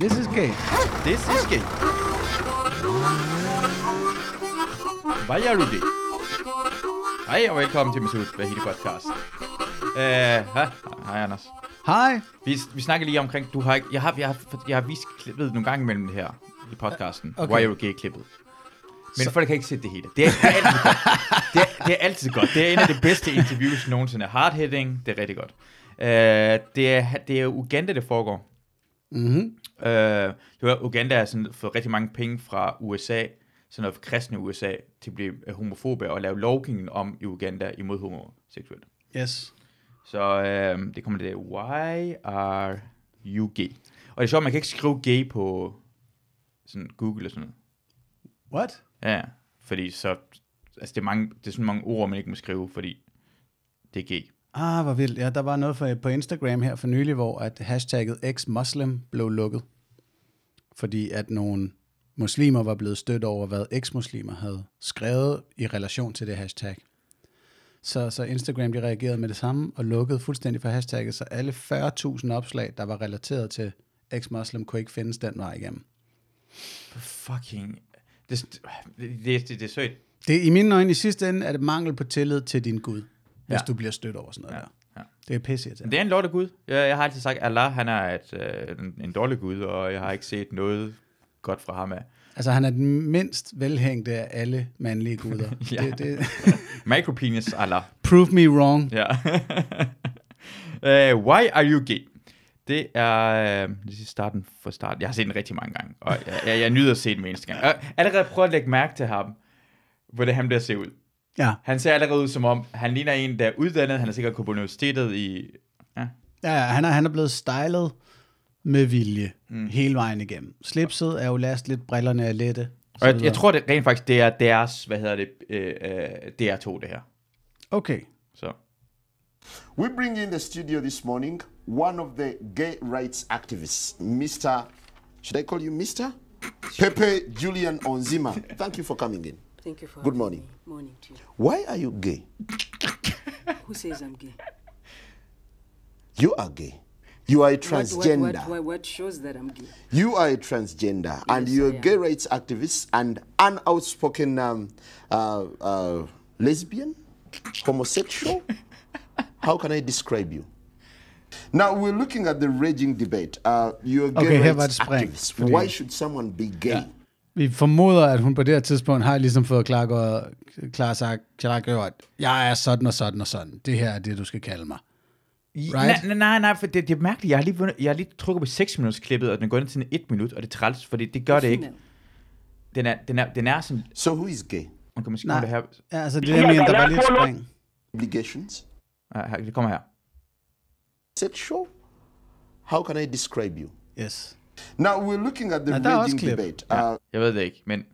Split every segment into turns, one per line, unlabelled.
This is gay.
This is gay. Hvad du det? Hej og velkommen til Masud Vahidi podcast. Uh, hej, hej Anders.
Hej.
Vi, vi snakker lige omkring, du har, ikke- jeg har, jeg har, jeg har vist klippet nogle gange imellem det her i podcasten.
Okay.
Why are you gay klippet. Men så... folk kan ikke se det hele. Det er, det er altid godt. Det er, det er altid godt. Det er en af de bedste interviews nogensinde. Hard hitting, det er rigtig godt. Uh, det, er, det er Uganda, det foregår.
Mm-hmm.
Øh, det var, Uganda har sådan fået rigtig mange penge fra USA, sådan noget kristne USA, til at blive øh, homofobe og lave lovgivningen om i Uganda imod homoseksuelle.
Yes.
Så øh, det kommer det der, why are you gay? Og det er sjovt, man kan ikke skrive gay på sådan Google og sådan noget.
What?
Ja, fordi så, altså det er, mange, det er sådan mange ord, man ikke må skrive, fordi det er gay.
Ah, hvor vildt. Ja, der var noget for, på Instagram her for nylig, hvor at hashtagget ex-muslim blev lukket. Fordi at nogle muslimer var blevet stødt over, hvad ex-muslimer havde skrevet i relation til det hashtag. Så, så Instagram de reagerede med det samme og lukkede fuldstændig for hashtagget, så alle 40.000 opslag, der var relateret til ex-muslim, kunne ikke findes den vej igennem.
Fucking, det, det, det, det, det er sødt.
Det, I mine øjne, i sidste ende, er det mangel på tillid til din Gud, hvis
Ja.
du bliver stødt over sådan noget
Ja,
der.
ja.
Det er pisse
det er en lortet Gud. Jeg, jeg har altid sagt, Allah han er et, øh, en, en dårlig Gud, og jeg har ikke set noget godt fra ham af.
Altså, han er den mindst velhængte af alle mandlige guder.
Ja.
det, det,
Micropenis Allah.
prove me wrong.
Ja. uh, why are you gay? Det er uh, lige starten for start. Jeg har set den rigtig mange gange, og jeg, jeg, jeg nyder at se den eneste gang. Har allerede prøvet at lægge mærke til ham, hvordan han der ser ud.
Ja.
Han ser allerede ud som om, han ligner en, der er uddannet. Han er sikkert gået på universitetet i... Ja.
Ja, han er, han er blevet stylet med vilje mm. hele vejen igennem. Slipset er jo lidt, brillerne er lette.
Og jeg, jeg tror det rent faktisk, det er deres, hvad hedder det, øh, øh, DR2 det her.
Okay.
Så.
We bring in the studio this morning one of the gay rights activists, Mr. Should I call you Mr? Pepe Julian Onzima. Thank you for coming in.
Thank you for
Good morning.
me. Morning to you.
Why are you gay?
Who says I'm gay?
You are gay. You are a transgender.
what, what, what, what shows that I'm gay?
You are a transgender, and you're
I
a
am.
gay rights activist and an outspoken um, uh, uh, lesbian, homosexual. How can I describe you? Now we're looking at the raging debate. Uh, you're a gay
Okay,
rights activist. Why should someone be gay?
Vi formoder, at hun på det her tidspunkt har ligesom fået klargjort, klar sagt, klargjort, jeg er sådan og sådan og sådan. Det her er det, du skal kalde mig. Right?
Nej, nej, nej, for det, det er mærkeligt. Jeg har lige, vundet- jeg har lige trykket på 6 minutters klippet, og den går ned til en 1 minut, og det er træls, fordi det gør det ikke. Den er, den er, den er sådan,
So who is gay?
man kan måske
Nej,
det her.
ja, altså det, jeg mener, der var lidt spring.
Obligations?
Ja, her- Det kommer her.
Sexual? How can I describe you?
Yes.
Now we're looking at the
Now, that
raging
clear.
debate.
Ja,
Uh,
jeg ved det ikke, men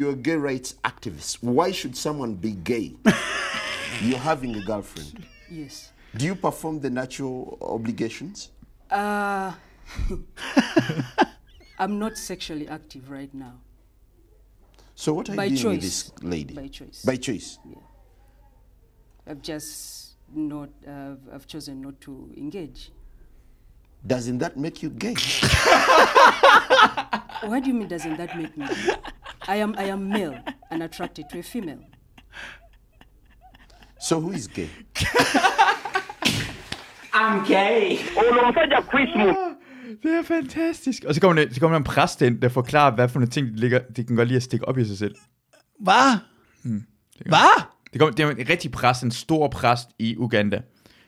you're a gay rights activist. Why should someone be gay? You're having a girlfriend.
Yes.
Do you perform the natural obligations?
Uh, I'm not sexually active right now.
So what are
By
you doing with
choice.
this lady?
By choice.
By choice. Yeah.
I've just not. Uh, I've chosen not to engage.
Doesn't that make you gay?
What do you mean? Doesn't that make me? gay? I am. I am male and attracted to a female.
so who is gay?
det er fantastisk. Og så kommer, der, så kommer der en præst ind, der forklarer, hvad for nogle ting, de, ligger, de kan godt lide at stikke op i sig selv.
Hvad?
Hmm,
Hvad?
Det, kommer, det er en rigtig præst, en stor præst i Uganda.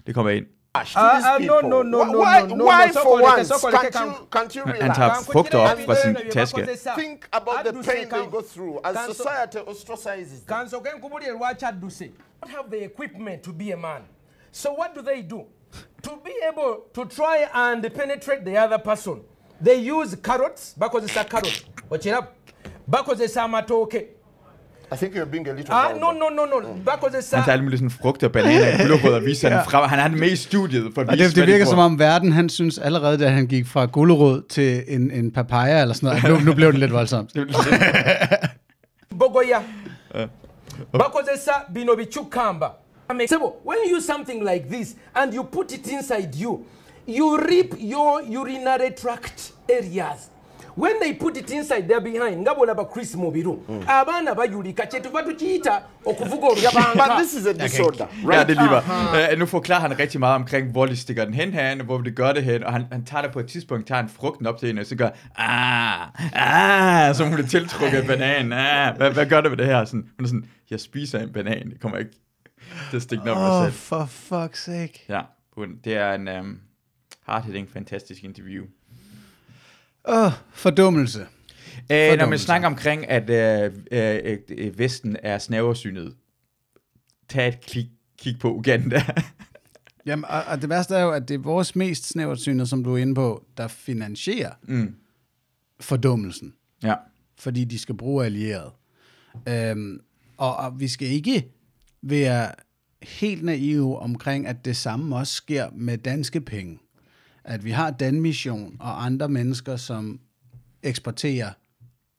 Det kommer ind.
Uh,
no, no, no, no,
why,
no, no,
why
no,
for once?
so call it,
can't you, can't you
Han
relax?
tager frugter op fra sin taske.
Think about the pain they go through as society ostracizes them.
kansoke nkubulire lwaki adduse don't have the equipment to be a man. So what do they do? To be able to try and penetrate the other person they use carrots bakozesa carrot okiraba bakozesa amatooke
I think you're being a little
ah, no no no no.
Han
bakozesa
tager alle mulige sådan frugter, bananer, gulerødder og viser ja. frem. Han er den med i studiet for at
Og
vise,
det, det virker som om verden, han synes allerede, da han gik fra gulerod til en, en papaya eller sådan noget, nu, nu blev det lidt voldsomt.
bogoya. Bakozesa bino bikyukamba Sebo, when you use something like this and you put it inside you you reap your urinary tract areas when they put it inside there behind nga bwolaba chris mubiru abaana bayulika kyetuva tukiyita okuvuga
But
olubanka
this is a disorder,
Ja,
right?
det lige uh, Nu forklarer han rigtig meget omkring, hvor de stikker den hen herinde, hvor de gør det hen, og han, han tager det på et tidspunkt, tager en frugten op til hende, og så gør, ah, ah, så hun bliver tiltrukket af bananen, ah, hvad, hvad gør det med det her? Sådan, hun er sådan, jeg spiser en banan, det kommer ikke til at stikke op i mig selv.
for fuck's sake.
Ja, hun, det er en um, hard-hitting, fantastisk interview.
Åh, fordummelse.
Øh, når man snakker omkring, at øh, øh, øh, Vesten er snæversynet, tag et kig, kig på Uganda.
Jamen, og, og det værste er jo, at det er vores mest snævertsynede, som du er inde på, der finansierer
mm.
fordummelsen,
Ja.
fordi de skal bruge allierede. Øhm, og, og vi skal ikke være helt naive omkring, at det samme også sker med danske penge. At vi har Dan Mission og andre mennesker, som eksporterer,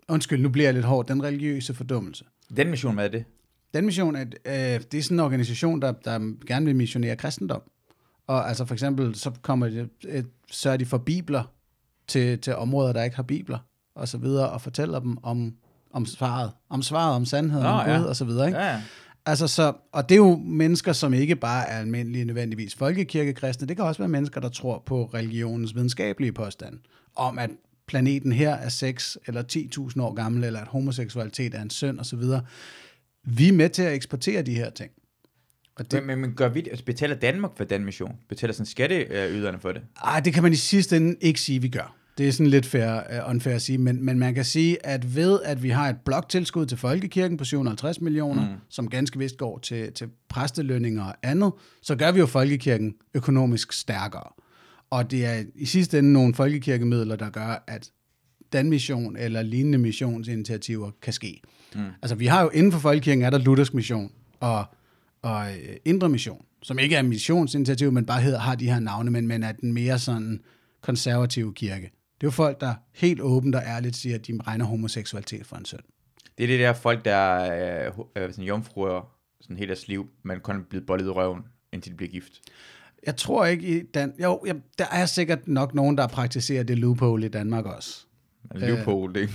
undskyld, nu bliver jeg lidt hård, den religiøse fordummelse.
Den mission, hvad er det?
Den mission, er, øh, det er sådan en organisation, der, der gerne vil missionere kristendom. Og altså for eksempel, så kommer de, øh, sørger de for bibler til, til områder, der ikke har bibler, og så videre, og fortæller dem om, om svaret, om svaret, om sandheden,
Nå,
om Gud,
ja.
og så videre. Ikke?
Ja, ja.
Altså så, og det er jo mennesker, som ikke bare er almindelige nødvendigvis folkekirkekristne, det kan også være mennesker, der tror på religionens videnskabelige påstand, om at planeten her er 6 eller 10.000 år gammel, eller at homoseksualitet er en synd osv. Vi er med til at eksportere de her ting. Og det,
Men, men, men gør vi det? Altså, betaler Danmark for den mission? Betaler sådan skatteyderne for det?
ej, det kan man i sidste ende ikke sige, vi gør. Det er sådan lidt fair, uh, unfair at sige, men, men man kan sige, at ved at vi har et bloktilskud til Folkekirken på 750 millioner, mm. som ganske vist går til, til præstelønninger og andet, så gør vi jo Folkekirken økonomisk stærkere. Og det er i sidste ende nogle folkekirkemidler, der gør, at Danmission eller lignende missionsinitiativer kan ske. Mm. Altså vi har jo inden for Folkekirken, er der Luthersk Mission og, og øh, Indre Mission, som ikke er missionsinitiativ, men bare hedder, har de her navne, men, men er den mere sådan konservative kirke. Det er jo folk, der helt åbent og ærligt siger, at de regner homoseksualitet for en synd.
Det er det der folk, der er øh, øh, sådan jomfruer sådan hele deres liv, men kun er blevet bollet i røven, indtil de bliver gift.
Jeg tror ikke i Dan... Jo, ja, der er sikkert nok nogen, der praktiserer det loophole i Danmark også.
Loophole, det.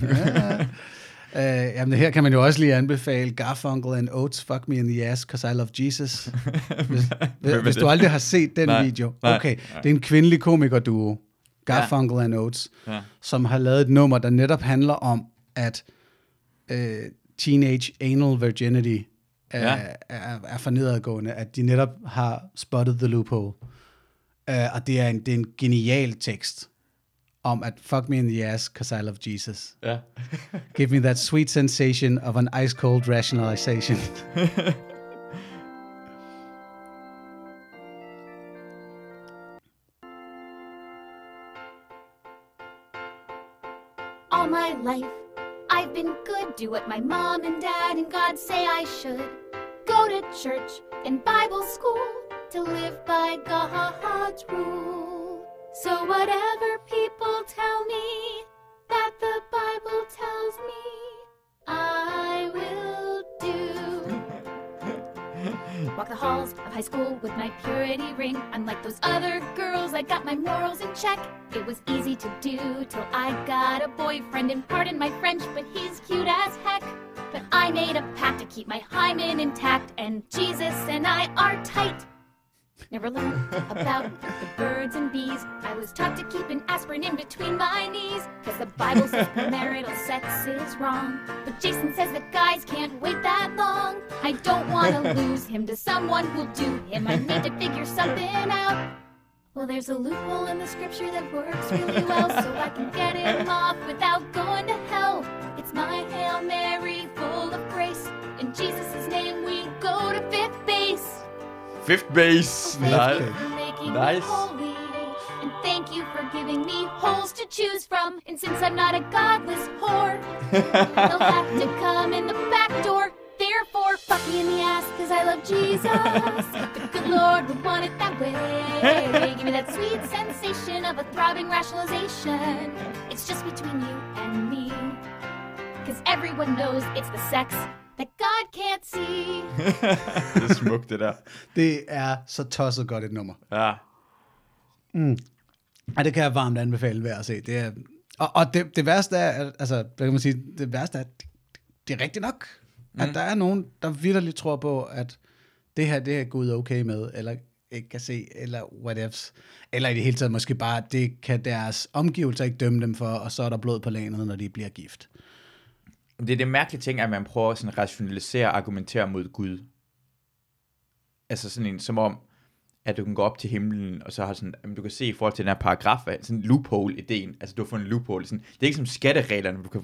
Uh, jamen, her kan man jo også lige anbefale Garfunkel and Oates, Fuck Me in the Ass, Cause I Love Jesus. Hvis, hvis du aldrig har set den
Nej,
video.
nej,
Okay, det er en kvindelig komikerduo, Garfunkel and Oates,
Ja.
som har lavet et nummer, der netop handler om, at uh, teenage anal virginity er,
Ja.
er, er for nedadgående, at de netop har spotted the loophole. Uh, og det er, en, det er en genial tekst om at fuck me in the ass, cause I love Jesus.
Ja.
Give me that sweet sensation of an ice cold rationalization.
life, I've been good, do what my mom and dad and God say I should. Go to church and Bible school to live by God's rule. So, whatever people tell me that the Bible tells me, Walk the halls of high school with my purity ring. Unlike those other girls, I got my morals in check. It was easy to do till I got a boyfriend. And pardon my French, but he's cute as heck. But I made a pact to keep my hymen intact, and Jesus and I are tight. Never learned about the birds and bees. I was taught to keep an aspirin in between my knees. Cause the Bible says premarital sex is wrong. But Jason says that guys can't wait that long. I don't wanna lose him to someone who'll do him. I need to figure something out. Well, there's a loophole in the scripture that works really well, so I can get him off without going to hell. It's my Hail Mary full of grace. In Jesus' name, Fifth base. Thank
Nej.
you for making
Nice.
And thank you for giving me holes to choose from. And since I'm not a godless whore, they'll have to come in the back door. Therefore, fuck me in the ass, cause I love Jesus. the good Lord would want it that way. Give me that sweet sensation of a throbbing rationalization. It's just between you and me. Cause everyone knows it's the sex that God can't see.
det er smukt, det der.
det er så tosset godt et nummer.
Ja.
Ja, det kan jeg varmt anbefale hver at se. Det er Og, og det, det værste er, altså, hvad kan man sige, det værste er, det, det er rigtigt nok. Mm. At der er nogen, der vidderligt tror på, at det her, det er Gud okay med, eller ikke kan se, eller whatever. Eller i det hele taget måske bare, det kan deres omgivelser ikke dømme dem for, og så er der blod på lanet, når de bliver gift.
Det er det mærkelige ting, at man prøver at sådan rationalisere og argumentere mod Gud. Altså sådan en, som om, at du kan gå op til himlen, og så har sådan, jamen, du kan se i forhold til den her paragraf, at sådan en loophole-ideen, altså du har fundet en loophole, sådan, det er ikke som skattereglerne, du kan,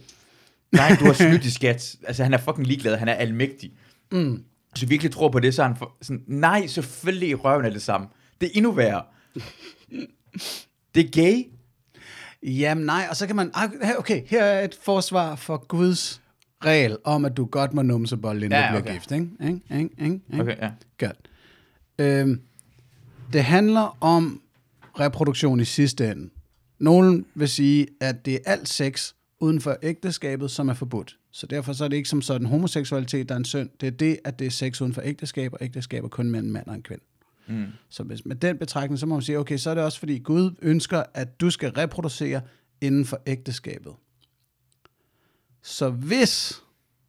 nej, du har snydt i skat, altså han er fucking ligeglad, han er almægtig. Mm. Hvis du virkelig tror på det, så er han for, sådan, nej, selvfølgelig i røven er det samme. Det er endnu værre. det er gay.
Jamen nej, og så kan man, ah, okay, her er et forsvar for Guds regel om, at du godt må numse bold, inden
Ja,
du bliver gift, ikke? Ikke? Ikke? Ikke? Ikke?
Okay, ja.
Godt. Øhm, det handler om reproduktion i sidste ende. Nogen vil sige, at det er alt sex uden for ægteskabet, som er forbudt. Så derfor så er det ikke som sådan homoseksualitet, der er en synd. Det er det, at det er sex uden for ægteskab, og ægteskab er kun mellem en mand og en kvinde. Mm. Så hvis med den betragtning, så må man sige, okay, så er det også fordi Gud ønsker, at du skal reproducere inden for ægteskabet. Så hvis,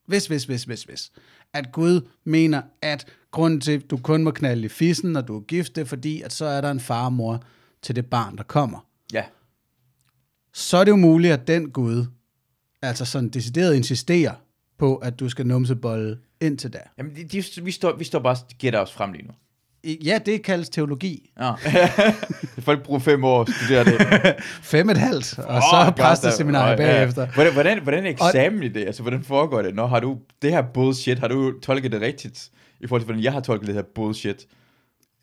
hvis, hvis, hvis, hvis, hvis, at Gud mener, at grunden til, at du kun må knalde i fissen, når du er gift, det er fordi, at så er der en far og mor til det barn, der kommer.
Ja.
Så er det jo muligt, at den Gud, altså sådan decideret insisterer på, at du skal numse bolle indtil da.
Jamen, de, de, vi, står, vi står bare og gætter os frem lige nu.
Ja, det kaldes teologi.
Ja. Folk bruger fem år at studere det.
Fem et halvt, og så
Åh,
præsteseminarie
godt, ja.
bagefter.
Hvordan, hvordan, hvordan er eksamen i det? Altså, hvordan foregår det? Nå, har du det her bullshit, har du tolket det rigtigt? I forhold til, hvordan jeg har tolket det her bullshit.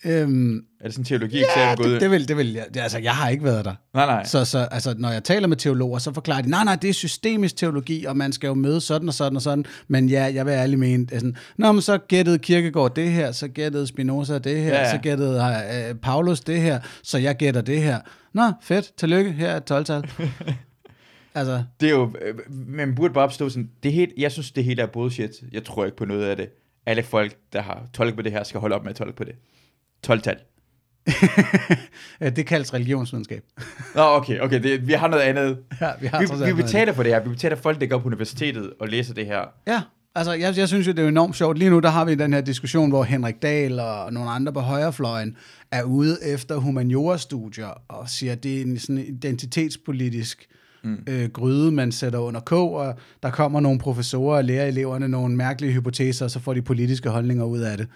Øhm,
Er det sådan en teologi-eksamen
ja,
gået?
det, det, vil, det vil jeg. det- Altså, jeg har ikke været der.
Nej, nej.
Så, så altså, når jeg taler med teologer, så forklarer de, nej, nej, det er systemisk teologi, og man skal jo møde sådan og sådan og sådan. Men ja, jeg vil ærligt mene, sådan, Nå, men så gættede Kirkegaard det her, så gættede Spinoza det her,
Ja, ja.
så gættede øh, Paulus det her, så jeg gætter det her. Nå, fedt, tillykke, her er et 12-tal. altså,
Det er jo, øh, man burde bare opstå sådan, det helt, jeg synes, det hele er bullshit. Jeg tror ikke på noget af det. Alle folk, der har tolket på det her, skal holde op med at tolke på det. 12-tal.
øh, det kaldes religionsvidenskab.
Nå, okay, okay, det, vi har noget andet.
Ja, vi har
vi, vi betaler for det her. Vi betaler folk, der går på universitetet og læser det her.
Ja, altså jeg, jeg synes jo, det er enormt sjovt. Lige nu, der har vi den her diskussion, hvor Henrik Dahl og nogle andre på højrefløjen er ude efter humaniora-studier og siger, at det er en sådan identitetspolitisk mm. øh, gryde, man sætter under K, og der kommer nogle professorer og lærer eleverne nogle mærkelige hypoteser, og så får de politiske holdninger ud af det.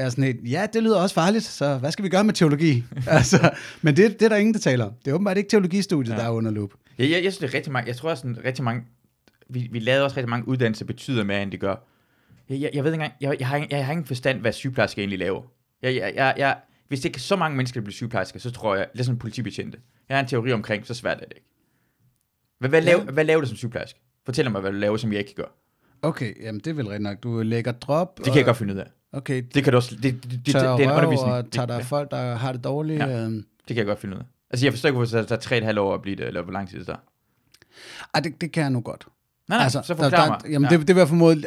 Er sådan et, ja, det lyder også farligt, så hvad skal vi gøre med teologi? altså, men det, det er der ingen, der taler om. Det er åbenbart ikke teologistudiet, ja. der er under lup.
Ja, jeg, jeg synes, det er rigtig mange, jeg tror også, sådan, rigtig mange, vi, vi lavede også rigtig mange uddannelser, betyder mere, end det gør. Jeg, jeg, jeg ved ikke engang, jeg, jeg, har, jeg har ingen forstand, hvad sygeplejersker egentlig laver. Jeg, jeg, jeg, jeg, hvis det ikke så mange mennesker, bliver sygeplejersker, så tror jeg, det er sådan en politibetjente. Jeg har en teori omkring, så svært er det ikke. Hvad, hvad, laver, hvad laver du som sygeplejerske? Fortæl mig, hvad du laver, som jeg ikke gør.
Okay, jamen det er vel rigtigt nok. Du lægger drop.
Det kan jeg godt finde ud af.
Okay,
Det kan du også, det, det, det, det, det er en undervisning.
og tager der
ja,
folk, der har det dårligt.
Ja.
Øhm.
det kan jeg godt finde ud af. Altså, jeg forstår ikke, hvorfor det tager tre et halvt år at blive det, eller hvor lang tid det tager.
Ej, det, det kan jeg nu godt.
Nej, nej, altså, så forklar
der,
mig.
der, Jamen, ja. det, det vil jeg formode,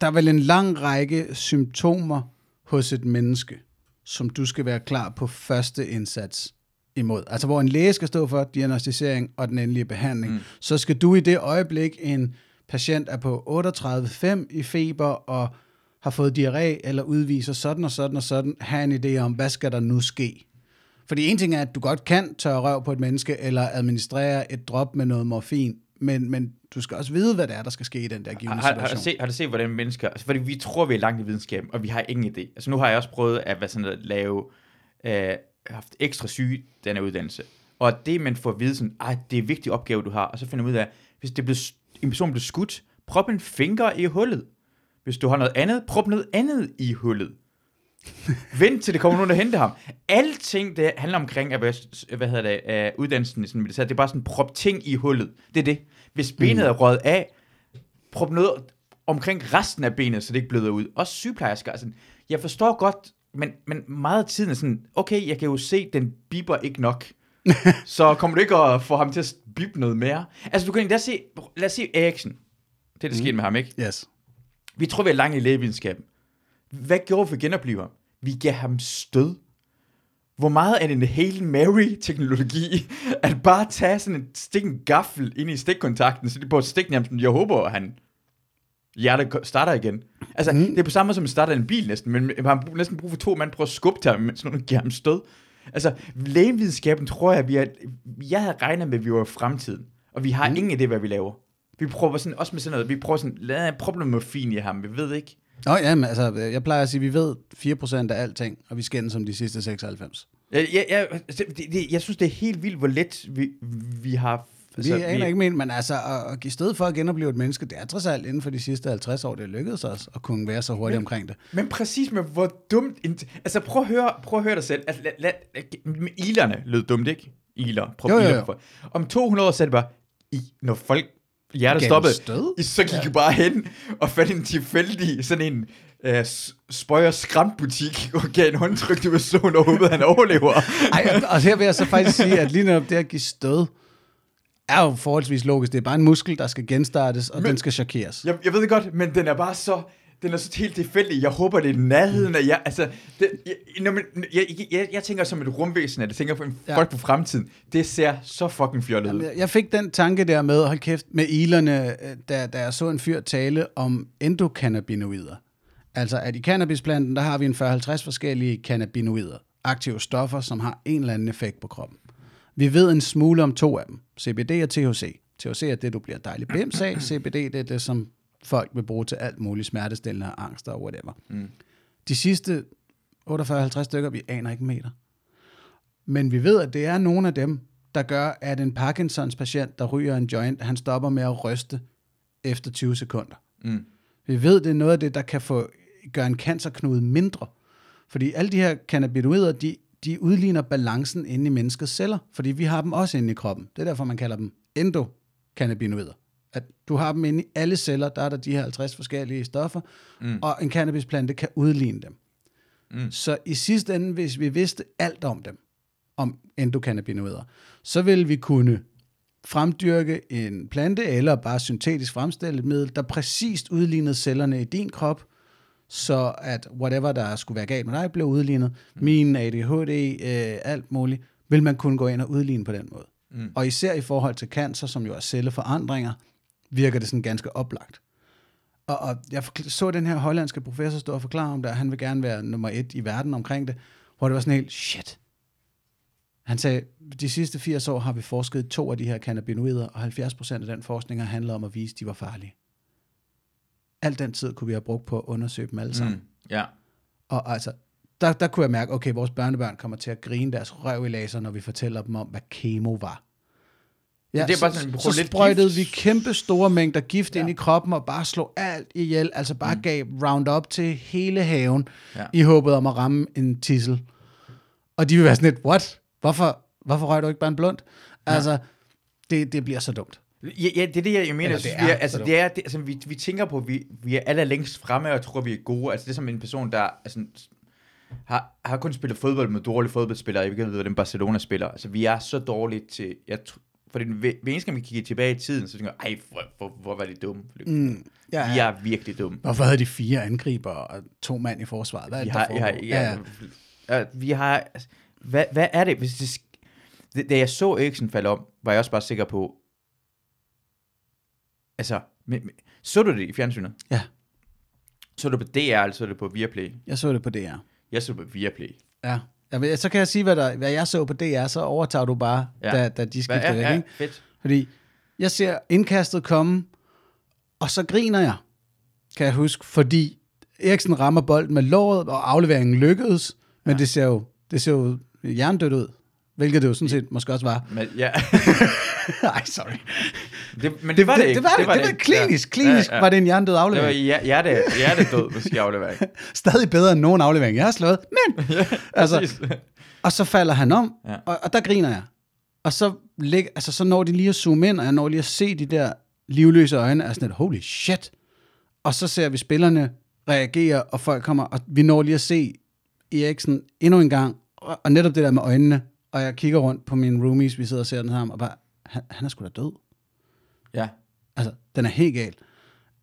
der er vel en lang række symptomer hos et menneske, som du skal være klar på første indsats imod. Altså, hvor en læge skal stå for diagnostisering og den endelige behandling, mm. så skal du i det øjeblik, en patient er på 38,5 i feber og har fået diarré eller udviser sådan og sådan og sådan, have en idé om, hvad skal der nu ske? Fordi en ting er, at du godt kan tørre røv på et menneske, eller administrere et drop med noget morfin, men, men du skal også vide, hvad det er, der skal ske i den der givende
Har, har, har, du
situation.
set, har du set, hvordan mennesker... Altså, fordi vi tror, vi er langt i videnskaben, og vi har ingen idé. Altså, nu har jeg også prøvet at, hvad sådan at lave... Øh, haft ekstra syge den her uddannelse. Og det, man får at vide, sådan, Ej, det er en vigtig opgave, du har, og så finder man ud af, hvis det blev, en person blev skudt, prop en finger i hullet. Hvis du har noget andet, prop noget andet i hullet. Vent til det kommer nogen og hente ham. Alting, det handler omkring, at, hvad, hedder det, uh, uddannelsen i sådan militær, det er bare sådan, prop ting i hullet. Det er det. Hvis benet er røget af, prop noget omkring resten af benet, så det ikke bløder ud. Også sygeplejersker. Altså, jeg forstår godt, men, men meget af tiden er sådan, okay, jeg kan jo se, den biber ikke nok. så kommer du ikke at få ham til at bippe noget mere. Altså, du kan os se, lad os se Eriksen. Det er det, der skete med ham, ikke?
Yes.
Vi tror, vi er langt i lægevidenskaben. Hvad gjorde vi for at genopleve ham? Vi gav ham stød. hvor meget er det en Hail Mary-teknologi, at bare tage sådan en stik en gaffel ind i stikkontakten, så det på stiknæmsen, jeg håber, at han hjertet starter igen. Altså, mm. det er på samme måde, som at starter en bil næsten, men man har næsten brug for to mand på at skubbe til ham, mens nogen giver ham stød. Altså, lægevidenskaben tror jeg, vi er, jeg havde regnet med, at vi var i fremtiden, og vi har mm. ingen idé, hvad vi laver. Vi prøver sådan, også med sådan noget, vi prøver sådan, lad en problemorfin i ham, vi ved ikke.
Nå ja, men altså, jeg plejer at sige, at vi ved 4% af alting, og vi skændes som de sidste 96.
Jeg, jeg, jeg, det, det, jeg synes, det er helt vildt, hvor let vi, vi har...
Altså, vi aner ikke men, men altså, at, give stød for at genopleve et menneske, det er trods alt inden for de sidste 50 år, det lykkedes os at kunne være så hurtigt
Men-
omkring det.
Men præcis med hvor dumt... Altså prøv at høre, prøv at høre dig selv. Altså, lad, lad, lad, ilerne lød dumt, ikke? Iler. Prøv
Jo, jo, jo.
Om 200 år så er det bare... I, når folk hjertet stoppede, så gik ja. bare hen og fandt en tilfældig sådan en uh, spøj og skræmbutik og gav en håndtryk til personen og håbede, at han overlever.
Ej, og, og her vil jeg så faktisk sige, at lige netop det at give stød, er jo forholdsvis logisk. Det er bare en muskel, der skal genstartes, og Men- den skal chokeres.
Jeg, jeg ved det godt, men den er bare så... Den er så helt tilfældig. Jeg håber, det er nærheden af jer. Altså, det, jeg, når man, jeg, jeg, jeg, tænker som et rumvæsen, at jeg tænker på en
Ja.
folk på fremtiden. Det ser så fucking fjollet ud.
Jeg fik den tanke der med, hold kæft, med ilerne, øh, da, da jeg så en fyr tale om endokannabinoider. Altså, at i cannabisplanten, der har vi en 40-50 forskellige cannabinoider, aktive stoffer, som har en eller anden effekt på kroppen. Vi ved en smule om to af dem, CBD og THC. THC er det, du bliver dejlig bims af. CBD, det er det, som folk vil bruge til alt muligt smertestillende og angst og whatever. Mm. De sidste 48-50 stykker, vi aner ikke meter. Men vi ved, at det er nogle af dem, der gør, at en Parkinsons patient, der ryger en joint, han stopper med at ryste efter 20 sekunder.
Mm.
Vi ved, det er noget af det, der kan få, gøre en cancerknude mindre. Fordi alle de her cannabinoider, de, de udligner balancen inde i menneskets celler, fordi vi har dem også inde i kroppen. Det er derfor, man kalder dem endocannabinoider. At du har dem inde i alle celler, der er der de her 50 forskellige stoffer, mm. og en cannabisplante kan udligne dem. Mm. Så i sidste ende, hvis vi vidste alt om dem, om endocannabinoider, så ville vi kunne fremdyrke en plante, eller bare syntetisk fremstille et middel, der præcist udlignede cellerne i din krop, så at whatever, der skulle være galt med dig, blev udlignet. Min ADHD, øh, alt muligt, vil man kunne gå ind og udligne på den måde. Mm. Og især i forhold til cancer, som jo er celleforandringer, virker det sådan ganske oplagt. Og, og jeg så den her hollandske professor stå og forklare om det, og han vil gerne være nummer et i verden omkring det, hvor det var sådan helt, shit. Han sagde, de sidste 80 år har vi forsket to af de her cannabinoider, og 70% af den forskning har handlet om at vise, at de var farlige. Al den tid kunne vi have brugt på at undersøge dem alle sammen.
Mm. Ja.
Og altså, der, der kunne jeg mærke, okay, vores børnebørn kommer til at grine deres røv i laser, når vi fortæller dem om, hvad kemo var. Ja,
det er bare
så,
sådan,
så, sprøjtede
gift.
vi kæmpe store mængder gift ja. ind i kroppen, og bare slog alt ihjel, altså bare mm. gav Roundup til hele haven,
Ja.
ja. i håbet om at ramme en tissel. Og de vil være sådan lidt, what? Hvorfor, hvorfor røg du ikke bare en blunt? Altså, det, det bliver så dumt.
Ja, ja, det er det, jeg mener.
Eller
synes,
det er,
vi er, altså,
så
det er, det, altså, vi, vi tænker på, at vi, vi er aller længst fremme, og tror, vi er gode. Altså, det er som en person, der altså, har, har kun spillet fodbold med dårlige fodboldspillere. Jeg ved ikke, hvordan Barcelona spiller. Altså, vi er så dårlige til... Jeg, fordi hver eneste gang, vi kigger tilbage i tiden, så tænker jeg, ej, hvor, hvor, hvor var de dumme. Mm,
Ja,
Vi er virkelig dumme.
Hvorfor havde de fire angriber og to mand i forsvaret? Hvad er
Vi
det,
har,
der
har, ja, ja. ja. Vi har, altså, hvad, hvad er det, hvis det, det, da jeg så Eriksen falde om, var jeg også bare sikker på, altså, men, men, så du det i fjernsynet?
Ja,
Så du på DR, eller så du på Viaplay?
jeg så det på DR.
Jeg så på Viaplay.
Ja. Ved, så kan jeg sige, hvad, der, hvad jeg så på DR, så overtager du bare,
Ja.
ja. da, da de skifter
er,
væk.
ja,
Ikke?
fedt.
Fordi jeg ser indkastet komme, og så griner jeg, kan jeg huske, fordi Eriksen rammer bolden med låret, og afleveringen lykkedes, men ja. det ser jo det ser jo hjernedødt ud, hvilket det jo sådan set måske også var.
Men, ja.
Nej, sorry.
Det, men det, var det, ikke.
Det var det, det var, det var klinisk,
Ja.
klinisk
Ja, ja.
var det en hjernedød
Det var
aflevering.
hjer- hjerte, hjertedød, måske aflevering.
Stadig bedre end nogen aflevering, jeg har slået, men altså,
Præcis.
Og så falder han om,
Ja.
ja. og, og der griner jeg. Og så, lig, altså, så når de lige at zoome ind, og jeg når lige at se de der livløse øjne, er sådan et, holy shit. Og så ser vi spillerne reagere, og folk kommer, og vi når lige at se Eriksen endnu en gang, og, og netop det der med øjnene, og jeg kigger rundt på mine roomies, vi sidder og ser den sammen, og bare, han, han er sgu da død.
Ja.
Altså, den er helt gal.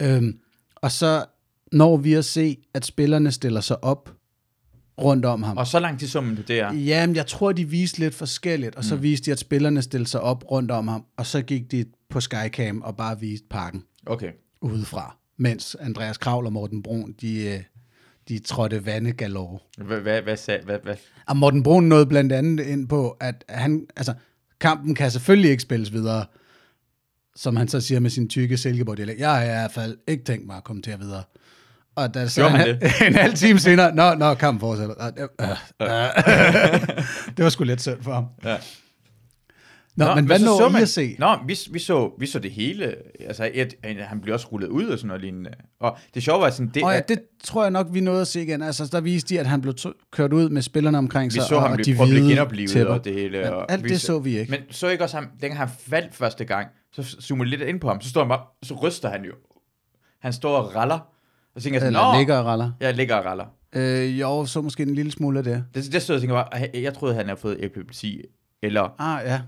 Øhm, og så når vi at se, at spillerne stiller sig op rundt om ham.
Og så lang tid så man på det er.
Jamen, jeg tror, de viste lidt forskelligt, og så
Mm.
viste de, at spillerne stillede sig op rundt om ham, og så gik de på Skycam og bare viste parken
Okay.
udefra, mens Andreas Kravl og Morten Brun, de, øh, de trådte vandegalore.
Hvad, hvad, hvad, sagde, hvad, hvad?
Og Morten Brun nåede blandt andet ind på, at han, altså, kampen kan selvfølgelig ikke spilles videre, som han så siger med sin tykke silkeborg Jeg har i hvert fald ikke tænkt mig at kommentere videre. Og da så
han
en, en halv time senere, nå, nå, kampen fortsætter. Det- øh, øh. det var sgu lidt synd for ham.
Ja.
Nå, men hvad
så
når
så
I
man-
at se?
Nå, vi, vi, så, vi så det hele. Altså, et, han blev også rullet ud og sådan noget lignende. Og det sjove var sådan, det,
Og ja,
at-
det tror jeg nok, vi nåede at se igen. Altså, der viste de, at han blev kørt ud med spillerne omkring
vi
sig.
så
og,
ham
og
blive
de
at blive
hvide
genoplevet
tæpper.
og det hele.
Ja,
og
alt det så vi ikke.
Men så ikke også ham, dengang han faldt første gang, så zoomede lidt ind på ham, så står han bare, så ryster han jo. Han står og raller, og så tænker jeg sådan,
Eller
Nå,
ligger og raller.
Ja, ligger og raller.
Øh, jo, så måske en lille smule af det.
Det, det stod jeg og tænkte bare, jeg, troede, han havde fået epilepsi, eller
Ah, ja.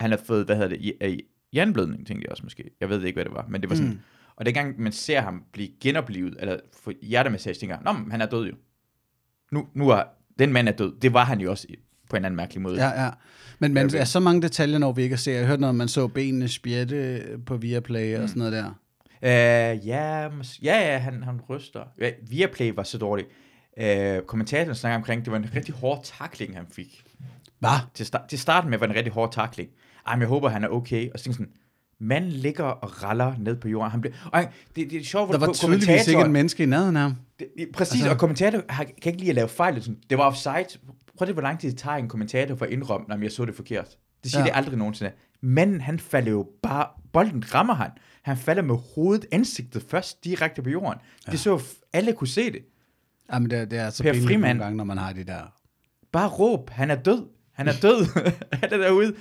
han havde fået, hvad hedder det, hj- øh, jernblødning, tænkte jeg også måske. Jeg ved ikke, hvad det var, men det var sådan. Mm. Og dengang man ser ham blive genoplevet, eller få hjertemassage, tænker jeg, Nå, men han er død jo. Nu, nu er, den mand er død. Det var han jo også i- på en anden mærkelig måde.
Ja, ja. Men, men er så mange detaljer, når vi ikke kan se. Jeg hørte, når man så benene spjætte på Viaplay og sådan noget der.
Øh, ja, ja, ja, han, han ryster. Ja, Viaplay var så dårlig. Øh, kommentatoren snakker omkring, det var en rigtig hård takling, han fik.
Hvad?
Til, start, til starten med var det en rigtig hård takling. Ej, men jeg håber, han er okay. Og så sådan, manden ligger og raller ned på jorden. Han blev, og det, det er sjovt,
Der var tydeligvis ikke en menneske i nærheden af ham.
det, det, præcis,
Altså-
og kommentator har, kan ikke lide at lave fejl. Sådan, Det var offside. Prøv det, hvor lang tid det tager en kommentator for at indrømme, når jeg så det forkert. Det siger
Ja.
det aldrig nogensinde. Manden, han falder jo bare... Bolden rammer han. Han falder med hovedet, ansigtet først direkte på jorden. Ja. Det så alle kunne se det.
Jamen, det, det er så pinligt
Frimand.
nogle gange, når man har de der.
Bare råb, han er død. Han er død. han er derude.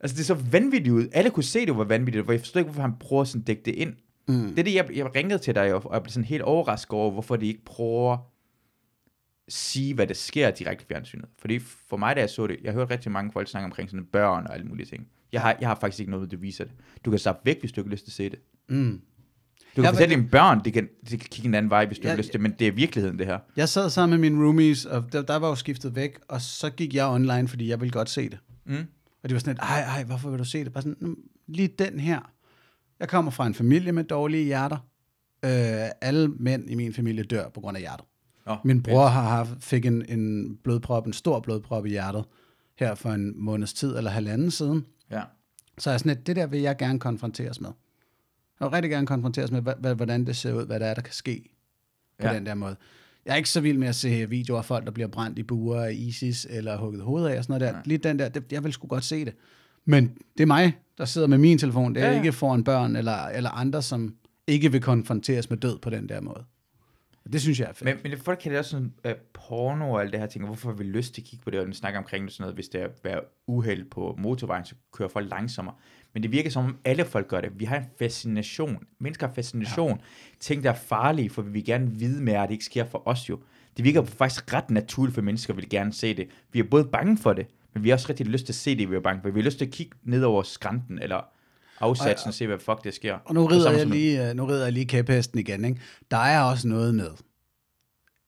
Altså, det er så vanvittigt ud. Alle kunne se, det var vanvittigt, for jeg forstår ikke, hvorfor han prøver sådan at dække det ind. Mm. Det er det, jeg, jeg ringede til dig, og jeg blev sådan helt overrasket over, hvorfor de ikke prøver sige, hvad der sker direkte i fjernsynet. Fordi for mig, da jeg så det, jeg hørte rigtig mange folk snakke omkring sådan børn og alle mulige ting. Jeg har, jeg har faktisk ikke noget, der viser det. Du kan stoppe væk, hvis du ikke har lyst til at se det.
Mm.
Du kan
Ja,
fortælle dine børn, de kan, de kan kigge en anden vej, hvis du
Ja,
har lyst til det, men det er virkeligheden, det her.
Jeg sad sammen med mine roomies, og der, der var jo skiftet væk, og så gik jeg online, fordi jeg ville godt se det.
Mm.
Og det var sådan lidt, ej, ej, hvorfor vil du se det? Bare sådan, "Mm, lige den her. Jeg kommer fra en familie med dårlige hjerter. Øh, alle mænd i min familie dør på grund af hjertet.
Nå,
Min bror har haft, fik en, en blodprop, en stor blodprop i hjertet, her for en måneds tid eller halvanden siden.
Ja.
Så er sådan lidt, det der vil jeg gerne konfronteres med. Jeg vil rigtig gerne konfronteres med, hvordan det ser ud, hvad der er, der kan ske på
Ja.
den der måde. Jeg er ikke så vild med at se videoer af folk, der bliver brændt i buer af ISIS, eller hugget hovedet af og sådan noget der.
Nej.
Lige den der, det, jeg vil sgu godt se det. Men det er mig, der sidder med min telefon. Det er
ja,
ja. ikke foran børn eller, eller andre, som ikke vil konfronteres med død på den der måde. Det synes jeg er fedt.
Men, men folk kan det også sådan, uh, porno og alt det her ting, hvorfor har vi lyst til at kigge på det, og snakke omkring det sådan noget, hvis det er uheld på motorvejen, så kører folk langsommere. Men det virker som om alle folk gør det. Vi har en fascination. Mennesker har fascination. Ja. Ting, der er farlige, for vi vil gerne vide mere, at det ikke sker for os jo. Det virker faktisk ret naturligt for mennesker, vil gerne se det. Vi er både bange for det, men vi har også rigtig lyst til at se det, vi er bange for. Vi har lyst til at kigge ned over skrænten, eller afsatsen, og se, hvad fuck det sker.
Og nu rider, jeg lige, øh, nu rider jeg lige kæphesten igen. Ikke? Der er også noget med,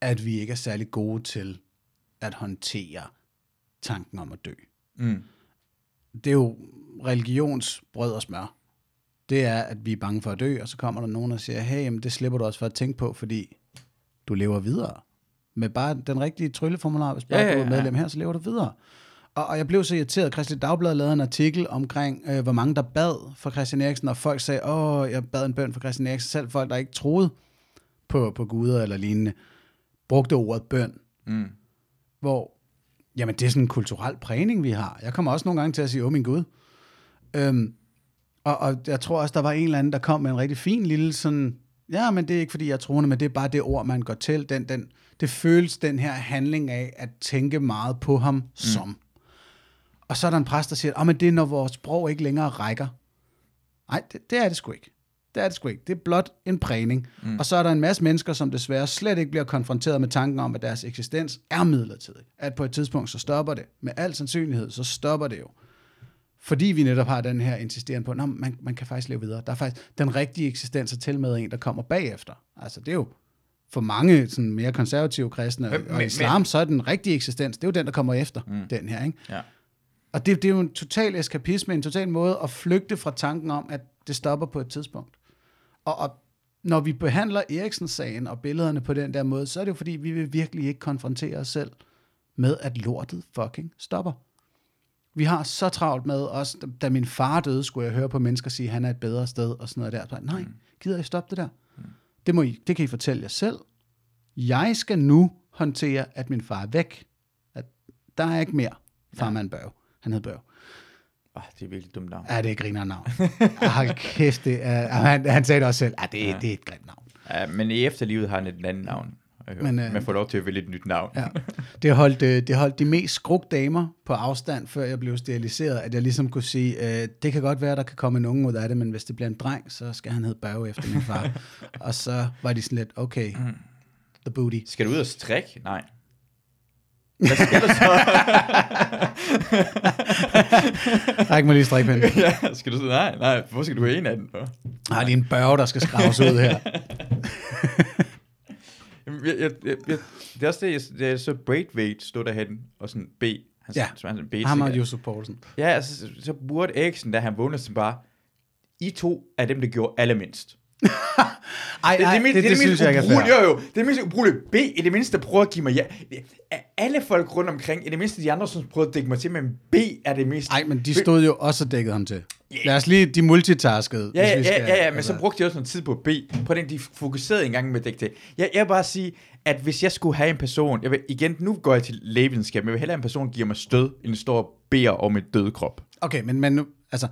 at vi ikke er særlig gode til at håndtere tanken om at dø.
Mm.
Det er jo religions brød og smør. Det er, at vi er bange for at dø, og så kommer der nogen og siger, hey, jamen, det slipper du også for at tænke på, fordi du lever videre. Med bare den rigtige trylleformular, hvis bare
Ja, ja,
du er
ja.
medlem her, så lever du videre. Og, og jeg blev så irriteret. Christian Dagblad lavede en artikel omkring, øh, hvor mange der bad for Christian Eriksen, og folk sagde, åh, jeg bad en bøn for Christian Eriksen. Selv folk, der ikke troede på, på guder eller lignende, brugte ordet bøn.
Mm.
Hvor, jamen det er sådan en kulturel prægning, vi har. Jeg kommer også nogle gange til at sige, åh min Gud. Øhm, og, og jeg tror også, der var en eller anden, der kom med en rigtig fin lille sådan, ja, men det er ikke fordi, jeg er troende, men det er bare det ord, man går til. Den, den, det føles den her handling af at tænke meget på ham mm. som. Og så er der en præst, der siger, at men det er, når vores sprog ikke længere rækker. Nej, det, det er det sgu ikke. Det er det sgu ikke. Det er blot en prægning. Mm. Og så er der en masse mennesker, som desværre slet ikke bliver konfronteret med tanken om, at deres eksistens er midlertidig. At på et tidspunkt, så stopper det. Med al sandsynlighed, så stopper det jo. Fordi vi netop har den her insisteren på, at man, man kan faktisk leve videre. Der er faktisk den rigtige eksistens er til med en, der kommer bagefter. Altså det er jo for mange sådan mere konservative kristne
Men-
men, og
men-
islam, så er den rigtige eksistens, det er jo den, der kommer efter mm. den her. Ikke?
Ja.
Og det, det er jo en total eskapisme, en total måde at flygte fra tanken om, at det stopper på et tidspunkt. Og, og når vi behandler Eriksen-sagen og billederne på den der måde, så er det jo fordi, vi vil virkelig ikke konfrontere os selv med, at lortet fucking stopper. Vi har så travlt med, også da- da min far døde, skulle jeg høre på mennesker sige, at han er et bedre sted, og sådan noget der. Så, Nej, gider I stoppe det der? Det, må I, det kan I fortælle jer selv. Jeg skal nu håndtere, at min far er væk. At der er ikke mere farmand Børge. Han hed Børge.
Oh, det er virkelig dumt navn.
Ja, det er griner navn. Hold kæft, det er, han, han sagde det også selv. Ja, det, ja. det er et grimt navn.
Ja, men i efterlivet har han et andet navn. Men, øh, man får lov til at vælge et nyt navn.
Ja. Det holdt, øh, det holdt de mest skruk damer på afstand, før jeg blev steriliseret, at jeg ligesom kunne sige, øh, det kan godt være, der kan komme en unge ud af det, men hvis det bliver en dreng, så skal han hedde Børge efter min far. og så var de sådan lidt, okay, the booty.
Skal du ud og strikke? Nej. Hvad skal du så?
Ræk mig lige strikpinden.
ja, skal du så? Nej, nej. Hvor skal du have en af dem? for?
Har lige en børge, der skal skraves ud her.
Jeg, jeg, jeg, jeg, det er også det, jeg, det er så Braithwaite stod derhen og sådan B. Han,
Ja,
så han sådan B
Ham og Josef Poulsen.
Ja, altså, så, så burde Eriksen, da han vågnede, så bare, I to er dem, der gjorde allermindst.
Ej, ej, det, det, det, det synes jeg ikke er fair.
Jo, jo, det er det mindst ubrugelige. B, i det mindste prøver at give mig ja. Alle folk rundt omkring, i det mindste de andre, som prøvede at dække mig til, men B er det mest...
Ej, men de stod jo også og dækkede ham til. Lad os lige, de multitaskede.
Ja, ja,
hvis vi
ja,
skal-
ja, ja, men
altså.
så brugte de også noget tid på B. På den, de fokuserede en gang med at dække til. Jeg, jeg vil bare sige, at hvis jeg skulle have en person, jeg vil, igen, nu går jeg til lægevidenskab, men jeg vil hellere en person, giver mig stød, end en stor beder om et død krop.
Okay, men, men nu, altså,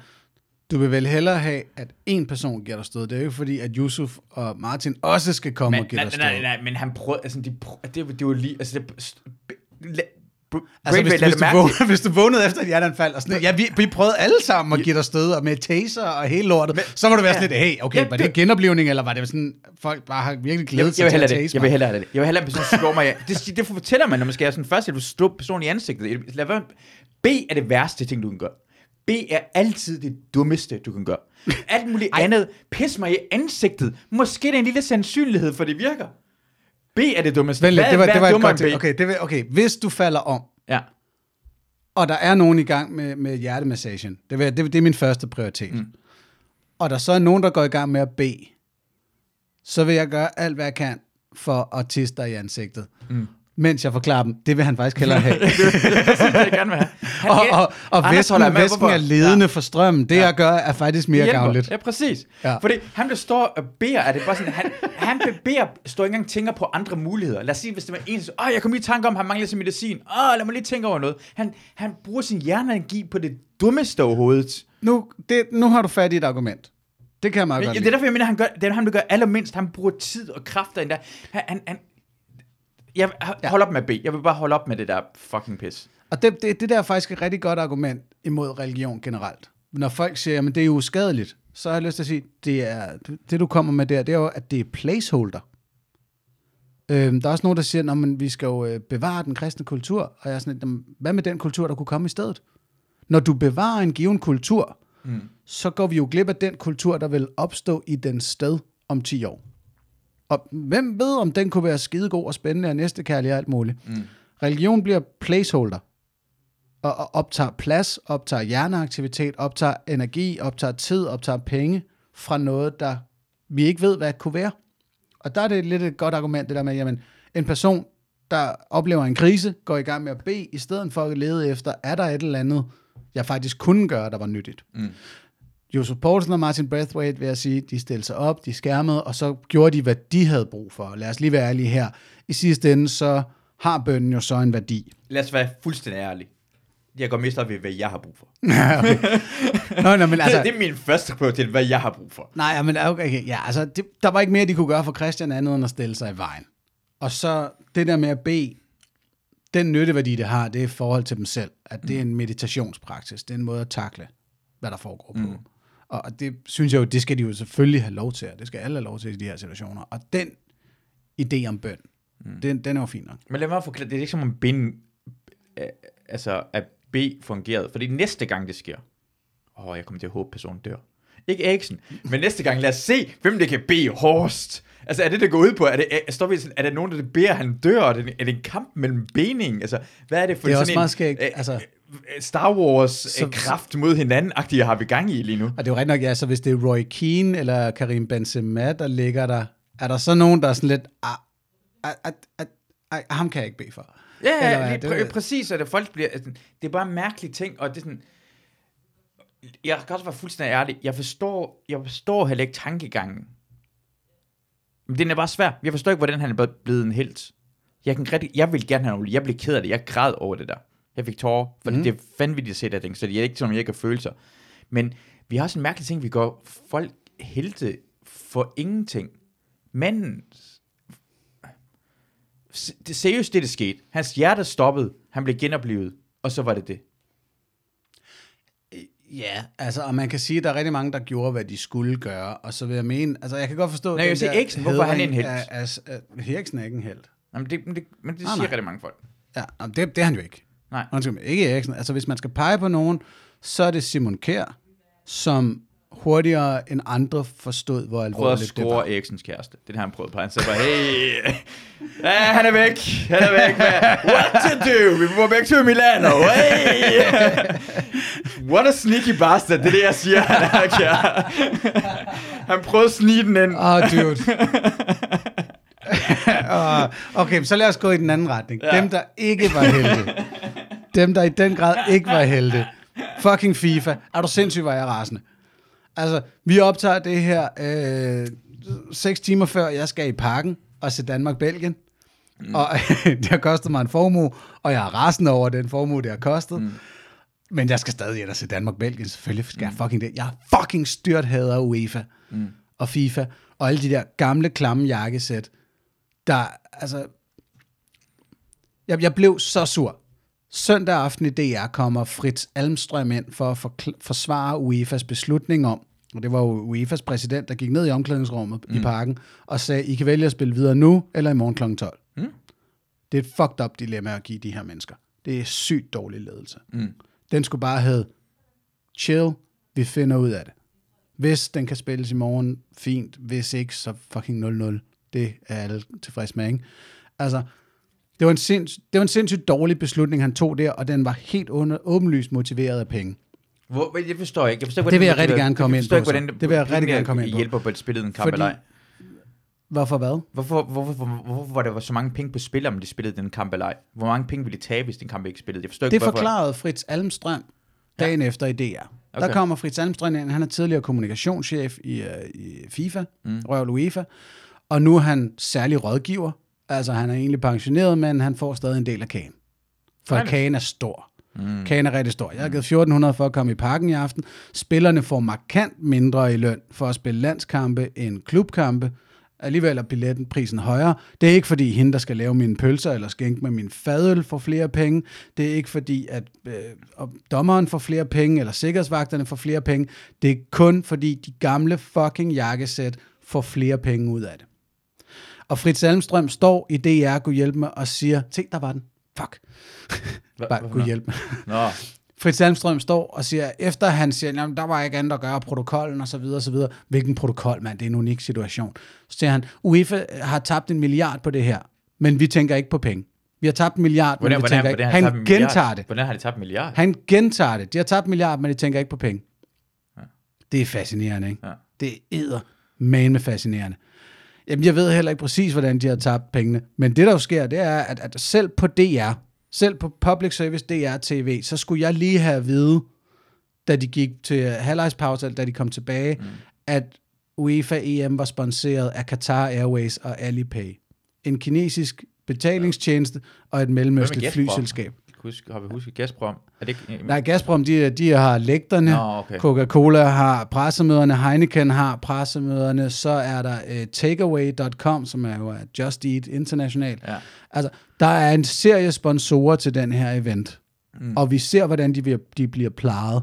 du vil vel hellere have, at en person giver dig stød. Det er jo ikke fordi, at Yusuf og Martin også skal komme
Men,
og give
nej,
dig stød.
nej, nej, men han prøvede, altså, de prøvede, det, det var lige, altså, det, la-
Altså, hvis, hvis, du vågnede, hvis du vågnede efter et hjerteanfald, og sådan, ja, vi, vi prøvede alle sammen at give dig stød, og med taser og hele lortet, men, så må du være sådan lidt, hey, okay,
Ja,
var det
det-
genoplevning, eller var det sådan, folk bare har virkelig glædet
jeg,
sig
vil
til
hellere
at
det.
tase
Jeg vil hellere have det. Jeg vil hellere, at en person slår mig. Det, det fortæller man, når man skal have sådan først, at du slår personen i ansigtet. Lad være. B er det værste ting, du kan gøre. B er altid det dummeste, du kan gøre. Alt muligt Ej. andet. Pis mig i ansigtet. Måske det er en lille sandsynlighed, for det virker. B er det dummeste.
Vent lidt, det var, det var et godt ting.
B?
Okay, det vil, okay, hvis du falder om,
Ja.
og der er nogen i gang med, med hjertemassagen, det, vil, det, det er min første prioritet, mm. og der så er nogen, der går i gang med at bede, så vil jeg gøre alt, hvad jeg kan for at tisse dig i ansigtet. Mm. Mens jeg forklarer dem, det vil han faktisk hellere have.
det synes jeg gerne vil have. Han-
og og, og
Anders
væsken,
med,
væsken er ledende for strømmen. Det, jeg gør, er faktisk mere
hjælper.
gavnligt.
Ja, præcis.
Ja.
Ja. Fordi han der står og beder, er det bare sådan, han, han beder, står ikke engang tænker på andre muligheder. Lad os sige, hvis det var en, så, åh, jeg kom lige i tanke om, han mangler sin medicin. Åh, lad mig lige tænke over noget. Han, han bruger sin hjerneenergi på det dummeste overhovedet.
Nu, det, nu har du fat i et argument. Det kan jeg meget godt
det er
lide.
derfor, jeg mener, han gør, det er ham, der gør allermindst. Han bruger tid og kræfter endda. Han, han, han, jeg hold op med B. Jeg vil bare holde op med det der fucking pis.
Og det, det, det der er faktisk et rigtig godt argument imod religion generelt. Når folk siger, at det er jo uskadeligt, så har jeg lyst til at sige, det, er, det du kommer med der, det er jo, at det er placeholder. Øhm, der er også nogen, der siger, at vi skal jo øh, bevare den kristne kultur. Og jeg er sådan lidt, "Jamen, hvad med den kultur, der kunne komme i stedet? Når du bevarer en given kultur, mm. så går vi jo glip af den kultur, der vil opstå i den sted om 10 år. Og hvem ved, om den kunne være skidegod og spændende og næstekærlig og alt muligt. Mm. Religion bliver placeholder og, og optager plads, optager hjerneaktivitet, optager energi, optager tid, optager penge fra noget, der vi ikke ved, hvad det kunne være. Og der er det lidt et godt argument, det der med, jamen, en person, der oplever en krise, går i gang med at bede, i stedet for at lede efter, er der et eller andet, jeg faktisk kunne gøre, der var nyttigt. Mm. Josef Poulsen og Martin Braithwaite, vil jeg sige, de stillede sig op, de skærmede, og så gjorde de, hvad de havde brug for. Lad os lige være ærlige her. I sidste ende, så har bønnen jo så en værdi.
Lad os være fuldstændig ærlige. Jeg går op i, hvad jeg har brug for.
Nå, nå, men altså,
Altså, det er min første prioritet, hvad jeg har brug for.
Nej, men okay, okay, ja, altså, det, der var ikke mere, de kunne gøre for Christian andet end at stille sig i vejen. Og så det der med at bede, den nytteværdi, det har, det er i forhold til dem selv. At det er en meditationspraksis. Det er en måde at takle, hvad der foregår på. Mm. Og det synes jeg jo, det skal de jo selvfølgelig have lov til. og Det skal alle have lov til i de her situationer. Og den idé om bøn, mm. den, den er jo fin nok.
Men lad mig forklare, det er ikke som om ben, øh, altså at B fungerede. Fordi næste gang det sker, åh, jeg kommer til at håbe, personen dør. Ikke Eriksen, men næste gang, lad os se, hvem det kan bede hårdest. Altså, er det, der går ud på? Er det, er, står vi sådan, er det nogen, der beder, han dør? Er det, er det en kamp mellem bening? Altså, hvad er det for
Det er
sådan
også
en,
meget skægt,
øh,
altså-
Star Wars
Så-
kraft mod hinanden agtige har vi gang i lige nu.
Og det er jo rigtigt nok, ja, så hvis det er Roy Keane eller Karim Benzema, der ligger der, er der så nogen, der er sådan lidt, ah, ah, ah, ah, ah, ham kan jeg ikke bede for.
Ja,
Eller
ja, lige
Det
pr-
er-
præcis, og det folk bliver, altså, det er bare en mærkelig ting, og det er sådan, jeg kan også være fuldstændig ærlig, jeg forstår, jeg forstår heller ikke tankegangen. Men den er bare svær. Jeg forstår ikke, hvordan han er blevet en helt. Jeg, kan rigtig, jeg vil gerne have Ole. Jeg blev ked af det. Jeg græd over det der. Jeg fik tårer, for mm. det er vanvittigt at se det ting, så det er ikke som, jeg ikke har følelser. Men vi har også en mærkelig ting, vi går folk helte for ingenting. Men det seriøst det, der skete. Hans hjerte stoppede, han blev genoplevet, og så var det det.
Ja, altså, og man kan sige, at der er rigtig mange, der gjorde, hvad de skulle gøre, og så vil jeg mene, altså jeg kan godt forstå...
Nej, jeg vil
den
sige
der
Eriksen, hvorfor er han
hædring
en helt?
Af, af, af, Eriksen er ikke en held.
Jamen, det, men det, men det
Nej,
siger
nej.
rigtig mange folk.
Ja, nå, det, det er han jo ikke.
Nej.
Undskyld ikke Eriksen. Altså, hvis man skal pege på nogen, så er det Simon Kjær, som hurtigere end andre forstod, hvor
at
alvorligt det var.
score Eriksens kæreste. Det er det, han prøvede på. Han sagde bare, hey, ja, han er væk. Han er væk. Hvad? What to do? Vi må væk til Milano. Hey. What a sneaky bastard. Det er det, jeg siger, han er kær. Han prøvede at snige den ind.
Åh, oh, dude. Åh, okay, så lad os gå i den anden retning. Ja. Dem, der ikke var helte. Dem, der i den grad ikke var helte. Fucking FIFA. Er du sindssyg, hvor jeg rasende. Altså, vi optager det her øh, seks timer før jeg skal i parken og se Danmark-Belgien. Mm. Og det har kostet mig en formue, og jeg er rasende over den formue, det har kostet. Mm. Men jeg skal stadig ind og se Danmark-Belgien. Selvfølgelig skal jeg fucking det. Jeg fucking styrt hader UEFA mm. og FIFA og alle de der gamle, klamme jakkesæt. Der, altså... Jeg, jeg blev så sur. Søndag aften i DR kommer Fritz Almstrøm ind for at forkl- forsvare UEFA's beslutning om, og det var jo UEFA's præsident, der gik ned i omklædningsrummet mm. i parken, og sagde, I kan vælge at spille videre nu, eller i morgen kl. 12. Mm. Det er et fucked up dilemma at give de her mennesker. Det er sygt dårlig ledelse. Mm. Den skulle bare have, chill, vi finder ud af det. Hvis den kan spilles i morgen, fint. Hvis ikke, så fucking 0-0. Det er alle tilfreds med, ikke? Altså, det var, en sinds, det var en sindssygt dårlig beslutning, han tog der, og den var helt under, åbenlyst motiveret af penge.
Hvor, jeg forstår ikke. Jeg forstår, ikke,
Det vil jeg rigtig gerne komme ind på,
ikke, hvordan.
Det vil jeg rigtig gerne komme ind på.
hjælper på at spille en kamp
Fordi-
eller ej.
Hvorfor hvad?
Hvorfor, hvorfor, hvorfor, hvorfor var der så mange penge på spil, om de spillede den kamp eller ej? Hvor mange penge ville de tabe, hvis den kamp ikke spillede? Jeg forstår ikke,
Det
hvorfor.
forklarede Fritz Almstrøm dagen ja. efter i DR. Okay. Der kommer Fritz Almstrøm ind, han er tidligere kommunikationschef i, uh, i FIFA, mm. Røvl UEFA, og nu er han særlig rådgiver. Altså han er egentlig pensioneret, men han får stadig en del af kagen. For
Dejligt.
kagen er stor. Mm. Kagen er rigtig stor. Jeg har givet 1400 for at komme i parken i aften. Spillerne får markant mindre i løn for at spille landskampe end klubkampe. Alligevel er billetten prisen højere. Det er ikke fordi hende, der skal lave mine pølser eller skænke med min fadøl, får flere penge. Det er ikke fordi, at øh, dommeren får flere penge, eller sikkerhedsvagterne får flere penge. Det er kun fordi, de gamle fucking jakkesæt får flere penge ud af det. Og Fritz Almstrøm står i DR, kunne hjælpe mig, og siger, se, der var den. Fuck.
Hva-
Bare kunne hjælpe mig.
Nå,
Fritz Almstrøm står og siger, efter han siger, jamen, der var ikke andet at gøre, protokollen og så videre, og så videre. Hvilken protokol, mand? Det er en unik situation. Så siger han, UEFA har tabt en milliard på det her, men vi tænker ikke på penge. Vi har tabt en milliard, men
hvordan,
vi
hvordan,
tænker
hvordan
ikke. Han gentager det.
Hvordan har de tabt en milliard?
Han gentager det. De har tabt en milliard, men de tænker ikke på penge. Det er fascinerende, ikke?
Ja.
Det er man med fascinerende. Jamen, jeg ved heller ikke præcis, hvordan de har tabt pengene, men det, der jo sker, det er, at, at selv på DR, selv på Public Service DR TV, så skulle jeg lige have at vide, da de gik til halvlejspause, da de kom tilbage, mm. at UEFA EM var sponsoreret af Qatar Airways og Alipay. En kinesisk betalingstjeneste og et mellemøstligt flyselskab.
Husk, har vi husket Gazprom? Er det ikke...
Nej, Gazprom, de, de har lægterne.
Nå, okay.
Coca-Cola har pressemøderne. Heineken har pressemøderne. Så er der uh, takeaway.com, som er jo er Just Eat International.
Ja.
Altså, der er en serie sponsorer til den her event. Mm. Og vi ser, hvordan de, bliver- de bliver plejet.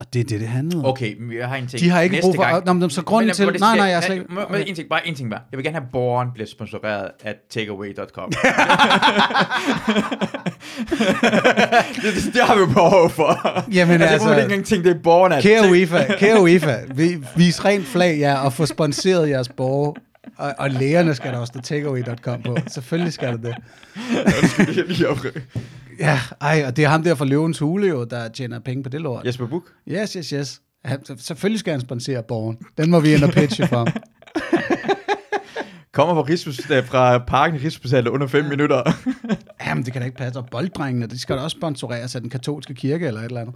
Og det er det, det handler om.
Okay, men jeg har en ting.
De har ikke
Næste
brug for-
gang-
Nå, men så grunden til- nej, nej, jeg er slet ikke-
må- en ting, bare en ting bare. Jeg vil gerne have, at borgeren bliver sponsoreret af takeaway.com. det, det, det, har vi jo behov for.
Jamen,
altså,
altså-
jeg ikke engang tænke, det er borgerne.
Kære UEFA, kære UEFA, vi, vis rent flag jer og få sponsoreret jeres borg Og, og lægerne skal der også stå takeaway.com på. Selvfølgelig skal der det.
lige op.
Ja, ej, og det er ham der fra Løvens Hule jo, der tjener penge på det lort.
Jesper Buch.
Yes, yes, yes. Han, selvfølgelig skal han sponsere borgen. Den må vi ind og pitche for ham.
Kommer fra, Rigshospitalet, fra parken i Rigshospitalet under 5 minutter.
Jamen, det kan da ikke passe. Og bolddrengene, de skal da også sponsoreres af den katolske kirke eller et eller andet.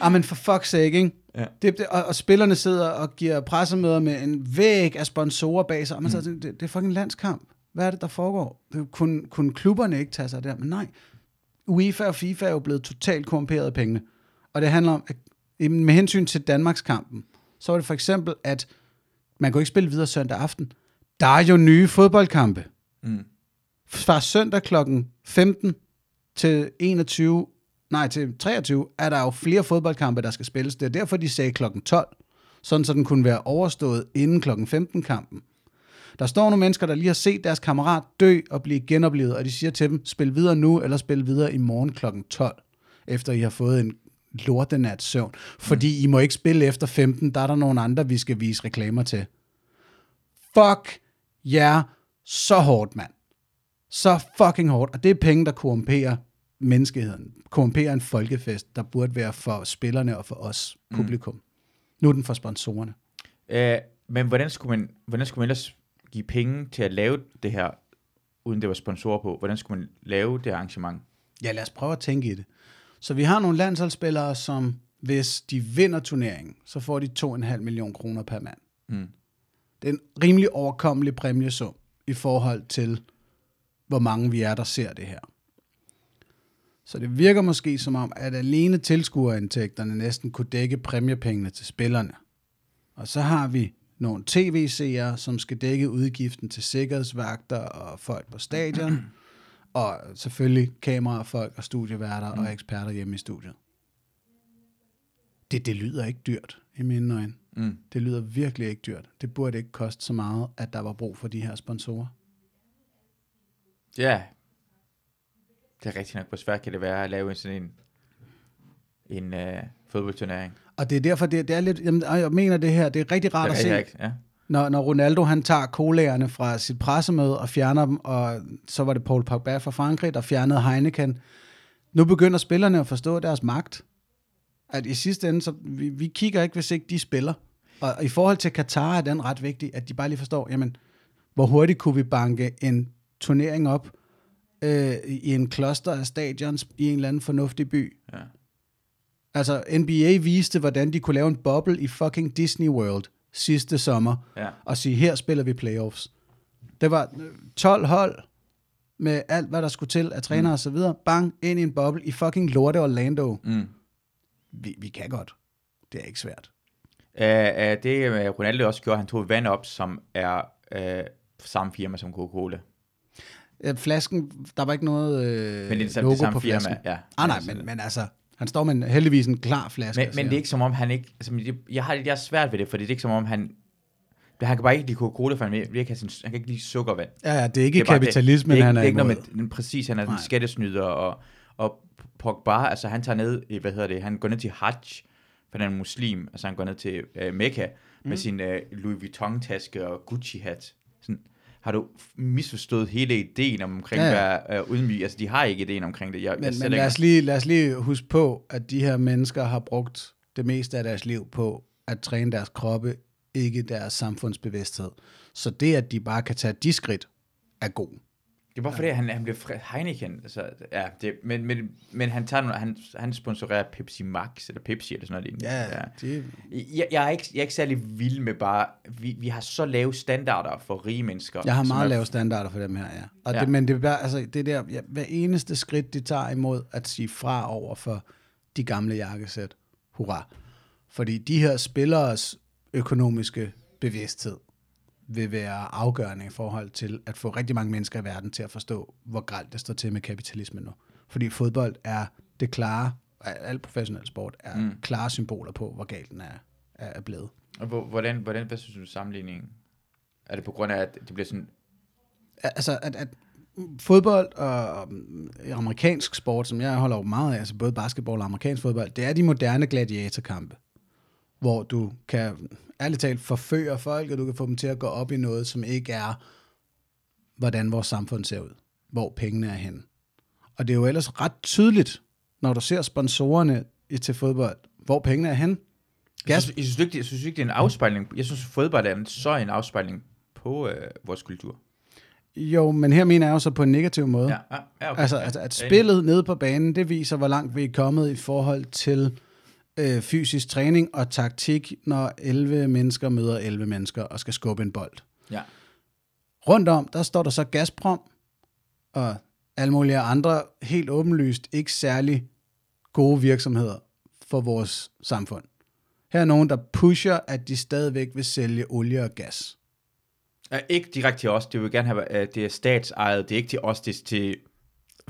Ah, men for fuck's sake, ikke?
Ja.
Det, det, og, og, spillerne sidder og giver pressemøder med en væg af sponsorer bag sig, og man mm. så, det, det er fucking landskamp. Hvad er det, der foregår? Kunne, kunne klubberne ikke tage sig der? Men nej, UEFA og FIFA er jo blevet totalt korrumperet af pengene. Og det handler om, at med hensyn til Danmarks kampen, så var det for eksempel, at man kunne ikke spille videre søndag aften. Der er jo nye fodboldkampe.
Mm.
Fra søndag klokken 15 til 21, nej til 23, er der jo flere fodboldkampe, der skal spilles. Det er derfor, de sagde klokken 12, sådan så den kunne være overstået inden klokken 15-kampen. Der står nogle mennesker, der lige har set deres kammerat dø og blive genoplevet, og de siger til dem, spil videre nu, eller spil videre i morgen klokken 12, efter I har fået en lortenat søvn. Fordi mm. I må ikke spille efter 15, der er der nogle andre, vi skal vise reklamer til. Fuck jer yeah, så hårdt, mand. Så fucking hårdt. Og det er penge, der korrumperer menneskeheden. Korrumperer en folkefest, der burde være for spillerne og for os, publikum. Mm. Nu er den for sponsorerne.
Uh, men hvordan skulle, man, hvordan skulle man ellers give penge til at lave det her, uden det var sponsorer på? Hvordan skulle man lave det arrangement?
Ja, lad os prøve at tænke i det. Så vi har nogle landsholdsspillere, som hvis de vinder turneringen, så får de 2,5 millioner kroner per mand.
Mm.
Det er en rimelig overkommelig præmiesum i forhold til, hvor mange vi er, der ser det her. Så det virker måske som om, at alene tilskuerindtægterne næsten kunne dække præmiepengene til spillerne. Og så har vi nogle tv-seere, som skal dække udgiften til sikkerhedsvagter og folk på stadion, og selvfølgelig kamerafolk og studieværter mm. og eksperter hjemme i studiet. Det, det lyder ikke dyrt i mine øjne.
Mm.
Det lyder virkelig ikke dyrt. Det burde ikke koste så meget, at der var brug for de her sponsorer.
Ja, det er rigtigt nok. Hvor svært kan det være at lave sådan en, en uh, fodboldturnering?
Og det er derfor, det, det er lidt, jamen, jeg mener det her, det er rigtig rart
Det er
at se,
rigtig, ja.
når, når Ronaldo han tager kolærerne fra sit pressemøde og fjerner dem, og så var det Paul Pogba fra Frankrig, der fjernede Heineken. Nu begynder spillerne at forstå deres magt. At i sidste ende, så vi, vi kigger ikke, hvis ikke de spiller. Og i forhold til Katar er den ret vigtig, at de bare lige forstår, jamen, hvor hurtigt kunne vi banke en turnering op øh, i en kloster af stadions i en eller anden fornuftig by.
Ja.
Altså, NBA viste, hvordan de kunne lave en boble i fucking Disney World sidste sommer,
Ja.
og sige, her spiller vi playoffs. Det var øh, 12 hold med alt, hvad der skulle til af træner mm. og så videre. Bang, ind i en boble i fucking lorte Orlando.
Mm.
Vi, vi kan godt. Det er ikke svært.
Uh, uh, det uh, Ronaldo også gjorde, han tog vand op, som er uh, samme firma som Coca-Cola.
Øh, Flasken, der var ikke noget øh,
Men det er
logo
det samme
på
firma,
flasken.
ja.
Ah, nej, men, men altså, han står med en, heldigvis en klar flaske.
Men, men det er ikke som om, han ikke... Altså, jeg, jeg, har, jeg er svært ved det, fordi det er ikke som om, han... Han kan bare ikke lide Coca-Cola, for han, vil, ikke have sin, han kan ikke lide sukkervand.
Ja, ja, det er ikke
Det er
kapitalismen,
det, det er,
han er
ikke, det er ikke noget med, præcis, han er en skattesnyder, og, og Pogba, altså han tager ned, i, hvad hedder det, han går ned til Hajj, for han er muslim, altså han går ned til uh, Mekka, mm. med sin uh, Louis Vuitton-taske og Gucci-hat. Har du misforstået hele ideen om, omkring
Ja,
ja, at uh, udmyge? Altså, de har ikke ideen omkring det. Jeg, jeg
Men,
selv
men lad, os lige, lad os lige huske på, at de her mennesker har brugt det meste af deres liv på at træne deres kroppe, ikke deres samfundsbevidsthed. Så det, at de bare kan tage de skridt, er god.
Det er bare fordi, han, han bliver fri, Heineken. Altså, ja, det, men, men, men han, tager nogle, han, han sponsorerer Pepsi Max, eller Pepsi, eller sådan noget lignende.
Ja, det,
Jeg, jeg, er ikke, jeg er ikke særlig vild med bare, vi, vi har så lave standarder for rige mennesker.
jeg har meget
er-
lave standarder for dem her, ja. Og
Ja.
Det, men det er bare, altså, det der, ja, hver eneste skridt, de tager imod at sige fra over for de gamle jakkesæt. Hurra. Fordi de her spilleres økonomiske bevidsthed vil være afgørende i forhold til at få rigtig mange mennesker i verden til at forstå, hvor gralt det står til med kapitalismen nu. Fordi fodbold er det klare, al professionel sport er mm. klare symboler på, hvor galt den er, er blevet.
Og hvor- Hvordan, hvordan, hvad synes du sammenligningen? Er det på grund af, at det bliver sådan...
altså, at, at fodbold og amerikansk sport, som jeg holder jo meget af, altså både basketball og amerikansk fodbold, det er de moderne gladiatorkampe. Hvor du kan ærligt talt forføre folk, og du kan få dem til at gå op i noget, som ikke er, hvordan vores samfund ser ud, hvor pengene er henne. Og det er jo ellers ret tydeligt, når du ser sponsorerne i- til fodbold, hvor pengene er henne.
Jeg
Gas,
synes, jeg, synes ikke, jeg synes ikke, det er en afspejling. Jeg synes, fodbold er en, så en afspejling på øh, vores kultur.
jo, men her mener jeg jo så på en negativ måde.
Ja, ja, okay.
Altså, altså at spillet nede på banen, det viser, hvor langt vi er kommet i forhold til øh, fysisk træning og taktik, når 11 mennesker møder 11 mennesker og skal skubbe en bold.
Ja.
Rundt om, der står der så Gazprom og alle mulige andre helt åbenlyst ikke særlig gode virksomheder for vores samfund. Her er nogen, der pusher, at de stadigvæk vil sælge olie og gas.
Ja, ikke direkte til os. Det vil gerne have, at det er statsejet. Det er ikke til os, det er til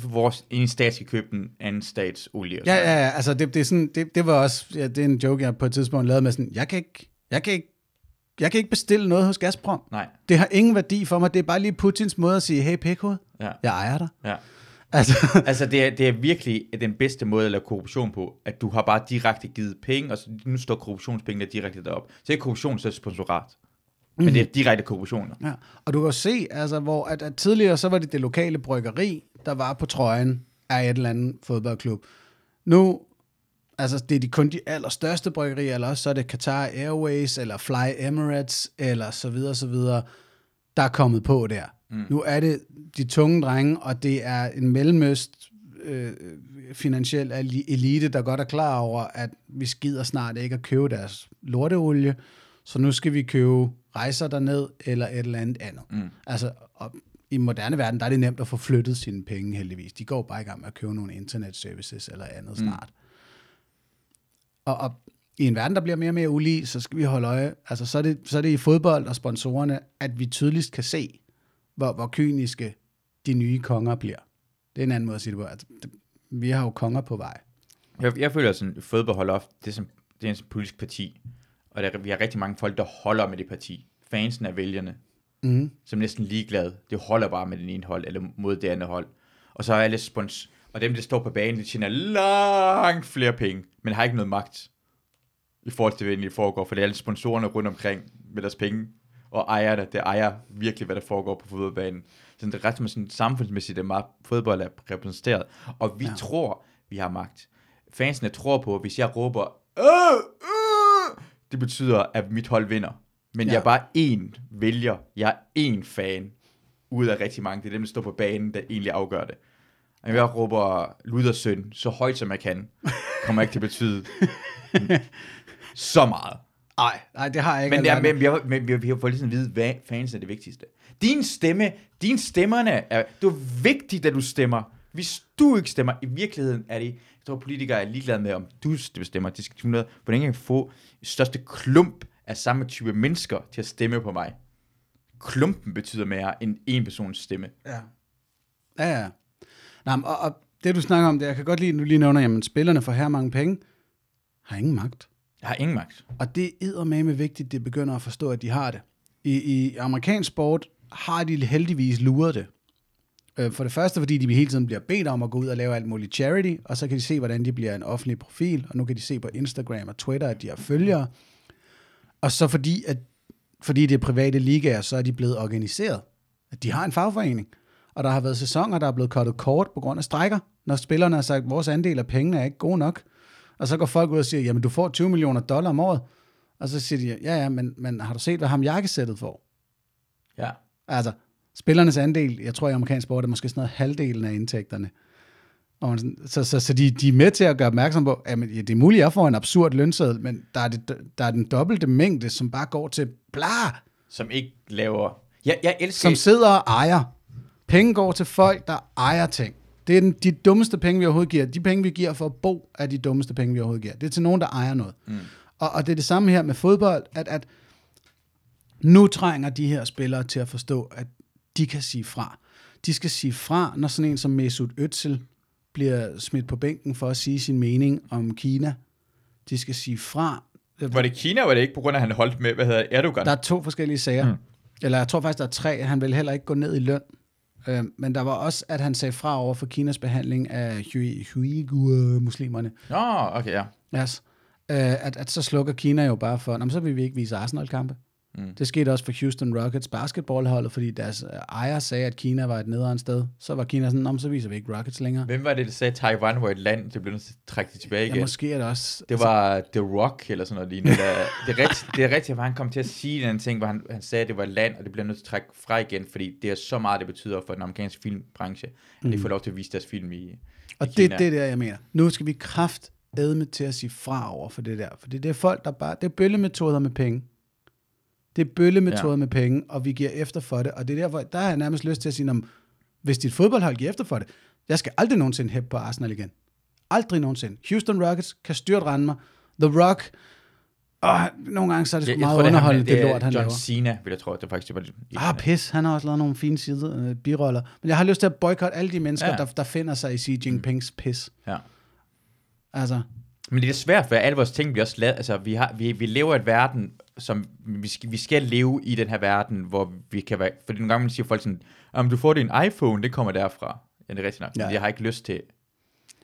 vores en stat skal købe den anden stats olie.
Ja, ja, ja. Altså, det, det, er sådan, det, det var også, ja, det er en joke, jeg på et tidspunkt lavede med sådan, jeg kan ikke, jeg kan ikke, jeg kan ikke bestille noget hos Gazprom.
Nej.
Det har ingen værdi for mig. Det er bare lige Putins måde at sige, hey pikhoved,
Ja.
jeg ejer dig.
Ja.
Altså,
Altså, det er, det er virkelig den bedste måde at lave korruption på, at du har bare direkte givet penge, og så, nu står korruptionspengene direkte derop. Så det er ikke korruption, så er sponsorat. Men det er direkte korruption.
ja. Og du kan jo se, altså, hvor at, at tidligere, så var det det lokale bryggeri, der var på trøjen af et eller andet fodboldklub. Nu, altså, det er de, kun de allerstørste bryggerier, eller også så er det Qatar Airways, eller Fly Emirates, eller så videre, så videre, der er kommet på der. Mm. Nu er det de tunge drenge, og det er en mellemøst øh, finansiel elite, der godt er klar over, at vi skider snart ikke at købe deres lorteolie, så nu skal vi købe rejser derned, eller et eller andet andet. Mm. Altså, og i moderne verden, der er det nemt at få flyttet sine penge, heldigvis. De går bare i gang med at købe nogle internet services eller andet snart. Og, og i en verden, der bliver mere og mere ulige, så skal vi holde øje. Altså, så er det, så er det i fodbold og sponsorerne, at vi tydeligst kan se, hvor, hvor kyniske de nye konger bliver. Det er en anden måde at sige det på. Altså, det, vi har jo konger på vej.
Jeg, jeg føler, at fodbold holder ofte, det er, som, det er en politisk parti, og der, vi har rigtig mange folk, der holder med det parti. Fansen af vælgerne,
Mm.
som næsten ligeglade. Det holder bare med den ene hold, eller mod det andet hold. Og så er alle spons, og dem, der står på banen, de tjener langt flere penge, men har ikke noget magt i forhold til, hvad egentlig foregår, for det er alle sponsorerne rundt omkring med deres penge, og ejerne, det ejer virkelig, hvad der foregår på fodboldbanen. Så det er ret sådan samfundsmæssigt, meget fodbold er repræsenteret, og vi ja. tror, vi har magt. Fansene tror på, at hvis jeg råber, øh, øh, det betyder, at mit hold vinder. Men ja.
Ja.
jeg er bare én vælger, jeg er én fan, ud af rigtig mange. Det er dem, der står på banen, der egentlig afgør det. Og jeg råber ludersøn så højt som jeg kan, kommer ikke til at betyde så meget.
Nej, nej, det har jeg ikke.
Men,
alene.
men, vi har, men vi har, vi har fået ligesom at vide, hvad fans er det vigtigste. Din stemme, din stemmerne er, det er vigtigt, at du stemmer. Hvis du ikke stemmer, i virkeligheden er det, jeg tror politikere er ligeglade med, om du stemmer. De skal hvordan jeg kan få største klump af samme type mennesker til at stemme på mig. Klumpen betyder mere end en persons stemme.
Ja. Ja, ja. Men, og, og det du snakker om, det jeg kan godt lide, at du lige nævner, jamen spillerne får her mange penge, har ingen magt.
Jeg har ingen magt.
Og det er med vigtigt, det begynder at forstå, at de har det. I, i amerikansk sport har de heldigvis luret det. Øh, For det første, fordi de hele tiden bliver bedt om at gå ud og lave alt muligt charity, og så kan de se, hvordan de bliver en offentlig profil, og nu kan de se på Instagram og Twitter, at de har følgere. Og så fordi, at, fordi det er private ligaer, så er de blevet organiseret. At de har en fagforening. Og der har været sæsoner, der er blevet kottet kort på grund af strækker, når spillerne har sagt, at vores andel af pengene er ikke god nok. Og så går folk ud og siger, jamen du får 20 millioner dollar om året. Og så siger de, ja ja, men, men har du set, hvad ham jakkesættet får?
Ja.
Altså, spillernes andel, jeg tror i amerikansk sport, er måske sådan noget halvdelen af indtægterne. Og sådan, så, så, så de, de er med til at gøre opmærksom på, at ja, det er muligt, at jeg får en absurd lønseddel, men der er, det, der er den dobbelte mængde, som bare går til bla,
Som ikke laver... Jeg, jeg elsker...
som sidder og ejer. Penge går til folk, der ejer ting. Det er den, de dummeste penge, vi overhovedet giver. De penge, vi giver for at bo, er de dummeste penge, vi overhovedet giver. Det er til nogen, der ejer noget. Mm. Og, og det er det samme her med fodbold, at, at nu trænger de her spillere til at forstå, at de kan sige fra. De skal sige fra, når sådan en som Mesut Özil bliver smidt på bænken for at sige sin mening om Kina. De skal sige fra.
Var det Kina, var det ikke på grund af, at han holdt med, hvad hedder Erdogan?
Der er to forskellige sager. Mm. Eller jeg tror faktisk, der er tre. Han vil heller ikke gå ned i løn. Øh, men der var også, at han sagde fra over for Kinas behandling af Uighur-muslimerne.
Nå, okay, ja.
Yes. øh, at, at så slukker Kina jo bare for, "Nå, men så vil vi ikke vise Arsenal-kampe. Mm. Det skete også for Houston Rockets basketballholdet, fordi deres øh, ejer sagde, at Kina var et nederen sted. Så var Kina sådan, "Nå, men så viser vi ikke Rockets længere.
Hvem var det, der sagde, at Taiwan var et land, det blev nødt til at trække det tilbage igen?
Ja, måske er det også...
Det var The Rock eller sådan noget lignende. Der, det, er rigtigt, det er rigtigt, at han kom til at sige den ting, hvor han, han sagde, at det var et land, og det bliver nødt til at trække fra igen, fordi det er så meget, det betyder for den amerikanske filmbranche, at de får lov til at vise deres film i,
Mm. Og
i
det er
Kina.
det der, jeg mener. Nu skal vi kraft edme til at sige fra over for det der. For det er folk, der bare... Det er bøllemetoder med penge. Det er bøllemetoder
Ja.
med penge, og vi giver efter for det. Og det er derfor, der har jeg nærmest lyst til at sige, "Nå, men hvis dit fodboldhold giver efter for det, jeg skal aldrig nogensinde hæppe på Arsenal igen. Aldrig nogensinde. Houston Rockets kan styrt rende mig. The Rock, åh, nogle gange så er det
Jeg,
meget
er,
underholdende, det,
det er
lort, han
John
laver.
Cena, vil jeg tro, det faktisk var det.
Ah, pis. Han har også lavet nogle fine sider, øh, biroller. Men jeg har lyst til at boykotte alle de mennesker,
Ja.
der, der finder sig i Xi Jinpings pis.
Ja.
Altså,
Men det er svært, for alle vores ting bliver også lavet. Altså, vi, har, vi, vi lever i et verden, som vi skal, vi skal leve i den her verden, hvor vi kan være... Fordi nogle gange man siger folk sådan, om du får din iPhone, det kommer derfra. Ja, det er rigtigt nok. Ja. Jeg har ikke lyst til...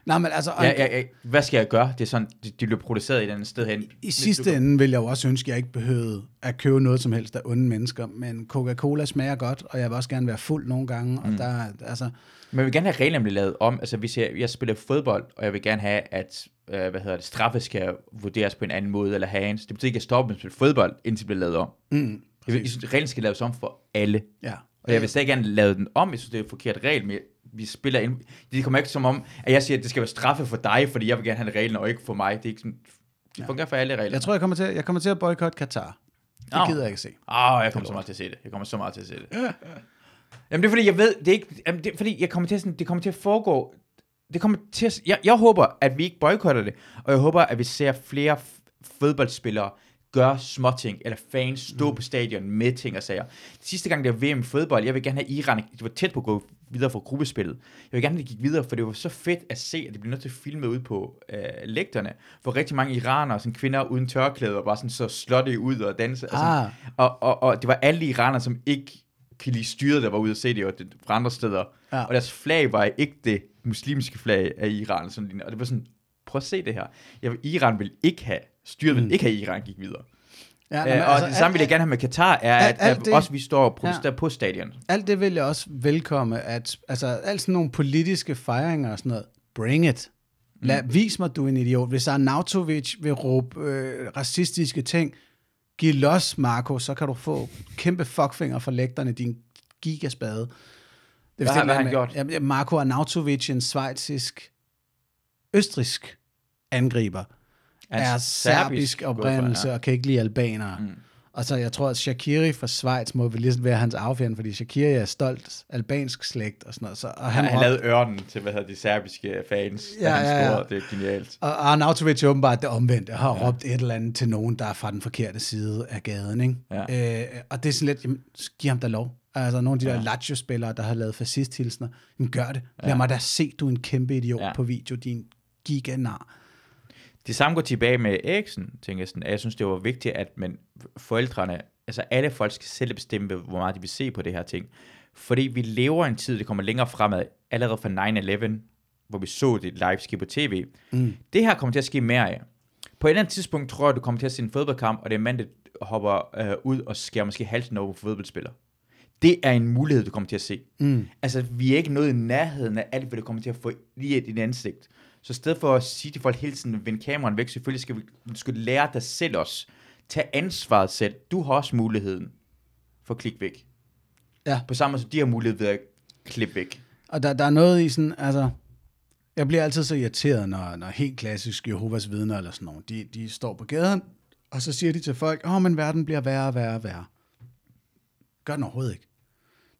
nej, men altså,
Ja, ja, ja, hvad skal jeg gøre? Det er sådan, de, de bliver produceret et andet sted hen.
i sidste ende vil jeg jo også ønske, at jeg ikke behøvede at købe noget som helst af onde mennesker, men Coca-Cola smager godt, og jeg vil også gerne være fuld nogle gange, og der, altså,
Men jeg vil gerne have reglerne blive lavet om. Altså, hvis jeg, jeg spiller fodbold, og jeg vil gerne have, at øh, hvad hedder det, straffe skal vurderes på en anden måde, eller hands. Det betyder ikke, at jeg stopper med at spille fodbold, indtil det bliver lavet om.
mm,
Jeg, vil, jeg synes, reglerne skal laves om for alle.
ja.
Og jeg vil stadig gerne lave den om. Jeg synes, det er en forkert regel, men vi spiller ind. Det kommer ikke som om, at jeg siger, at det skal være straffe for dig, fordi jeg vil gerne have reglen, og ikke for mig. Det er ikke sådan, det fungerer for alle regler.
Jeg tror, jeg kommer til, jeg kommer til at boykotte Katar. Det
Nå.
gider jeg ikke se.
Åh, oh, jeg kommer så meget til at se det. Jeg kommer så meget til at se det. Jamen, det er fordi, jeg ved, det er ikke, jamen, det er fordi, jeg kommer til at, sådan, det kommer til at foregå, det kommer til at, jeg, jeg håber, at vi ikke boykotter det, og jeg håber, at vi ser flere fodboldspillere gøre småting, eller fans stå mm. på stadion med ting og sager. Sidste gang, det var VM fodbold, jeg vil gerne have Iran, det var tæt på at gå videre fra gruppespillet. Jeg vil gerne have, at det gik videre, for det var så fedt at se, at det blev nødt til at filme ud på øh, lægterne, hvor rigtig mange iranere, sådan kvinder uden tørklæder, bare sådan så slåtte ud og danse. Altså,
Ah.
og, og, og det var alle iranere, som ikke kan lide styret, der var ude at se det, og det fra andre steder.
Ja.
Og deres flag var ikke det muslimske flag af Iran. Sådan, og det var sådan, prøv at se det her. Jeg, Iran vil ikke have, styret vil ikke have, at Iran gik videre.
Ja,
Ja,
nå, men
øh, og
altså,
det samme vil jeg
alt-
gerne have med Katar, er,
alt-
at,
alt
at
det-
også vi står og protesterer ja. på stadion.
alt det vil jeg også velkomme, at altså, alt sådan nogle politiske fejringer og sådan noget, bring it. Lad,
Mm.
Vis mig, du er en idiot. Hvis Arnautovic vil råbe øh, racistiske ting, giv los, Marco, så kan du få kæmpe fuckfinger for lægterne, din gigaspade. Det er
Hvad hvad har han
med- Jamen, Marco Arnautovic, en svejtsisk, østrisk angriber, er serbisk oprindelse og kan ikke lide albanere. Mm. Og så jeg tror, at Shakiri fra Schweiz må vel ligesom være hans affjend, fordi Shakiri er stolt albansk slægt og sådan noget. Så, og
Han,
han,
han lavede ørnen til, hvad hedder de serbiske fans, ja,
Ja,
han
ja, ja.
Det er genialt.
Og Arnautovic åbenbart det omvendte, har ja. råbt et eller andet til nogen, der er fra den forkerte side af gaden. Ikke?
Ja.
Øh, og det er sådan lidt, jamen, giv ham da lov. Altså nogle af de der ja. Lazio-spillere, der har lavet fascisthilsner, jamen gør det. Lad
Ja.
mig da se, du er en kæmpe idiot
Ja.
ja. på video, din giganar.
Det samme går tilbage med Eriksen, tænker jeg sådan, jeg synes, det var vigtigt, at man, forældrene, altså alle folk skal selv bestemme, hvor meget de vil se på det her ting. Fordi vi lever en tid, det kommer længere fremad, allerede fra 9-11, hvor vi så det live ske på tv. Mm. Det her kommer til at ske mere af. På et eller andet tidspunkt tror jeg, du kommer til at se en fodboldkamp, og det er en mand, der hopper øh, ud og skærer måske halsen over på fodboldspiller. Det er en mulighed, du kommer til at se. Mm. Altså, vi er ikke nået i nærheden af alt, hvad du kommer til at få lige i dit ansigt. Så i stedet for at sige til folk hele tiden, vend kameraen væk, selvfølgelig skal vi, du skal lære dig selv også. Tag ansvaret selv. Du har også muligheden for at klikke væk.
Ja.
På samme måde som de har mulighed ved at klippe væk.
Og der, der er noget i sådan, altså, jeg bliver altid så irriteret, når, når helt klassisk Jehovas vidner eller sådan nogen, de, de står på gaden, og så siger de til folk, åh, oh, men verden bliver værre og værre og værre. Gør den overhovedet ikke.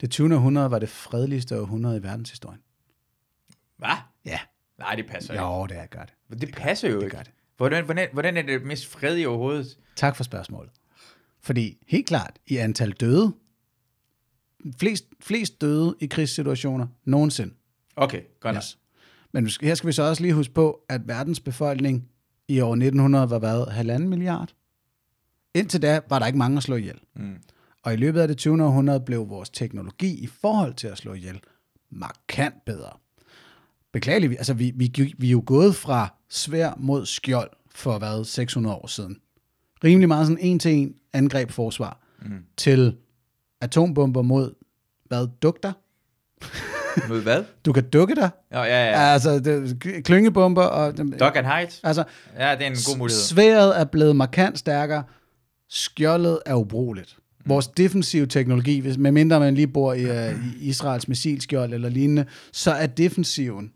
Det 20. århundrede var det fredeligste århundrede i verdenshistorien.
Hvad?
Ja.
Nej, det passer ikke.
Jo, det er gør det.
Det passer jo
det
ikke.
gør det.
Hvordan, hvordan, hvordan er det mest fredige overhovedet?
Tak for spørgsmålet. Fordi helt klart, i antal døde, flest, flest døde i krigssituationer nogensinde.
Okay, godt.
Yes. Men her skal vi så også lige huske på, at verdens befolkning i år 1900 var hvad? Halvanden milliard? Indtil da var der ikke mange at slå ihjel.
Mm.
Og i løbet af det 20. århundrede blev vores teknologi i forhold til at slå ihjel markant bedre. Beklageligt, altså vi, vi, vi er jo gået fra svær mod skjold for hvad, 600 år siden. Rimelig meget sådan en til en angreb forsvar mm. til atombomber mod, hvad, dugter?
Mod hvad?
Du kan dukke dig.
Ja, ja, ja.
Altså, det, klyngebomber og...
Dog and height.
Altså,
Ja, det er en god mulighed.
Sværet er blevet markant stærkere. Skjoldet er ubrugeligt. Vores defensive teknologi, hvis, medmindre man lige bor i, uh, i Israels missilskjold eller lignende, så er defensiven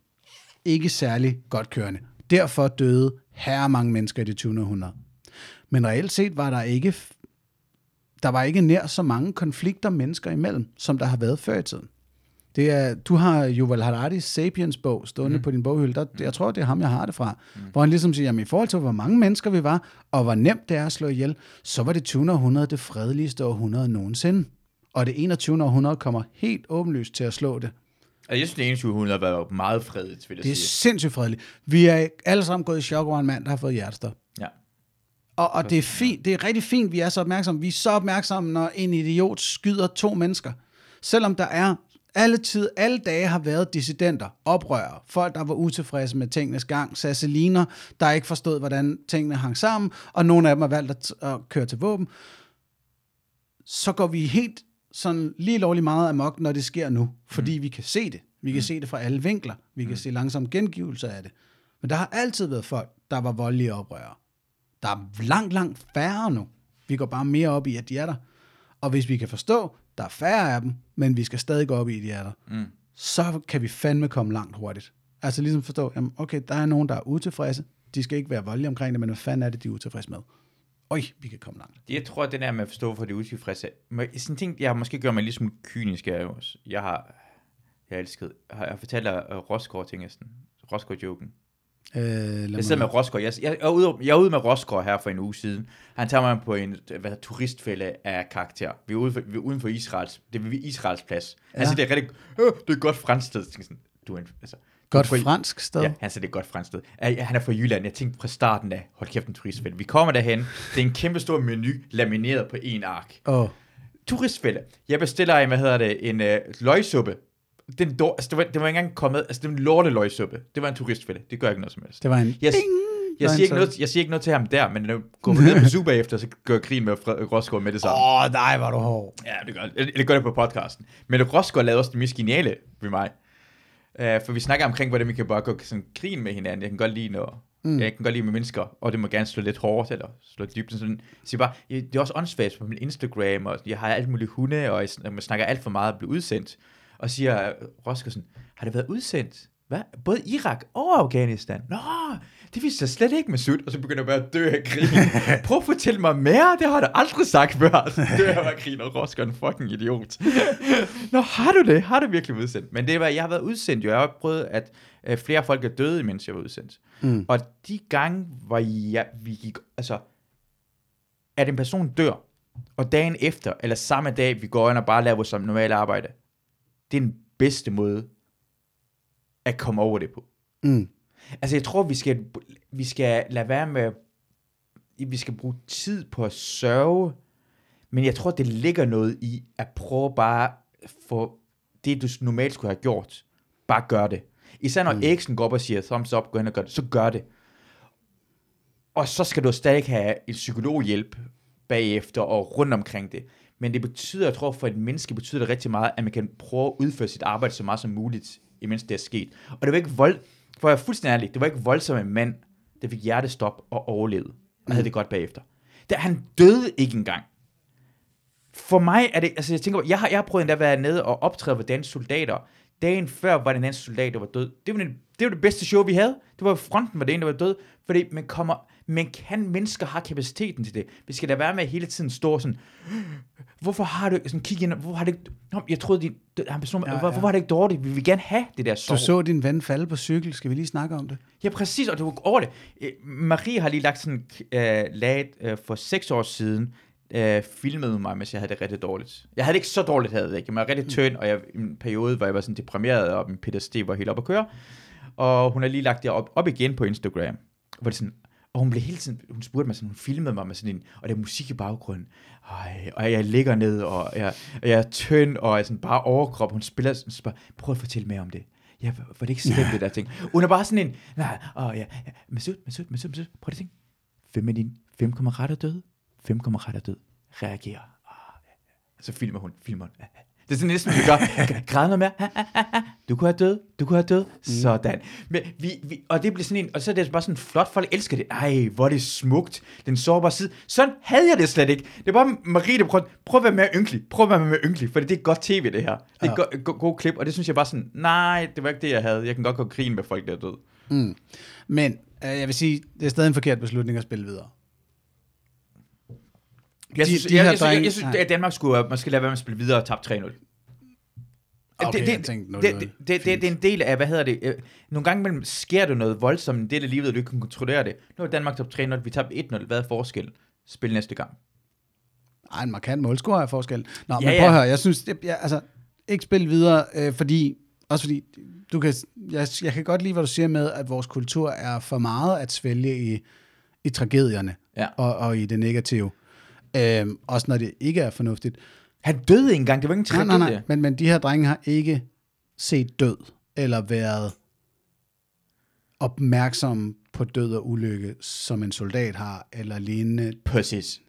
ikke særlig godt kørende. Derfor døde herre mange mennesker i det 20. århundrede. Men reelt set var der ikke der var ikke nær så mange konflikter mennesker imellem, som der har været før i tiden. Det er, du har Yuval Harari's Sapiens bog stående mm. på din boghylde. Der, jeg tror, det er ham, jeg har det fra. Mm. Hvor han ligesom siger, jamen i forhold til, hvor mange mennesker vi var, og hvor nemt det er at slå ihjel, så var det 20. århundrede det fredeligste århundrede nogensinde. Og det 21. århundrede kommer helt åbenlyst til at slå det.
Altså, jeg synes, det 21. århundrede har været meget fredeligt, vil jeg
Det er
sige.
sindssygt fredeligt. Vi er alle sammen gået i chok over en mand, der har fået hjertestop.
Ja.
Og, og det er fint, det er rigtig fint, vi er så opmærksomme. Vi er så opmærksomme, når en idiot skyder to mennesker. Selvom der er alle tid, alle dage har været dissidenter, oprørere, folk, der var utilfredse med tingenes gang, sasseliner, der ikke forstod, hvordan tingene hang sammen, og nogle af dem har valgt at, at køre til våben. Så går vi helt sådan lige lovligt meget amok, når det sker nu, fordi mm. vi kan se det. Vi kan mm. se det fra alle vinkler. Vi kan mm. se langsomt gengivelser af det. Men der har altid været folk, der var voldelige oprørere. Der er langt, langt færre nu. Vi går bare mere op i, at de er der. Og hvis vi kan forstå, der er færre af dem, men vi skal stadig gå op i, at de er der, mm. så kan vi fandme komme langt hurtigt. Altså ligesom forstå, jamen, okay, der er nogen, der er utilfredse. De skal ikke være voldelige omkring det, men hvad fanden er det, de er utilfredse med? Øj, vi kan komme langt.
Jeg tror, det der med at forstå, for det utilfredse. Men Sådan en ting, jeg har måske gjort mig lidt som kynisk er jo også. Jeg har, jeg elsket, har jeg fortalt dig uh, Rosgaard-tingesten? Rosgaard-joken.
Øh,
Jeg sidder med Rosgaard. Jeg, jeg, jeg, er ude, jeg er ude med Rosgaard her for en uge siden. Han tager mig på en hvad, turistfælde af karakter. Vi er, ude for, vi er uden for Israels, det er Israels plads. Han
Ja.
siger, det er rigtig, øh, det er godt fransk sted. Jeg Du er en, altså,
Godt
fra-
fransk sted.
Ja, han siger, det er godt fransk sted. Han er fra Jylland. Jeg tænkte fra starten af, hold kæft en turistfælde. Vi kommer derhen. Det er en kæmpe stor menu, lamineret på en ark.
Åh,
Turistfælde. Jeg bestiller en, hvad hedder det, en øh, løgsuppe. Den dår, altså, det, var, det var ikke engang kommet, altså det var en lorte løgsuppe. Det var en turistfælde. Det gør ikke noget som helst.
det var en
Jeg,
ding!
jeg, siger ikke noget, jeg siger ikke noget til ham der, men når jeg går ned på Zuba efter, så gør jeg grin med Rosgaard med det samme.
Åh, oh, nej, var du hård.
Ja, det gør det. Det gør det på podcasten. Men Rosgaard lavede også det mest geniale ved mig. Uh, for vi snakker omkring, hvordan vi kan bare gå sådan grin med hinanden. Jeg kan godt lide, når, mm. jeg kan godt lide med mennesker, og det må gerne slå lidt hårdt, eller slå dybt. Sådan, jeg siger bare, ja, det er også åndssvagt på min Instagram, og jeg har alt muligt hunde, og jeg, man snakker alt for meget at blive udsendt. Og siger sådan, har det været udsendt? Hvad? Både Irak og Afghanistan? Nå, det vidste jeg slet ikke med sut. Og så begynder jeg bare at dø af grin. Prøv at fortælle mig mere, det har da aldrig sagt før. Så dør jeg af grin, og Rosgaard er en fucking idiot. Nå, har du det? Har du virkelig udsendt? Men det var, jeg har været udsendt jo. Jeg har prøvet, at øh, flere folk er døde, mens jeg var udsendt. Mm. Og de gange, hvor jeg, vi gik, altså, at en person dør, og dagen efter, eller samme dag, vi går ind og bare laver vores normale arbejde, det er den bedste måde at komme over det på.
Mm.
Altså, jeg tror, vi skal, vi skal lade være med, vi skal bruge tid på at sørge, men jeg tror, det ligger noget i at prøve bare få det, du normalt skulle have gjort, bare gør det. Især når mm. Eriksen går op og siger, thumbs up, gå hen og gør det, så gør det. Og så skal du stadig have en psykologhjælp bagefter og rundt omkring det. Men det betyder, jeg tror for et menneske betyder det rigtig meget, at man kan prøve at udføre sit arbejde så meget som muligt, imens det er sket. Og det var ikke vold, for jeg er fuldstændig ærlig, det var ikke voldsomt en mand, der fik hjertestop og overlevede. Og havde det godt bagefter. Der, han døde ikke engang. For mig er det, altså jeg tænker, jeg har, jeg har prøvet endda at være nede og optræde for danske soldater. Dagen før var den danske soldat, der var død. Det var, den, det var det bedste show, vi havde. Det var fronten, var det en, der var død. Fordi man kommer, men kan mennesker have kapaciteten til det? Vi skal da være med at hele tiden stå sådan, hvorfor har du, sådan kigge ind, hvorfor har det ikke, jeg troede, din, han person, ja,
Ja,
hvorfor var det ikke dårligt? Vi vil gerne have det der
Du
sorg.
så din ven falde på cykel. Skal vi lige snakke om det?
Ja, præcis, og det var over det. Øh, Marie har lige lagt sådan øh, lag øh, for seks år siden, øh, filmede mig, mens jeg havde det rigtig dårligt. Jeg havde det ikke så dårligt, havde jeg det ikke. Jeg var rigtig tynd, og jeg, i en periode, hvor jeg var sådan deprimeret, og min PTSD var helt op at køre. Og hun har lige lagt det op, op igen på Instagram. Hvor det sådan, og hun blev hele tiden, hun spurgte mig sådan, hun filmede mig med sådan en, og der er musik i baggrunden. Ej, og jeg ligger ned, og jeg, og jeg er tynd, og jeg er sådan bare overkrop. Hun spiller sådan, så bare, prøv at fortælle mere om det. Ja, var det ikke slemt, det der ting? Hun er bare sådan en, nej, åh ja, ja, Masud, Masud, Masud, Masud, prøv at tænke. Din? Hvem kommer ret og død? Hvem kommer ret og død? Reagerer. Ah. Så filmer hun. Filmer. Ja. Det er sådan næsten, vi gør. Græd noget mere. Du kunne have død. Du kunne have død. Sådan. Men vi, vi, og det bliver sådan en, og så er det bare sådan flot. Folk elsker det. Ej, hvor er det smukt. Den sårbare side. Sådan havde jeg det slet ikke. Det var bare Marie, der prøvede, prøv at være mere ynkelig. Prøv at være mere ynkelig, for det er godt tv, det her. Det er
Ja.
ja. god, god, god klip, og det synes jeg bare sådan, nej, det var ikke det, jeg havde. Jeg kan godt gå grin med folk, der er død.
Men øh, jeg vil sige, det er stadig en forkert beslutning at spille videre.
Jeg
De-
synes,
de
jeg,
her
jeg, synes, jeg,
drenge-
jeg synes
nej.
at Danmark skulle, man skal lade være med at spille videre og tabe 3-0.
Okay,
det,
jeg
det,
tænkte 0-0.
det, det, det, det, det, er en del af, hvad hedder det, øh, nogle gange imellem sker det noget voldsomt, en del af livet, du ikke kan kontrollere det. Nu er Danmark top 3-0, vi tabte 1-0, hvad er forskellen? Spil næste gang.
Ej, en markant målscore er forskel. Nå, ja,
Ja,
men
ja.
prøv at høre, jeg synes, jeg, jeg, altså, ikke spille videre, øh, fordi, også fordi, du kan, jeg, jeg kan godt lide, hvad du siger med, at vores kultur er for meget at svælge i, i tragedierne
Ja.
og, og i det negative. Øh, også når det ikke er fornuftigt.
Han døde ikke engang, det var ikke en
Nej,
tragedie.
nej, nej, men, men de her drenge har ikke set død, eller været opmærksomme på død og ulykke, som en soldat har, eller lignende.
Præcis.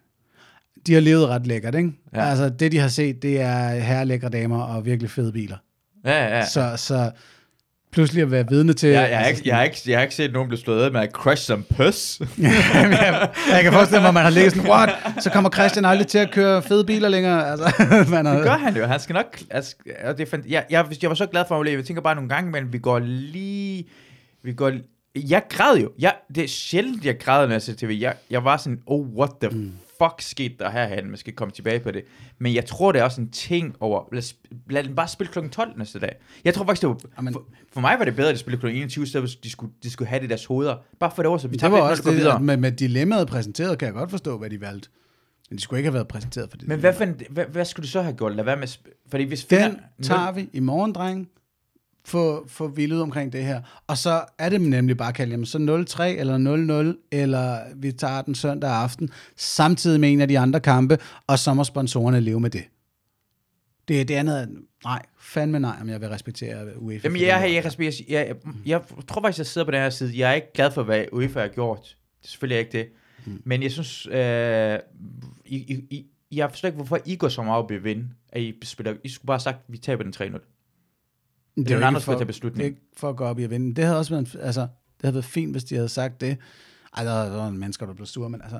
De har levet ret lækkert, ikke? Ja. Altså, det de har set, det er herrelækre damer og virkelig fede biler.
Ja, ja.
Ja. Så, så pludselig at være vidne til...
Jeg, jeg, har
altså,
ikke, jeg, har ikke, jeg har ikke set nogen blive slået af med at crash som pøs.
jeg, jeg kan forestille mig, at man har ligget sådan, what? Så kommer Christian aldrig til at køre fede biler længere. Altså, man har,
Det gør han jo. Han skal nok... Altså, det er fant- jeg, jeg, jeg var så glad for at. Jeg tænker bare nogle gange, men vi går lige... Vi går... Jeg græd jo. Jeg, det er sjældent, jeg græder, når jeg ser tv. Jeg, jeg var sådan, oh, what the mm. Fuck skete der herhen? Man skal komme tilbage på det. Men jeg tror, det er også en ting over... Lad, os- lad den bare spille klokken 12 næste dag. Jeg tror faktisk, det var...
Jamen-
For, for mig var det bedre, at de spillede klokken 21, så de skulle, de skulle have det i deres hoveder. Bare for det over, så vi
det
tager
var
lidt,
også
det videre.
med, med dilemmaet præsenteret, kan jeg godt forstå, hvad de valgte. Men de skulle ikke have været præsenteret for det.
Men hvad, fanden, hvad, hvad skulle du så have gjort? Lad være med... Fordi hvis
Den
finder-
tager vi i morgen, dreng. Få, få vildet omkring det her. Og så er det nemlig bare kaldt, jamen så 0-3 eller 0-0, eller vi tager den søndag aften, samtidig med en af de andre kampe, og så må sponsorerne leve med det. Det, det andet, nej, fandme nej, om jeg vil respektere UEFA.
Jamen,
for
jeg, jeg, jeg, respekterer, jeg, jeg, jeg tror faktisk, jeg sidder på den her side. Jeg er ikke glad for, hvad UEFA har gjort. Det er selvfølgelig ikke det.
Hmm.
Men jeg synes, øh, I, I, I, jeg forstår ikke, hvorfor I går så meget op i at vinde. At I, spiller, I skulle bare have sagt, at vi taber den 3-0.
Det
er
jo
andre, der tage beslutning.
Det er ikke for at gå op i at vinde. Det havde også været, altså, det havde været fint, hvis de havde sagt det. Ej, der var- en mennesker, der blev sure, men altså,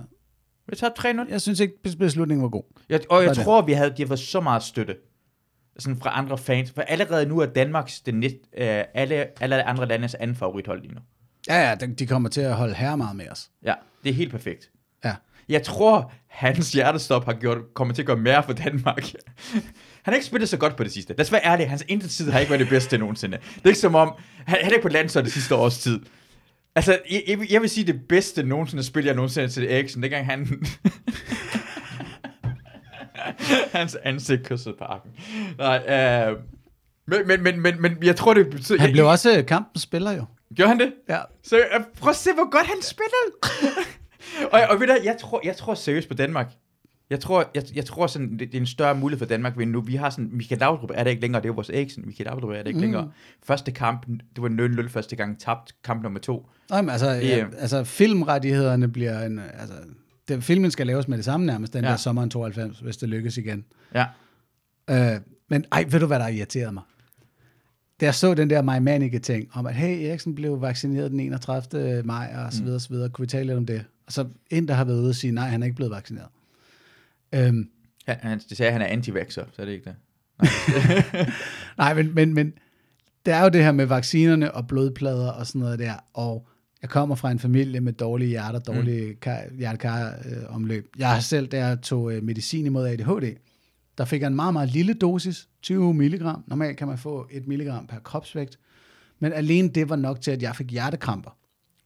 Vi tager 3-0.
jeg synes ikke, beslutningen var god.
Jeg, og jeg
det?
tror, vi havde, fået så meget støtte. Sådan fra andre fans. For allerede nu er Danmarks det næst, øh, alle, alle andre landes anden favorithold lige nu.
Ja, ja, de- de kommer til at holde her meget med os.
Ja, det er helt perfekt.
Ja.
Jeg tror, hans hjertestop har gjort, kommer til at gøre mere for Danmark. Han har ikke spillet så godt på det sidste. Lad os være ærlige, hans intetid har ikke været det bedste nogensinde. Det er ikke som om, han heller ikke på landsholdet det sidste års tid. Altså, jeg, jeg, vil- jeg sige det bedste nogensinde spil, jeg nogensinde til Eriksen, dengang han... hans ansigt kyssede parken. Nej, øh, men, men, men, men, men jeg tror, det betyder...
Han blev også kampens spiller jo.
Gjorde han det?
Ja.
Så øh, prøv at se, hvor godt han spillede. og, og ved du, jeg tror, jeg tror seriøst på Danmark. Jeg tror, jeg, jeg tror sådan, det, det, er en større mulighed for Danmark, men nu vi har sådan, Michael Laudrup er det ikke længere, det er jo vores Eriksen, Michael Laudrup er det ikke mm. længere. Første kamp, det var 0-0 første gang, tabt kamp nummer to.
Men altså, ja,
Ja.
altså filmrettighederne bliver en, altså, det, filmen skal laves med det samme nærmest, den ja. Der sommeren 92, hvis det lykkes igen.
Ja.
Øh, men ej, ved du hvad der irriterede mig? Da jeg så den der Maj Manike ting om, at hey, Eriksen blev vaccineret den 31. maj, og så videre, så videre. Kunne vi tale lidt om det? Og så en, der har været ude og sige, nej, han er ikke blevet vaccineret. Øhm,
Han, han, det sagde, at han er anti-vaxxer, så er det ikke det.
Nej, men, men, men det er jo det her med vaccinerne og blodplader og sådan noget der, og jeg kommer fra en familie med dårlige hjerter, dårlige mm. Jeg har selv, da jeg tog øh, medicin imod ADHD, der fik jeg en meget, meget lille dosis, 20 milligram. Normalt kan man få 1 milligram per kropsvægt, men alene det var nok til, at jeg fik hjertekramper.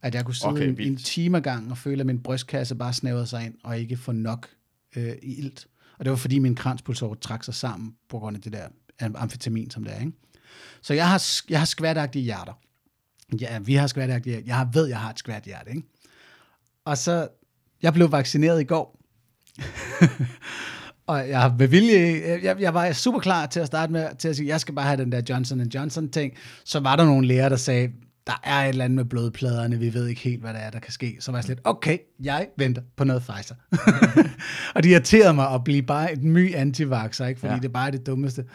At jeg kunne sidde
Okay,
en, en time ad gangen og føle, at min brystkasse bare snævrede sig ind, og ikke få nok øh, i ilt. Og det var fordi min kranspulsår trak sig sammen på grund af det der amfetamin, som det er. Ikke? Så jeg har, jeg har skvatagtige hjerter. Ja, vi har skvatagtige hjerter. Jeg har- ved, jeg har et skvat hjerte, ikke? Og så, jeg blev vaccineret i går. og jeg har med vilje, jeg, jeg var super klar til at starte med til at sige, jeg skal bare have den der Johnson Johnson ting. Så var der nogle læger, der sagde, der er et eller andet med blodpladerne, vi ved ikke helt, hvad der er, der kan ske. Så var jeg slet, okay, jeg venter på noget Pfizer. og det irriterede mig at blive bare et my anti ikke? fordi
Ja.
det bare er det dummeste.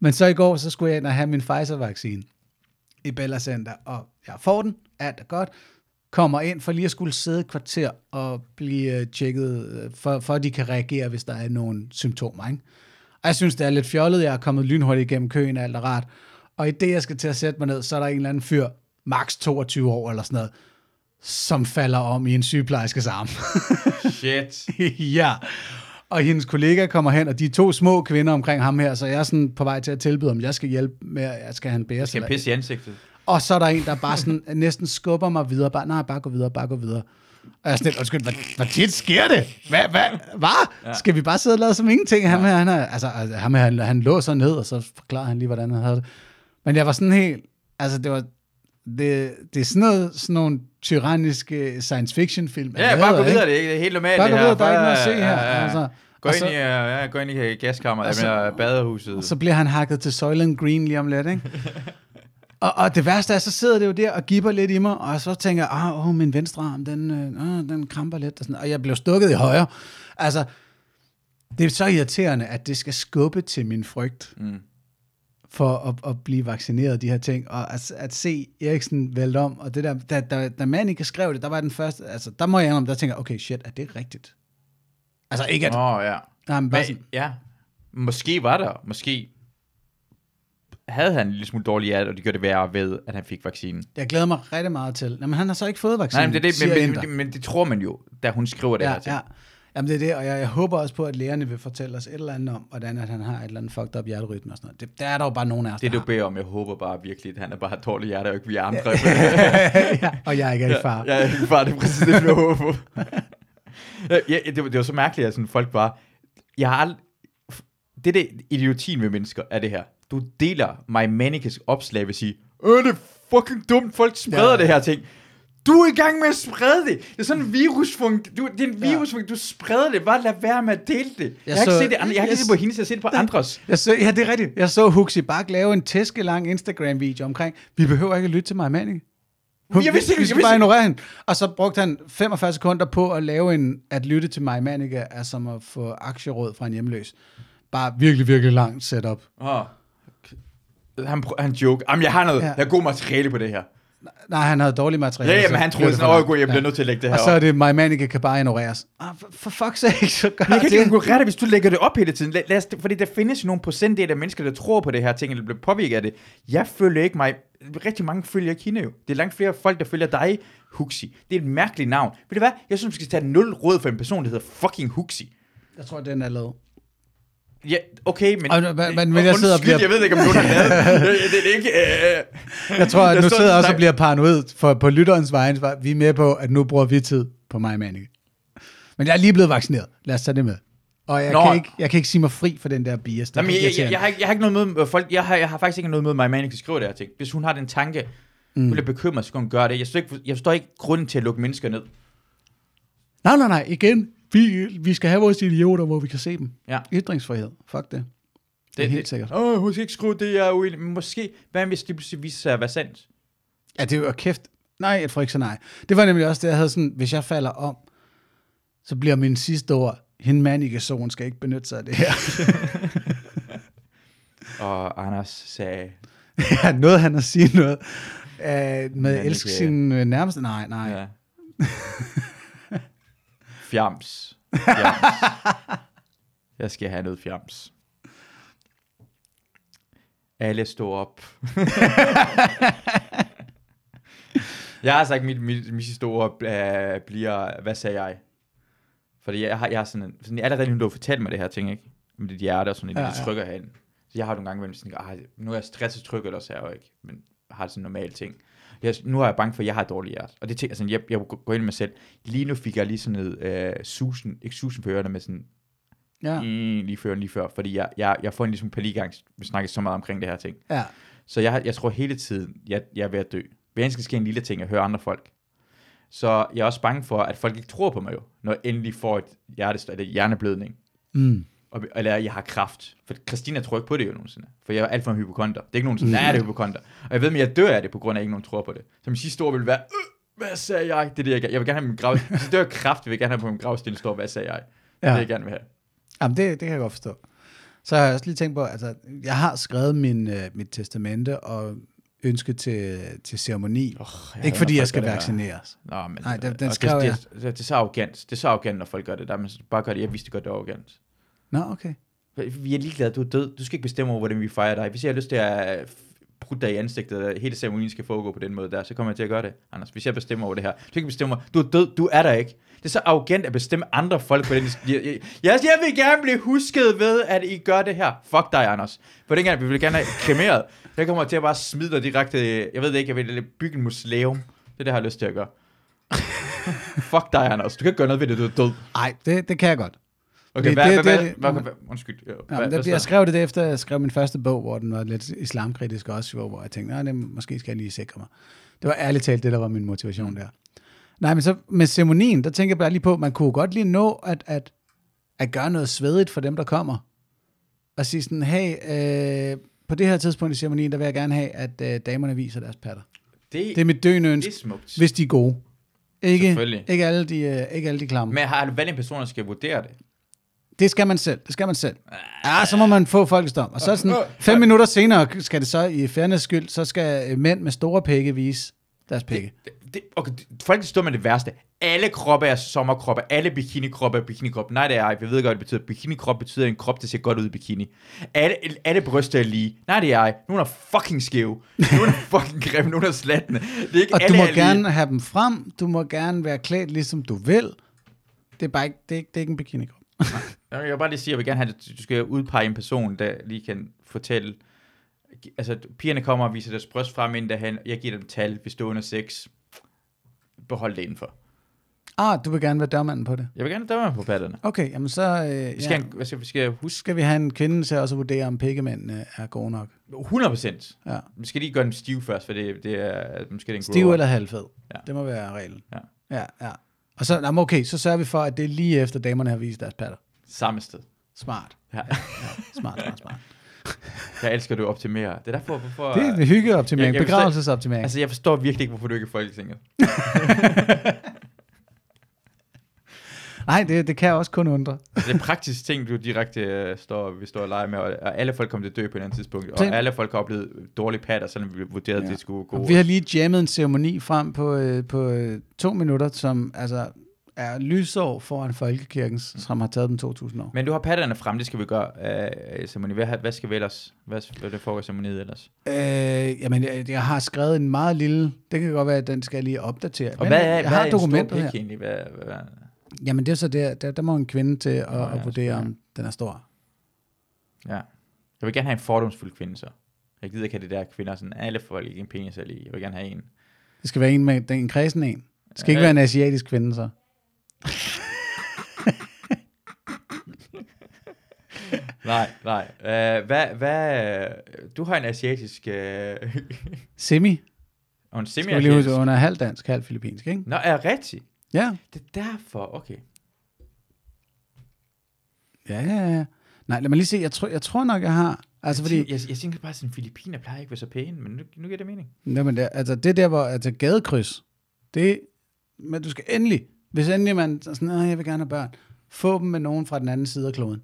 Men så i går, så skulle jeg ind og have min Pfizer-vaccine i Bella Center, og jeg får den, alt er godt, kommer ind for lige at skulle sidde et kvarter og blive øh, tjekket, øh, for, for at de kan reagere, hvis der er nogle symptomer. Ikke? Og jeg synes, det er lidt fjollet, jeg er kommet lynhurtigt igennem køen, alt er rart. Og i det, jeg skal til at sætte mig ned, så er der en eller anden fyr, max 22 år eller sådan noget, som falder om i en sygeplejerskes arm.
Shit.
ja. Og hendes kollega kommer hen, og de er to små kvinder omkring ham her, så jeg er sådan på vej til at tilbyde, om jeg skal hjælpe med, at skal han bære
Skal jeg pisse i ansigtet?
og så er der en, der bare sådan, næsten skubber mig videre. Bare, nej, bare gå videre, bare gå videre. Og jeg er sådan lidt, undskyld, hvad, hvad tit sker det? Hvad, hvad, hvad? Ja. Skal vi bare sidde og lade som ingenting? Her, han, er, altså, altså, ham han, han lå så ned, og så forklarer han lige, hvordan han havde det. Men jeg var sådan helt, altså det var, det, det er sådan, noget, sådan nogle tyranniske science fiction film.
Ja, bare gå videre, det er ikke- det er helt normalt
Bare
det
gå
her.
videre, der er ikke noget at se her.
ja, ja.
Altså,
Gå
og
ind,
så-
i, øh, ja, gå ind i gaskammeret,
så-
jeg mener badehuset.
Så bliver han hakket til Soylent Green lige om lidt, ikke? og, og det værste er, så sidder det jo der og gipper lidt i mig, og så tænker jeg, ah, åh, min venstre arm, den, øh, åh, den kramper lidt, og, sådan, og jeg blev stukket i højre. Altså, det er så irriterende, at det skal skubbe til min frygt,
Mm.
For at, at blive vaccineret, de her ting, og at, at se Eriksen vælte om, og det der, da, da, da Manike skrev det, der var den første, altså, der må jeg indrømme, der tænker okay, shit, er det rigtigt? Altså ikke at,
Åh, oh, ja.
nej, men bare
Men,
sådan,
ja. Måske var der. Måske havde han en lille smule dårlig hjerte, og det gjorde det værre ved, at han fik vaccinen.
jeg glæder mig rigtig meget til. Jamen, han har så ikke fået vaccinen,
Nej, men det, er det, men,
Enter.
men, men, det tror man jo, da hun skriver det
ja,
her til.
ja. Jamen det er det, og jeg, jeg håber også på, at lægerne vil fortælle os et eller andet om, hvordan at han har et eller andet fucked up hjerterytme og sådan noget. Det, der er der jo bare nogen af os,
Det du beder om, jeg håber bare virkelig, at han er bare dårligt hjerte, og ikke vi andre.
ja, og jeg er ikke i far.
Ja, jeg er far, det er præcis det, jeg håber på. ja, det, var, det var så mærkeligt, at sådan folk bare... Jeg har ald- Det der idiotien ved mennesker er det her. Du deler My Manicus opslag ved at sige, Øh, det er fucking dumt, folk spreder
ja.
det her ting. Du er i gang med at sprede det. Det er sådan en virusfunk. Du, det er en virusfunk. Du spreder det. Bare lad være med at dele det. Jeg, jeg har
så-
ikke set det, andre. jeg har ikke
jeg
set det på hendes, jeg har set det på andres.
Jeg så, ja, det er rigtigt. Jeg så Huxi Bak lave en tæskelang Instagram-video omkring, vi behøver ikke at lytte til mig, Manning. Hun,
Jeg vidste ikke-
vi
jeg
skal
vidste
bare ignorere hende. Og så brugte han 45 sekunder på at lave en, at lytte til mig, Manning er som at få aktieråd fra en hjemløs. Bare virkelig, virkelig langt setup.
Oh. Han, han joke. Jamen, jeg har noget.
Ja.
Jeg har god materiale på det her.
Nej, han havde dårligt materiale.
Ja, men han troede sådan, åh, jeg bliver
Ja.
nødt til at lægge det her
Og så er det, my Manning kan bare ignoreres. Ah, for, for fuck's sake, så gør
Jeg kan ikke
det.
ignorere det, hvis du lægger det op hele tiden. Lad, lad os, fordi der findes jo nogle procentdel af mennesker, der tror på det her ting, eller bliver påvirket af det. Jeg følger ikke mig. Rigtig mange følger ikke hende jo. Det er langt flere folk, der følger dig, Huxi. Det er et mærkeligt navn. Ved du hvad? Jeg synes, vi skal tage nul råd for en person, der hedder fucking Huxi.
Jeg tror, den er lavet.
Ja, okay, men...
Og- men- men- men jeg sidder og bliver-
jeg ved ikke, om nogen har lavet det. Det, er ikke... Øh,
Jeg tror, at nu sidder jeg også og bliver paranoid for på lytterens så Vi er med på, at nu bruger vi tid på mig, Manning. Men jeg er lige blevet vaccineret. Lad os tage det med. Og jeg,
Nå.
kan ikke, jeg kan ikke sige mig fri for den der bias. Der
Jamen, jeg, jeg, jeg, har ikke, jeg har ikke noget med folk, jeg har, jeg har faktisk ikke noget med mig, man kan skrive det her ting. Hvis hun har den tanke, mm. hun er bekymret, så skal hun gøre det. Jeg forstår ikke, jeg forstår ikke grunden til at lukke mennesker ned.
Nej, nej, nej. Igen. Vi, vi skal have vores idioter, hvor vi kan se dem.
Ja.
Ytringsfrihed. Fuck det. Det er helt sikkert.
Åh, hun skal ikke skrive det, jeg er uenig. Men måske, hvad hvis det pludselig viser sig at være sandt?
Ja, det er jo kæft. Nej, jeg tror ikke så nej. Det var nemlig også det, jeg havde sådan, hvis jeg falder om, så bliver min sidste ord, hende Manike-sonen skal ikke benytte sig af det her.
Og Anders sagde,
ja, noget han at sige noget. Uh, med elske sin øh, nærmeste. Nej, nej.
ja. fjams. fjams. Jeg skal have noget fjams. Alle står op. jeg har sagt, mit, mit, mit sidste ord uh, bliver, hvad sagde jeg? Fordi jeg har, jeg har sådan, en, sådan allerede nu, du har fortalt mig det her ting, ikke? Med dit hjerte og sådan,
Ja,
ja,
ja.
trykker herinde. Så jeg har nogle gange været sådan, nu er jeg stresset, trykker det også her, ikke? Men har sådan en normal ting. Jeg, nu er jeg bange for, at jeg har et dårligt hjerte. Og det tænker jeg sådan, jeg, jeg går ind i mig selv. Lige nu fik jeg lige sådan noget øh, susen, ikke susen for ørerne, men sådan
Ja,
ja. lige før, lige før. Fordi jeg, jeg, jeg får en ligesom panikangst, vi snakker så meget omkring det her ting.
ja.
Så jeg, jeg tror hele tiden, jeg, jeg er ved at dø. Hver eneste skal ske en lille ting, jeg hører andre folk. Så jeg er også bange for, at folk ikke tror på mig jo, når jeg endelig får et, hjerte, eller hjerneblødning.
Mm.
Og eller jeg har kraft. For Christina tror ikke på det jo nogensinde. For jeg er alt for en hypokonter. Det er ikke nogen, som er det hypokonter. Og jeg ved, at jeg dør af det, på grund af, at ikke nogen tror på det. Så min sidste ord vil være, øh, hvad sagde jeg? Det er det, jeg, gerne- jeg vil gerne have min grav... Hvis jeg dør af kraft, vil jeg gerne have på min gravsten, står, hvad sagde jeg? Det er
Ja.
det, jeg gerne vil have.
Jamen, det, det kan jeg godt forstå. Så har jeg også lige tænkt på, altså, jeg har skrevet min, øh, mit testamente og ønske til, til ceremoni. Oh,
jeg
ikke fordi jeg skal vaccineres.
Nå, men,
Nej, den- den skrev
det, det, det, det, er så arrogant. Det er så arrogant, når folk gør det. Der, er man bare gør det. Jeg vidste godt, det var arrogant.
Nå, okay.
Vi er ligeglade, du er død. Du skal ikke bestemme over, hvordan vi fejrer dig. Hvis jeg har lyst til at øh, putte dig i ansigtet, og hele ceremonien skal foregå på den måde der, så kommer jeg til at gøre det, Anders. Hvis jeg bestemmer over det her. Du skal ikke bestemme over, du er død, du er der ikke. Det er så arrogant at bestemme andre folk på den. Jeg, jeg, jeg, jeg vil gerne blive husket ved, at I gør det her. Fuck dig, Anders. For den gang, vi vil gerne have kremeret. Jeg kommer til at bare smide dig direkte. Jeg ved det ikke, jeg vil bygge en museum. Det er det, jeg har lyst til at gøre. Fuck dig, Anders. Du kan ikke gøre noget ved det, du er død.
Nej, det, det kan jeg godt.
Okay,
Det-
hvad,
det-
hvad,
det-
hvad, hvad, hvad, undskyld. Ja,
Ja,
hvad,
men
hvad,
det, jeg skrev det efter, jeg skrev min første bog, hvor den var lidt islamkritisk også, hvor hvor jeg tænkte, nej, det, måske skal jeg lige sikre mig. Det var ærligt talt det, der var min motivation der. Nej, men så med ceremonien, der tænker jeg bare lige på, man kunne godt lige nå at, at, at gøre noget svedigt for dem, der kommer. Og sige sådan, hey, øh, på det her tidspunkt i ceremonien, der vil jeg gerne have, at øh, damerne viser deres patter.
det,
Det er mit døende
det
ønske,
er smukt.
hvis de er gode. Ikke, ikke, alle de, øh, ikke alle de klamme.
Men har du valgt en person, der skal vurdere det?
Det skal man selv. Det skal man selv. Ja, så må man få folkets dom. Og så er sådan, fem minutter senere skal det så, i fairness skyld, så skal øh, mænd med store pikke vise deres pikke.
Det, det, okay, det- folk står med det værste. Alle kroppe er sommerkroppe. Alle bikinikroppe er bikinikroppe. Nej, det er ej. Vi ved godt, hvad det betyder. Bikinikrop betyder en krop, der ser godt ud i bikini. Alle, alle bryster er lige. Nej, det er ej. Nogle er fucking skæve. Nogle er fucking grimme. Nogle er slattende. Det er ikke
Og du
alle
må
er lige.
gerne have dem frem. Du må gerne være klædt, ligesom du vil. Det er bare ikke, det er det er ikke en bikinikrop.
Jeg vil bare lige sige, at jeg vil gerne have, at du skal udpege en person, der lige kan fortælle. Altså, pigerne kommer og viser deres bryst frem, inden derhen. Jeg giver dem tal, hvis du er under 6. Behold det indenfor.
Ah, du vil gerne være dørmanden på det.
Jeg vil gerne dømme på patterne.
Okay, jamen så øh,
Vi skal,
ja.
ja. hvad skal, vi skal huske
skal vi have en kvinde til også at vurdere, om pikkemændene er gode nok.
100 procent.
Ja.
Vi skal lige gøre dem stiv først, for det, det er måske det er en
Stiv
grower.
eller halvfed.
Ja.
Det må være reglen.
Ja.
Ja, ja. Og så, jamen okay, så sørger vi for, at det er lige efter damerne har vist deres patter.
Samme sted.
Smart.
Ja.
Smart, smart, smart.
Jeg elsker, at du optimerer. Det er derfor, hvorfor...
Det er hyggeoptimering,
jeg forstår-
begravelsesoptimering.
Altså, jeg forstår virkelig ikke, hvorfor du ikke er i Folketinget.
Nej, det, det kan også kun undre.
Det er praktiske ting, du direkte uh, står, vi står og leger med, og, og alle folk kommer til at dø på et andet tidspunkt, og
Tænk-
alle folk har oplevet dårlige patter, selvom vi vurderede, ja. At det skulle gå.
Og vi har lige jammet en ceremoni frem på, øh, på øh, to minutter, som altså er lysår foran Folkekirken, som har taget dem 2000 år.
Men du har patterne frem, det skal vi gøre. Uh, ceremoni. Hvad, hvad skal vi ellers? Hvad, hvad det foregår ceremoniet ellers?
Øh, jamen, jeg, jeg har skrevet en meget lille... Det kan godt være, at den skal jeg lige opdatere.
Og
Men
hvad er,
jeg
hvad
har
er en stor pik
her.
egentlig? Hvad, hvad,
Jamen, det er så der, der, der må en kvinde til at,
ja,
at vurdere, om den er stor.
ja. Jeg vil gerne have en fordomsfuld kvinde så. Jeg gider ikke have det der kvinder, sådan alle folk ikke en penis er lige. Jeg vil gerne have en.
Det skal være en med den en kredsen en. Det skal ikke
Ja.
være en asiatisk kvinde, så.
Nej, nej. Uh, hvad, hvad, du har en asiatisk, uh,
Semi.
og en
Skal vi lige huske,
semi-asiatisk.
hun er halv dansk, halv filippinsk, ikke?
Nå, er rigtigt?
Ja.
Det er derfor, okay.
Ja, ja, ja. Nej, lad mig lige se. Jeg tror, jeg tror nok, jeg har... Altså,
jeg,
fordi...
jeg, jeg tænker bare, sådan Filippiner plejer ikke at være så pæne, men nu, nu giver det mening.
Jamen, det, altså, det der, hvor... Altså, gadekryds. Det... Men du skal endelig... Hvis endelig man sådan, "Åh, jeg vil gerne have børn. Få dem med nogen fra den anden side af kloden.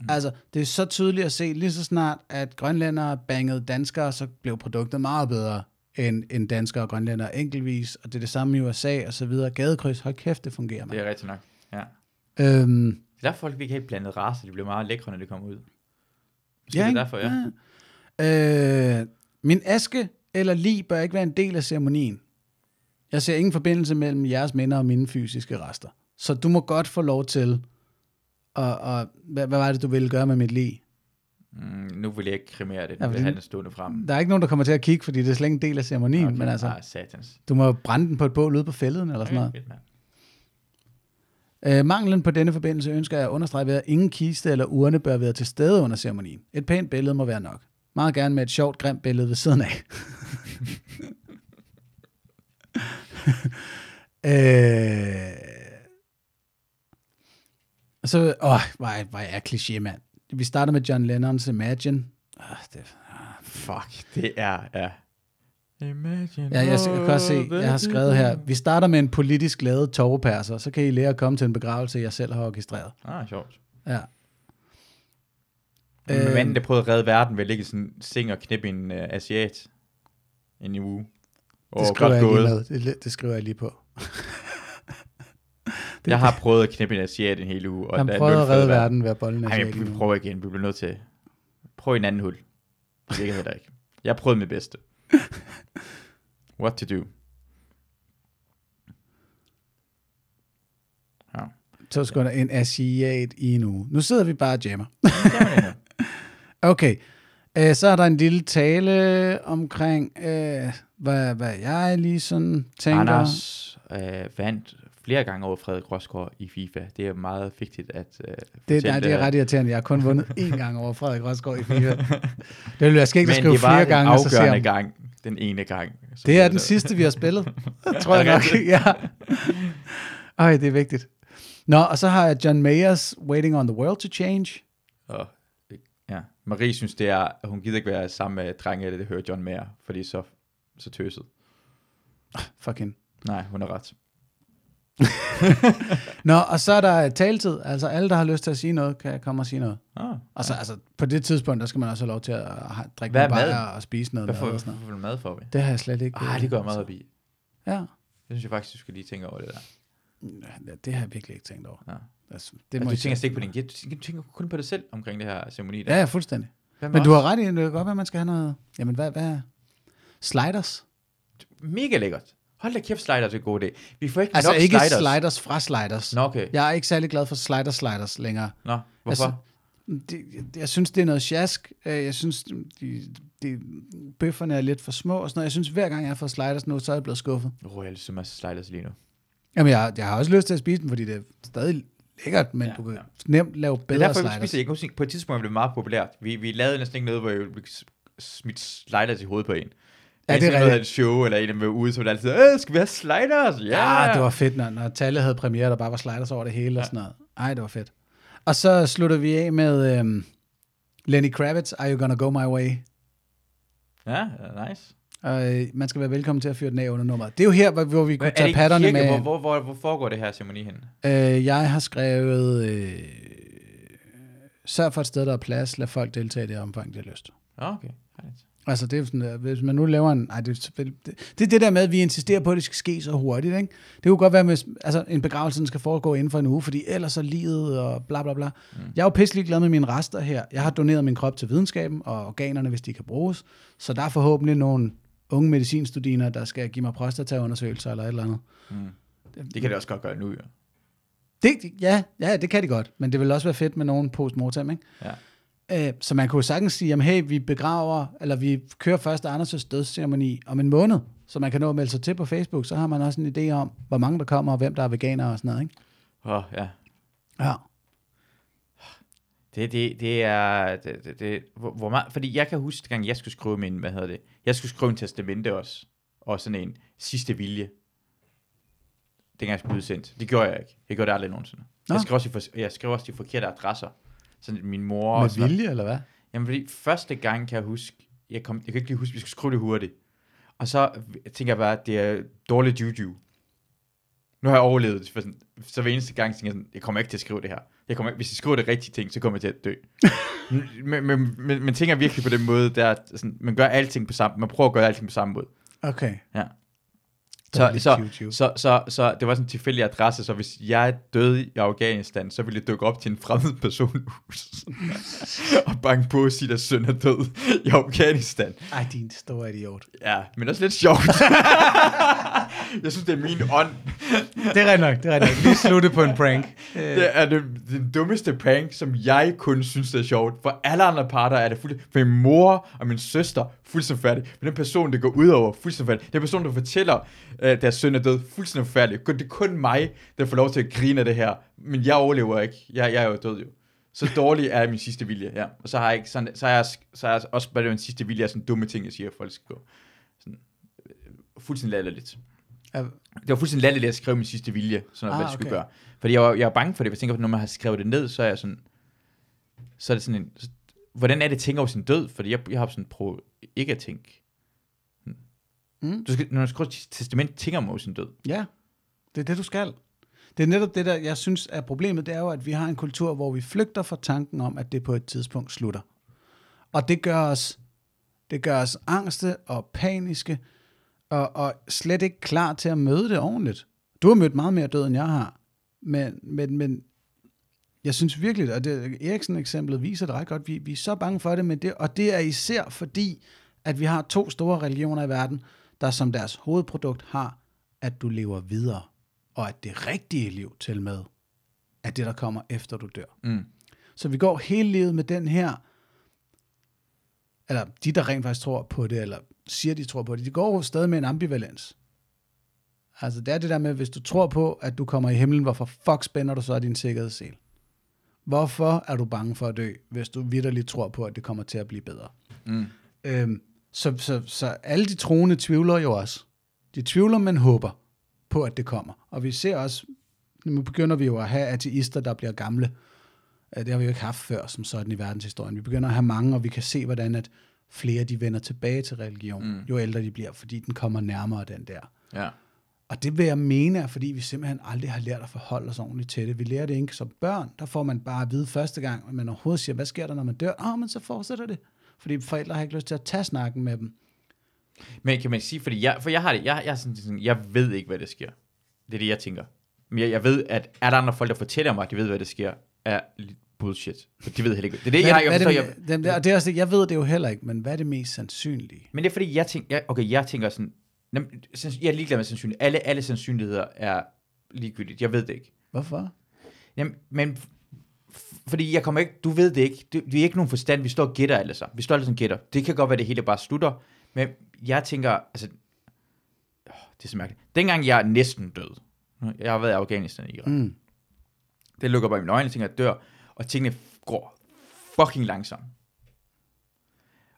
Mm. Altså, det er så tydeligt at se, lige så snart, at grønlændere bangede danskere, så blev produktet meget bedre end, end danskere og grønlændere enkeltvis, og det er det samme i USA og så videre. Gadekryds, hold kæft, det fungerer, man.
Det er rigtigt nok. Ja.
Øhm,
Det er derfor, folk ikke helt blandet race. De bliver meget lækre, når de kommer ud. Måske
Ja,
det er derfor, ja.
ja. Øh, min aske eller lig bør ikke være en del af ceremonien. Jeg ser ingen forbindelse mellem jeres minder og mine fysiske rester. Så du må godt få lov til og, og hvad, hvad var det, du ville gøre med mit lig?
Mm, nu vil jeg ikke kremere det.
Ja, fordi-
jeg have den stående frem.
Der er ikke nogen, der kommer til at kigge, fordi det er slet ikke en del af ceremonien,
Okay.
men altså,
Ah, satans.
du må brænde den på et bål ude på fælleden eller sådan noget.
fedt.
Øh, manglen på denne forbindelse ønsker jeg at understrege ved, at ingen kiste eller urne bør være til stede under ceremonien. Et pænt billede må være nok. Meget gerne med et sjovt, grimt billede ved siden af. øh, så, åh, hvor er, hvor er kliché, mand. Vi starter med John Lennons Imagine. Ah, det,
Fuck, det er, ja. Imagine
ja, jeg, jeg kan også se, jeg har skrevet her, vi starter med en politisk lavet tårepærser, så kan I lære at komme til en begravelse, jeg selv har orkestreret.
Ah, sjovt.
Ja.
Øh,
Øh,
manden, der prøvede at redde verden ved at ligge sådan sing og knippe en uh, asiat en i uge.
det skriver jeg lige med. Det, det skriver jeg lige på.
Jeg har prøvet at knippe en asiat en hel uge. Og
Han prøvede at redde verden ved at bolle en asiat
vi prøver igen. Vi bliver nødt til. Prøv en anden hul. Det virker heller ikke. Jeg prøvede mit bedste. What to do. Ja.
Så skulle der en asiat i en uge. Nu sidder vi bare og jammer. Okay, øh, så er der en lille tale omkring, øh, hvad, hvad jeg lige sådan tænker.
Anders øh, vandt flere gange over Frederik Rosgaard i FIFA. Det er meget vigtigt at øh,
det, nej, det er
her.
ret irriterende. Jeg har kun vundet én gang over Frederik Rosgaard i FIFA. Det vil jeg skal ikke
Men
skrive
det var
flere gange, og så se
afgørende
om.
gang. Den ene gang. Så
Det er den sidste, vi har spillet. Det tror jeg nok. ja. Ej, det er vigtigt. Nå, og så har jeg John Mayers Waiting on the World to Change.
Og, ja. Marie synes, det er, at hun gider ikke være sammen med drenge, eller det hører John Mayer, fordi så, så tøset.
Fuck hende.
Nej, hun er ret.
Nå, og så er der taletid. Altså alle, der har lyst til at sige noget, kan komme og sige noget.
Ah,
Og så, altså, på det tidspunkt, der skal man også have lov til at drikke
Hvad
nogle
mad?
bajer og spise noget
hvad
mad
får,
og
hvad
sådan noget.
får mad for vi?
Det har jeg slet ikke.
Ah, det går jeg meget op i.
Ja,
Det synes jeg faktisk, du skal lige tænke over det der.
Ja, det har jeg virkelig ikke tænkt over.
Ja.
Altså, det
Det
må
du tænker slet ikke på din gæt. Du tænker, du kun på dig selv omkring det her ceremoni der.
Ja, ja, fuldstændig. Men du
os?
har ret i, det kan godt være, at man skal have noget... Jamen, hvad, hvad Sliders?
Mega lækkert. Hold da kæft, sliders er en god idé. Vi får ikke
Altså
nok
ikke
sliders.
sliders. fra sliders.
Nå, okay.
Jeg er ikke særlig glad for slider sliders længere.
Nå, hvorfor?
Altså, det, jeg synes, det er noget sjask. Øh, Jeg synes, de, de, bøfferne er lidt for små og sådan noget. Jeg synes, hver gang jeg har fået sliders nu, så er jeg blevet skuffet.
Oh, jeg har lyst til en masse sliders lige nu.
Jamen, jeg, jeg har også lyst til at spise dem, fordi det er stadig lækkert, men
Ja,
du kan
ja.
nemt lave
Det er
bedre
derfor,
sliders.
spiser. Jeg kan huske, på et tidspunkt blev det meget populært. Vi, vi lavede næsten ikke noget, hvor jeg smidt sliders i hovedet på en.
Ja, det er
noget af et show, eller en var ude, var det altid, øh, skal vi have sliders? Ja,
Ja, det var fedt, når, når Talle havde premiere, der bare var sliders over det hele og sådan noget. Ej, det var fedt. Og så slutter vi af med øhm, Lenny Kravitz, Are You Gonna Go My Way?
Ja, nice.
Og øh, man skal være velkommen til at fyre den af under nummeret. Det er jo her, hvor, hvor vi kunne tage patterne med.
Hvor, hvor, hvor, hvor foregår det her ceremoni hen?
Øh, jeg har skrevet, øh, sørg for et sted, der er plads, lad folk deltage i det omfang, de har lyst.
Okay.
Altså, det er sådan, der, hvis man nu laver en... Ej, det, det, det er det der med, at vi insisterer på, at det skal ske så hurtigt, ikke? Det kunne godt være, hvis altså, en begravelse skal foregå inden for en uge, fordi ellers er livet og bla bla bla. Mm. Jeg er jo pisselig glad med mine rester her. Jeg har doneret min krop til videnskaben og organerne, hvis de kan bruges. Så der er forhåbentlig nogle unge medicinstudiner, der skal give mig prostataundersøgelser eller et eller andet.
Det kan det også godt gøre nu, jo.
Det, ja, ja, det kan de godt, men det vil også være fedt med nogen postmortem, ikke?
Ja.
Øh, så man kunne sagtens sige, jamen hey, vi begraver, eller vi kører først Anders' dødsceremoni om en måned, så man kan nå at melde sig til på Facebook, så har man også en idé om, hvor mange der kommer, og hvem der er veganere og sådan noget, ikke?
Åh, oh, ja.
Ja.
Det, det, det er... Det, det, det, hvor, hvor meget, fordi jeg kan huske, gang jeg skulle skrive min... Hvad hedder det? Jeg skulle skrive en testamente også. Og sådan en sidste vilje. Dengang jeg skulle udsendt. Det gjorde jeg ikke. Jeg gjorde det aldrig nogensinde.
Nå.
Jeg skrev, også de, for- jeg skrev også de forkerte adresser. Sådan min mor...
Med
sådan
vilje, eller hvad?
Jamen, fordi første gang kan jeg huske, jeg, kom, jeg kan ikke lige huske, vi skulle skrive det hurtigt. Og så tænker jeg bare, at det er dårligt juju. Nu har jeg overlevet det, for sådan, så hver eneste gang tænker jeg sådan, jeg kommer ikke til at skrive det her. Jeg kommer ikke, hvis jeg skriver det rigtige ting, så kommer jeg til at dø. men, men, men, man tænker virkelig på den måde, der, sådan, man gør alting på samme, man prøver at gøre alting på samme måde.
Okay.
Ja. Så, så,
juju.
så, så, så, det var sådan en tilfældig adresse, så hvis jeg døde i Afghanistan, så ville jeg dukke op til en fremmed person og banke på og sige, at søn er død i Afghanistan.
Ej, din store idiot.
Ja, men også lidt sjovt. jeg synes, det er min ånd.
Det er nok, det er nok. Lige slutte på en prank.
Det er det, den dummeste prank, som jeg kun synes, det er sjovt. For alle andre parter er det fuldstændig... For min mor og min søster, fuldstændig færdig. Men den person, det går ud over, fuldstændig færdig. Den person, der fortæller, at deres søn er død, fuldstændig færdig. Det er kun mig, der får lov til at grine af det her. Men jeg overlever ikke. Jeg, jeg er jo død jo. Så dårlig er min sidste vilje, ja. Og så har jeg ikke sådan, så har jeg, så har jeg også bare min sidste vilje af sådan dumme ting, jeg siger, at folk skal gå. Sådan, øh, fuldstændig latterligt.
Ja.
Det var fuldstændig latterligt at skrive min sidste vilje, sådan
Ah,
hvad jeg skulle
okay.
gøre. Fordi jeg var, jeg var bange for det, jeg tænker på, når man har skrevet det ned, så er jeg sådan, så er det sådan en, så, hvordan er det at tænke over sin død? Fordi jeg, jeg har sådan prøvet ikke at tænke.
Mm.
Du skal, når du skriver testament, tænker man sin død.
Ja, det er det, du skal. Det er netop det, der jeg synes er problemet, det er jo, at vi har en kultur, hvor vi flygter fra tanken om, at det på et tidspunkt slutter. Og det gør os, det gør os angste og paniske, og, og slet ikke klar til at møde det ordentligt. Du har mødt meget mere død, end jeg har. Men, men, men jeg synes virkelig, og det, Eriksen eksemplet viser det ret godt, vi, vi er så bange for det, men det, og det er især fordi, at vi har to store religioner i verden, der som deres hovedprodukt har, at du lever videre, og at det rigtige liv til med, er det, der kommer efter du dør.
Mm.
Så vi går hele livet med den her, eller de, der rent faktisk tror på det, eller siger, de tror på det, de går jo stadig med en ambivalens. Altså det er det der med, hvis du tror på, at du kommer i himlen, hvorfor fuck spænder du så din sikkerhedssel? Hvorfor er du bange for at dø, hvis du vidderligt tror på, at det kommer til at blive bedre?
Mm.
Øhm, så, så, så alle de troende tvivler jo også. De tvivler, men håber på, at det kommer. Og vi ser også, nu begynder vi jo at have ateister, der bliver gamle. Det har vi jo ikke haft før, som sådan i verdenshistorien. Vi begynder at have mange, og vi kan se, hvordan at flere de vender tilbage til religion, mm. jo ældre de bliver, fordi den kommer nærmere den der.
Ja.
Og det vil jeg mene er, fordi vi simpelthen aldrig har lært at forholde os ordentligt til det. Vi lærer det ikke som børn. Der får man bare at vide første gang, at man overhovedet siger, hvad sker der, når man dør? Åh, oh, men så fortsætter det. Fordi forældre har ikke lyst til at tage snakken med dem.
Men kan man sige, fordi jeg, for jeg har det, jeg, jeg, sådan, sådan, jeg ved ikke, hvad der sker. Det er det, jeg tænker. Men jeg, jeg ved, at er der andre folk, der fortæller mig, at de ved, hvad der sker, er bullshit. For de ved heller ikke. Det er det, jeg, jeg,
hvad,
forstår,
er
jeg,
det, det, det, det er også det, jeg ved det jo heller ikke, men hvad er det mest sandsynlige?
Men det er fordi, jeg tænker, jeg, okay, jeg tænker sådan, jeg er ligeglad med sandsynlighed. Alle, alle sandsynligheder er ligegyldigt. Jeg ved det ikke.
Hvorfor?
Jamen, men fordi jeg kommer ikke, du ved det ikke, det, vi er ikke nogen forstand, vi står og gætter alle sammen. Vi står alle sammen gætter. Det kan godt være, det hele bare slutter, men jeg tænker, altså, åh, det er så mærkeligt. Dengang jeg er næsten død, jeg har været i Afghanistan og Irak,
Mm.
det lukker bare i mine øjne, og tænker, jeg dør, og tingene går fucking langsomt.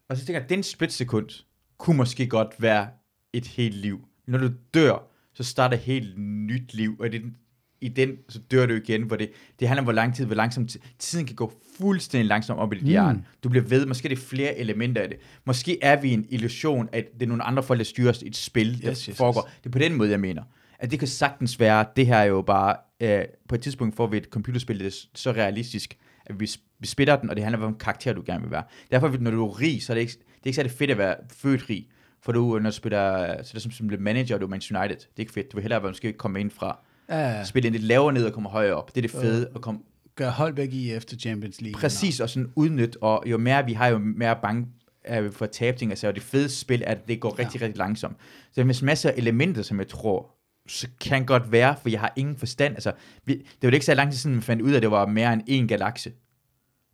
Og så tænker jeg, den splitsekund kunne måske godt være et helt liv. Når du dør, så starter et helt nyt liv, og i den, i den så dør du igen, hvor det, det handler om, hvor lang tid, hvor langsomt ti- tiden kan gå fuldstændig langsomt op i dit
Mm.
Du bliver ved, måske er det flere elementer af det. Måske er vi en illusion, at det er nogle andre folk, der styrer os i et spil, der
Yes, yes, yes.
foregår. Det er på den måde, jeg mener. At det kan sagtens være, det her er jo bare, øh, på et tidspunkt får vi et computerspil, der er så realistisk, at vi, vi spiller den, og det handler om, hvilken karakter du gerne vil være. Derfor, når du er rig, så er det ikke, det er ikke særlig fedt at være født rig. For du, når du spiller, så er det som, som manager, du er Manchester United. Det er ikke fedt. Du vil hellere være, måske komme ind fra,
Ja,
spille lidt lavere ned og komme højere op. Det er det fede at komme
gør Holbæk i efter Champions League.
præcis og sådan udnyt, og jo mere vi har, jo mere bange er vi for at tabe ting. Altså, og det fede spil er, at det går rigtig, ja. rigtig langsomt. Så der er masser af elementer, som jeg tror, så kan godt være, for jeg har ingen forstand. Altså, vi, det var ikke så lang tid siden, vi fandt ud af, at det var mere end én galakse.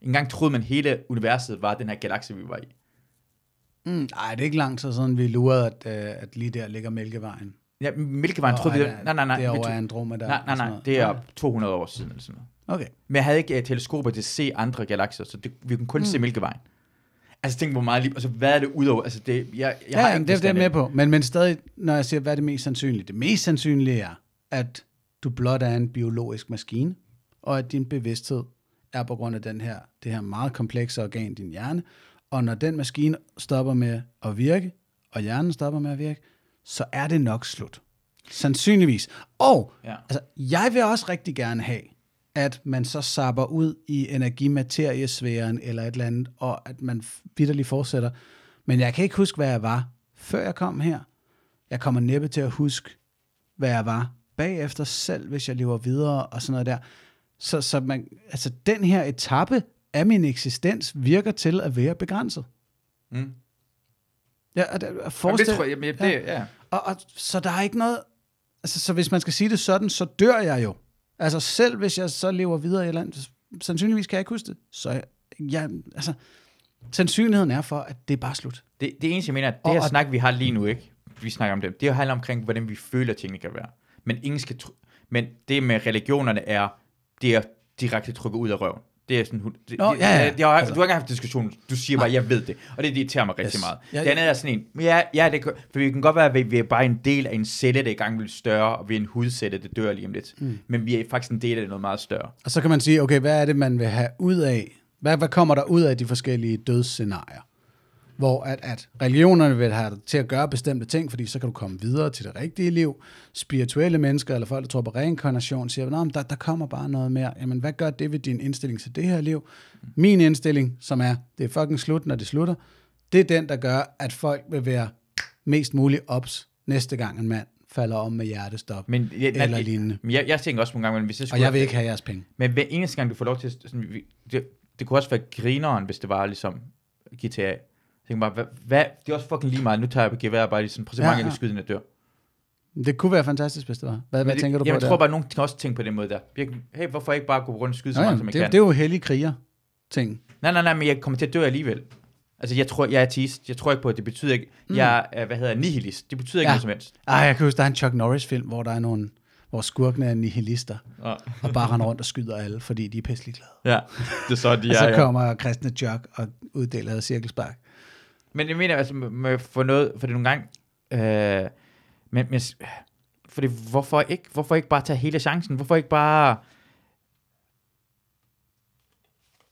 En gang troede man, hele universet var den her galakse, vi var i.
Mm, ej, det er ikke lang tid siden, vi lurede, at, øh, at lige der ligger Mælkevejen.
Ja, Mælkevejen troede vi... Nej, nej, nej.
Det er over Andromeda.
nej, nej, nej. Det er 200 år siden eller sådan noget.
Okay.
Men jeg havde ikke uh, teleskoper til at se andre galakser, så det, vi kunne kun mm. se Mælkevejen. Altså, tænk, hvor meget liv... Altså, hvad er det udover? Altså, det, jeg, jeg
Ja,
har
ja
ikke
det, det er med på. Men, men stadig, når jeg siger, hvad er det mest sandsynlige? Det mest sandsynlige er, at du blot er en biologisk maskine, og at din bevidsthed er på grund af den her, det her meget komplekse organ, din hjerne. Og når den maskine stopper med at virke, og hjernen stopper med at virke, så er det nok slut. Sandsynligvis. Og
Ja.
altså, jeg vil også rigtig gerne have, at man så sapper ud i energimateriesfæren eller et eller andet, og at man vidderligt fortsætter. Men jeg kan ikke huske, hvad jeg var, før jeg kom her. Jeg kommer næppe til at huske, hvad jeg var bagefter selv, hvis jeg lever videre og sådan noget der. Så, så man, altså, den her etape af min eksistens virker til at være begrænset.
Mm.
Ja, og
Jamen,
forestil,
det tror jeg, men det, ja. ja.
og, og, så der er ikke noget... Altså, så hvis man skal sige det sådan, så dør jeg jo. Altså, selv hvis jeg så lever videre i et andet, sandsynligvis kan jeg ikke huske det. Så ja, altså, sandsynligheden er for, at det er bare slut.
Det, det eneste, jeg mener, at det
Og-
her
og-
snak, vi har lige nu, ikke? Vi snakker om det. Det handler omkring, hvordan vi føler, tingene kan være. Men ingen skal tro, Men det med religionerne er, det er direkte trykket ud af røven. Det er sådan, hun- det,
Nå,
det,
ja, ja.
det, jeg har,
Altså-
du har ikke haft diskussion, du siger bare, jeg ved det. Og det, det irriterer mig rigtig
Yes.
meget.
Ja,
det andet er sådan en, ja, ja det, for vi kan godt være, at vi, er bare en del af en celle, der er i gang med større, og vi er en hudcelle, der dør lige om lidt. Mm. Men vi er faktisk en del af noget meget større.
Og så kan man sige, okay, hvad er det, man vil have ud af Hvad, hvad kommer der ud af de forskellige dødsscenarier? Hvor at, at religionerne vil have dig til at gøre bestemte ting, fordi så kan du komme videre til det rigtige liv. Spirituelle mennesker, eller folk, der tror på reinkarnation, siger, men der, der kommer bare noget mere. Jamen, hvad gør det ved din indstilling til det her liv? Min indstilling, som er, det er fucking slut, når det slutter, det er den, der gør, at folk vil være mest muligt ops næste gang en mand falder om med hjertestop
Men, ja,
eller
nej,
lignende.
Men jeg, jeg tænker også nogle gange, men hvis jeg
Og
skulle...
jeg vil ikke have jeres penge.
Men hver eneste gang, du får lov til... Sådan, det, det kunne også være grineren, hvis det var ligesom GTA. Jeg tænker bare, hvad, hvad, det er også fucking lige meget. Nu tager jeg på gevær bare lige sådan, prøv at se,
Ja,
mange
ja.
jeg skyder, dør.
Det kunne være fantastisk, hvis det var. Hvad, hvad
Men
tænker du
det,
på
jeg
der?
tror bare, at nogen kan også tænke på den måde der. Virkelig, Hey, hvorfor ikke bare gå rundt og skyde så mange, som jeg
det,
kan?
det er jo hellige kriger ting.
Nej, nej, nej, men jeg kommer til at dø alligevel. Altså, jeg tror, jeg er ateist. Jeg tror ikke på, at det betyder ikke... Mm. Jeg er, hvad hedder jeg, nihilist. Det betyder ikke
Ja.
noget som helst.
Ej, jeg kan huske, der er en Chuck Norris-film, hvor der er nogle, hvor skurkene er nihilister,
Ja.
og bare render rundt og skyder alle, fordi de er pisselig glade.
ja, det er så, de
Og så
er, ja.
kommer kristne Chuck og uddeler cirkelspark.
Men jeg mener, altså, med, få for noget, for det nogle gange, øh, men, men, fordi hvorfor ikke, hvorfor ikke bare tage hele chancen? Hvorfor ikke bare,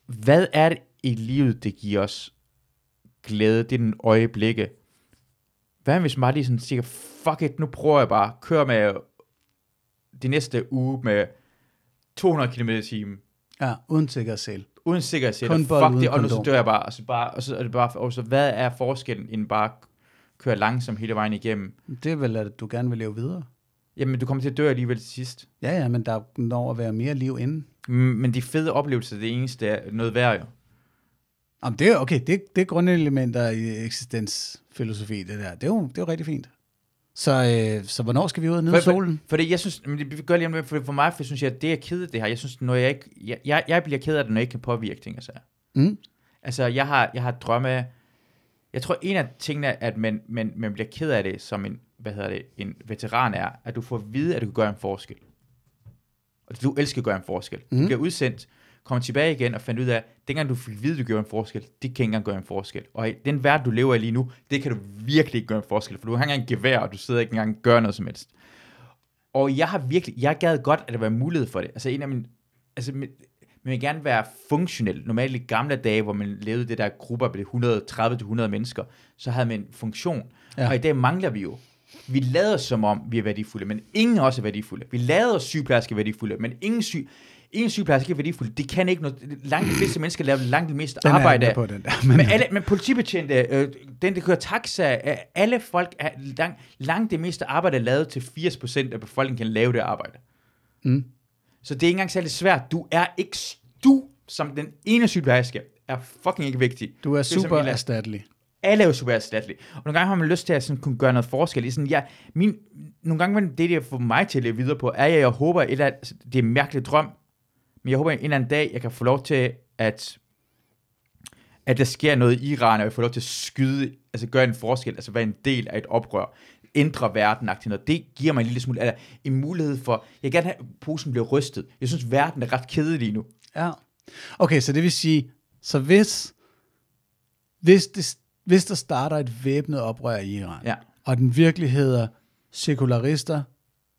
hvad er det i livet, det giver os glæde? Det er den øjeblikke. Hvad hvis man bare lige sådan siger, fuck it, nu prøver jeg bare, Kør med de næste uge med 200 km i timen,
Ja, uden sikkerhedssel
uden sikkerhed,
Kun
fuck
uden
det, og nu så dør jeg bare, og så, bare, og så er det bare, og så hvad er forskellen, end bare køre langsomt hele vejen igennem?
Det er vel, at du gerne vil leve videre.
Jamen, du kommer til at dø alligevel til sidst.
Ja, ja, men der når at være mere liv inden.
Mm, Men de fede oplevelser, det eneste er noget værd jo.
Jamen, det er okay, det, det er grundelementer i eksistensfilosofi, det der. Det er jo, det er jo rigtig fint. Så, øh, så hvornår skal vi ud og nyde
For, for,
solen?
for det, jeg synes, men det gør lige om for, for mig, for synes jeg, at det er ked af det her. Jeg synes, når jeg ikke, jeg, jeg, jeg bliver ked af det, når jeg ikke kan påvirke ting, altså.
Mm.
Altså, jeg har, jeg har drømme, jeg tror, en af tingene, at man, man, man bliver ked af det, som en, hvad hedder det, en veteran er, at du får at vide, at du kan gøre en forskel. Og du elsker at gøre en forskel. Mm. Du bliver udsendt, kommer tilbage igen og fandt ud af, at dengang du fik vide, du gjorde en forskel, det kan ikke engang gøre en forskel. Og i den verden, du lever i lige nu, det kan du virkelig ikke gøre en forskel, for du har ikke engang gevær, og du sidder ikke engang og gør noget som helst. Og jeg har virkelig, jeg gad godt, at der var mulighed for det. Altså en af mine, altså min- man vil gerne være funktionel. Normalt i gamle dage, hvor man levede det der grupper på 130-100 mennesker, så havde man en funktion.
Ja.
Og i dag mangler vi jo. Vi lader som om, vi er værdifulde, men ingen os er værdifulde. Vi lader os sygeplejersker værdifulde, men ingen syg, ingen sygeplejerske er værdifulde. Det kan ikke noget. Langt de fleste mennesker laver langt det meste
Den er
arbejde.
med på, den der. Men,
Men, alle, men politibetjente, øh, den der kører taxa, øh, alle folk, er langt, langt det meste arbejde er lavet til 80% af befolkningen kan lave det arbejde.
Mm.
Så det er ikke engang særlig svært. Du er ikke, du som den ene sygeplejerske, er fucking ikke vigtig.
du er super
hele-
erstattelig.
alle er jo super erstattelige. Og nogle gange har man lyst til at sådan kunne gøre noget forskel. Er Sådan, ja, min, nogle gange, det, det får mig til at leve videre på, er, at jeg håber, et eller det er en mærkelig drøm, men jeg håber en eller anden dag, jeg kan få lov til, at, at der sker noget i Iran, og jeg får lov til at skyde, altså gøre en forskel, altså være en del af et oprør, ændre verden noget. Det giver mig en lille smule, eller en mulighed for, jeg vil gerne have, at posen bliver rystet. Jeg synes, verden er ret kedelig lige nu.
Ja. Okay, så det vil sige, så hvis, hvis, det, hvis der starter et væbnet oprør i Iran,
Ja.
og den virkelig hedder sekularister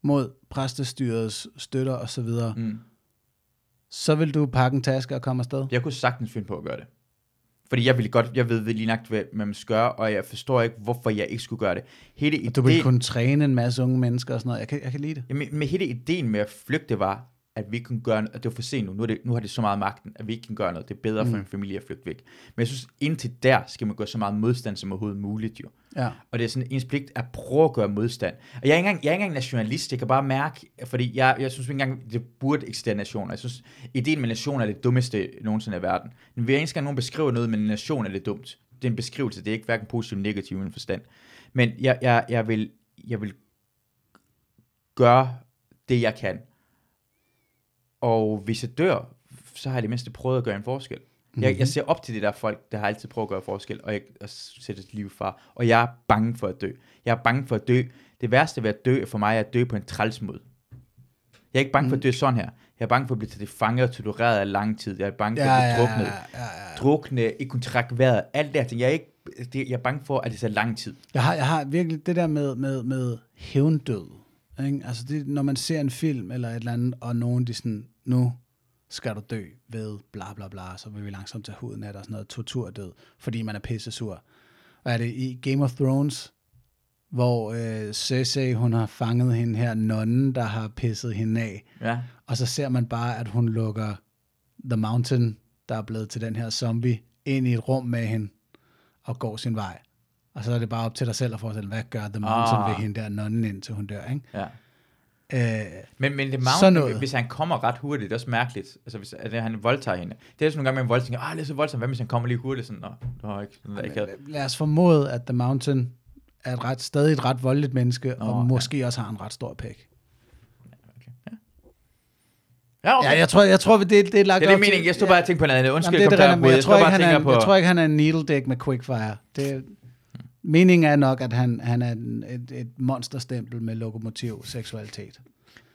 mod præstestyrets støtter osv.,
Mm.
Så vil du pakke en taske og komme afsted?
Jeg kunne sagtens finde på at gøre det. Fordi jeg ville godt, jeg ved lige nok, hvad man skal gøre, og jeg forstår ikke, hvorfor jeg ikke skulle gøre det. Hele
Og du vil
ideen-
kunne træne en masse unge mennesker og sådan noget. Jeg kan, jeg kan lide det.
Jamen, med hele ideen med at flygte var, at vi ikke kunne gøre noget, at det var for sent nu. Nu, er det, nu har det så meget magten, at vi ikke kan gøre noget. Det er bedre for en familie at flygte væk. Men jeg synes, indtil der skal man gøre så meget modstand som overhovedet muligt jo.
Ja.
Og det er sådan ens pligt at prøve at gøre modstand. Og jeg er ikke engang, jeg er ikke engang nationalist, jeg kan bare mærke, fordi jeg, jeg synes ikke engang, det burde eksistere nationer. Jeg synes, ideen med nation er det dummeste nogensinde i verden. Men hver eneste gang nogen beskriver noget med en nation, er det dumt. Det er en beskrivelse, det er ikke hverken positiv eller negativ i min forstand. Men jeg, jeg, jeg, vil, jeg vil gøre det, jeg kan. Og hvis jeg dør, så har jeg det mindste prøvet at gøre en forskel. Mm-hmm. Jeg, jeg ser op til det der folk, der har altid prøvet at gøre forskel, og jeg og sætte et liv far. Og jeg er bange for at dø. Jeg er bange for at dø. Det værste ved at dø for mig er at dø på en træls måde. Jeg er ikke bange for at dø sådan her. Jeg er bange for at blive til det fanget og tortureret af lang tid. Jeg er bange for
Ja,
at blive
ja,
druknet.
ja, ja, ja.
Drukne, ikke kunne trække vejret. Alt det her ting. Jeg er, ikke, det, jeg er bange for, at det tager lang tid.
Jeg har, jeg har virkelig det der med, med, med hævndød. Ikke? Altså det, når man ser en film eller et eller andet, og nogen de sådan, nu skal du dø ved bla bla bla, så vil vi langsomt tage huden af dig, sådan noget torturdød, fordi man er pisse sur. Og er det i Game of Thrones, hvor øh, Cersei, hun har fanget hende her, nonnen, der har pisset hende af,
Ja.
og så ser man bare, at hun lukker The Mountain, der er blevet til den her zombie, ind i et rum med hende, og går sin vej. Og så er det bare op til dig selv at forestille, hvad gør The Mountain
Ah.
ved hende der nonnen, indtil hun dør, ikke?
ja.
Øh,
Men, men det
Sådan
Mountain,
noget.
hvis han kommer ret hurtigt, det er også mærkeligt. Altså, hvis at han voldtager hende. Det er sådan nogle gange, man voldtager, ah, det er så voldsomt. Hvad hvis han kommer lige hurtigt? Sådan, Nå, det ikke sådan, ikke
lad os formode, at The Mountain er et ret, stadig et ret voldeligt menneske,
Nå,
og måske også har en ret stor pæk.
Ja, okay.
Ja, jeg tror, jeg tror det, det er lagt
det er det
op til-
mening. Jeg stod bare og tænkte på noget andet. Undskyld,
Jamen, det er
jeg
det,
kom
der,
der
men
på.
jeg, tror ikke, han er,
på.
jeg tror ikke, han er en needle dick med quickfire. Det, meningen er nok, at han, han er en, et, et monsterstempel med lokomotiv seksualitet.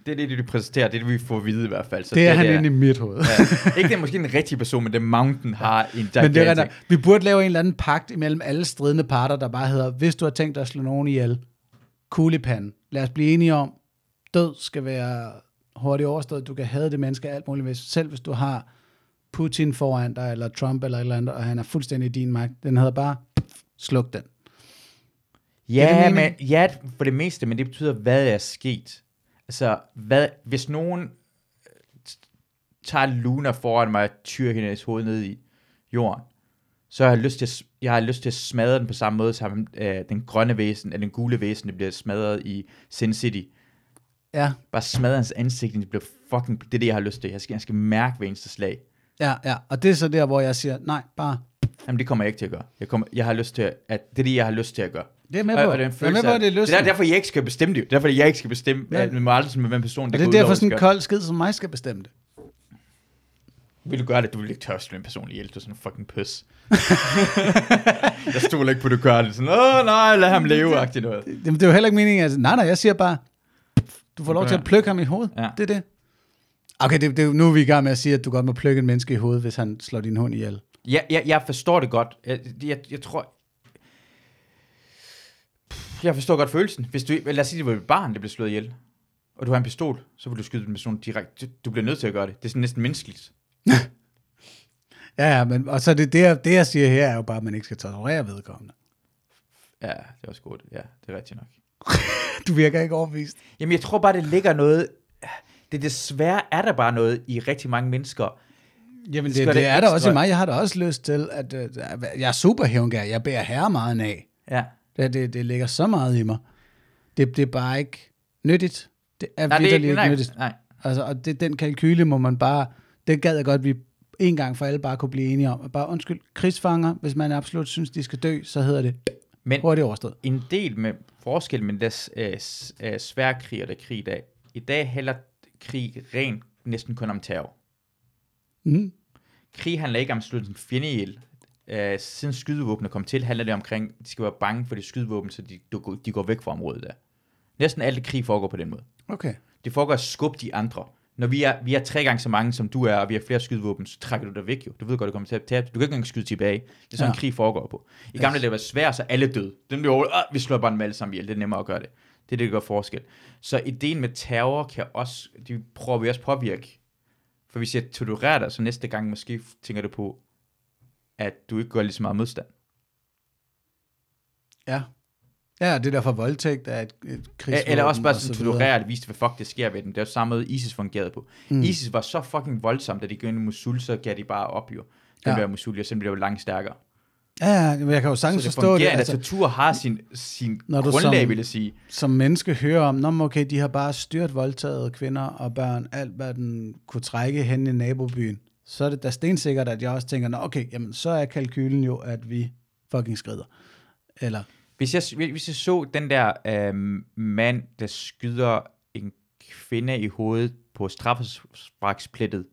Det er det, du præsenterer. Det er det, vi får at vide i hvert fald. Så
Det er han
der.
inde i mit hoved.
Ja. Ikke det er måske en rigtig person, men The Mountain har en
Men det er, rigtigt. vi burde lave en eller anden pagt imellem alle stridende parter, der bare hedder, hvis du har tænkt dig at slå nogen ihjel, kuglepanden. Lad os blive enige om, død skal være hurtigt overstået. Du kan have det menneske alt muligt. Hvis, selv hvis du har Putin foran dig, eller Trump eller et eller andet, og han er fuldstændig i din magt, den hedder bare, sluk den.
Ja,
det
men, ja, for det meste, men det betyder, hvad er sket. Altså, hvad, hvis nogen øh, tager Luna foran mig og tyrer hendes hoved ned i jorden, så har jeg lyst til at, jeg har lyst til at smadre den på samme måde, som øh, den grønne væsen, eller den gule væsen, det bliver smadret i Sin City.
Ja,
Bare smadre hans ansigt, det bliver fucking, det er det, jeg har lyst til. Jeg skal, jeg skal mærke hver eneste slag.
ja, ja. Og det er så der, hvor jeg siger, nej, bare,
Jamen, det kommer jeg ikke til at gøre. Jeg, kommer, jeg har lyst til, at, det er det, jeg har lyst til at gøre.
Det er med
Og-
på.
og den
jeg er med
følelse
på, det er lyst.
Det er derfor, jeg ikke skal bestemme det. Det er derfor, jeg ikke skal bestemme,
Ja.
ja. at man må aldrig med en person,
og
det,
det er derfor sådan en kold skid som mig skal bestemme det.
Vil du gøre det? Du vil ikke tørste med en person ihjel. Du er sådan en fucking pøs. jeg stoler ikke på, at du gør det. Sådan, åh nej, lad ham leve, agtigt noget.
Jamen, det er jo heller ikke meningen, at nej, nej, jeg siger bare, du får lov
Okay.
til at plukke ham i hovedet.
Ja.
Det er det. Okay, det, det, nu er vi i gang med at sige, at du godt må plukke en menneske i hovedet, hvis han slår din hund ihjel.
Jeg, jeg, jeg forstår det godt. Jeg, jeg, jeg tror... Jeg forstår godt følelsen. Hvis du, lad os sige, det var et barn, der blev slået ihjel, og du har en pistol, så vil du skyde den person direkte. Du, bliver nødt til at gøre det. Det er sådan næsten menneskeligt.
Ja, ja, men og så det, det, jeg- det, jeg siger her, er jo bare, at man ikke skal torturere vedkommende.
Ja, det er også godt. Ja, det er rigtigt nok.
Du virker ikke overbevist.
Jamen, jeg tror bare, det ligger noget... Det desværre er der bare noget i rigtig mange mennesker.
Jamen, det, det
det
er der også i mig. Jeg har da også lyst til, at øh, jeg er super hævngær. Jeg bærer herre meget af.
Ja.
Det, det, det ligger så meget i mig. Det, det er bare ikke nyttigt. Det er
Nej, det er
virkelig
ikke,
ikke
nej,
nyttigt.
nej.
Altså, og det, den kalkyle må man bare, det gad jeg godt, at vi en gang for alle bare kunne blive enige om. Bare undskyld, krigsfanger, hvis man absolut synes, de skal dø, så hedder det
Men
hurtigt overstået.
en del med forskel med deres øh, øh, sværkrig og der krig i dag. I dag handler krig rent næsten kun om terror.
Mm.
Krig handler ikke om at en fjende ihjel. Øh, siden skydevåbne kom til, handler det omkring, at de skal være bange for de skydevåben, så de, de går væk fra området der. Næsten alt krig foregår på den måde.
Okay.
Det foregår at skubbe de andre. Når vi er, vi er tre gange så mange, som du er, og vi har flere skydevåben, så trækker du dig væk jo. Du ved godt, du kommer til at tabe. Du kan ikke engang skyde tilbage. Det er sådan,
Ja.
ja. krig foregår på. I gamle yes. det var svært, så alle døde. Den blev over, vi slår bare dem alle sammen ihjel. Det er nemmere at gøre det. Det er det, der gør forskel. Så ideen med terror kan også, de prøver vi også påvirke. For hvis jeg tolererer dig, så næste gang måske tænker du på, at du ikke gør lige så meget modstand.
Ja. Ja, det er derfor voldtægt er et, et krigsvåben.
Eller også bare
så
sådan tolerere det, vise, hvad fuck det sker ved den. Det er jo samme måde, ISIS fungerede på. Mm. ISIS var så fucking voldsomt, da de gik ind i Mosul, så gav de bare op jo. Den
Ja.
der Mosul, og så blev det jo langt stærkere.
Ja, ja, men jeg kan jo
Så
sagtens
det
forstå det. Altså,
at tortur har sin, sin
Når du
grundlag,
som-
vil jeg sige.
som menneske hører om, Nå, okay, de har bare styrt voldtaget kvinder og børn, alt hvad den kunne trække hen i nabobyen. Så er det da stensikkert, at jeg også tænker, Nå, okay, jamen, så er kalkylen jo, at vi fucking skrider. Eller,
Hvis jeg, hvis jeg så den der øhm, mand, der skyder en kvinde i hovedet på straffesparksplettet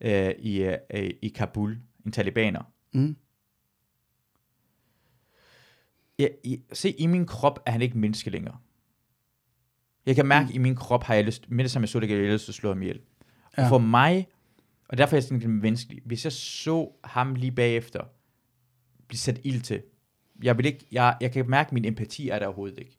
øh, i, øh, i Kabul, en talibaner.
Mm.
Ja, i, se, i min krop er han ikke menneske længere. Jeg kan mærke, at i min krop har jeg lyst, med det samme jeg så det, jeg lyst til at slå ham ihjel. Ja. Og for mig, og derfor er jeg sådan lidt menneskelig, hvis jeg så ham lige bagefter blive sat ild til, jeg, vil ikke, jeg, jeg kan mærke, at min empati er der overhovedet ikke.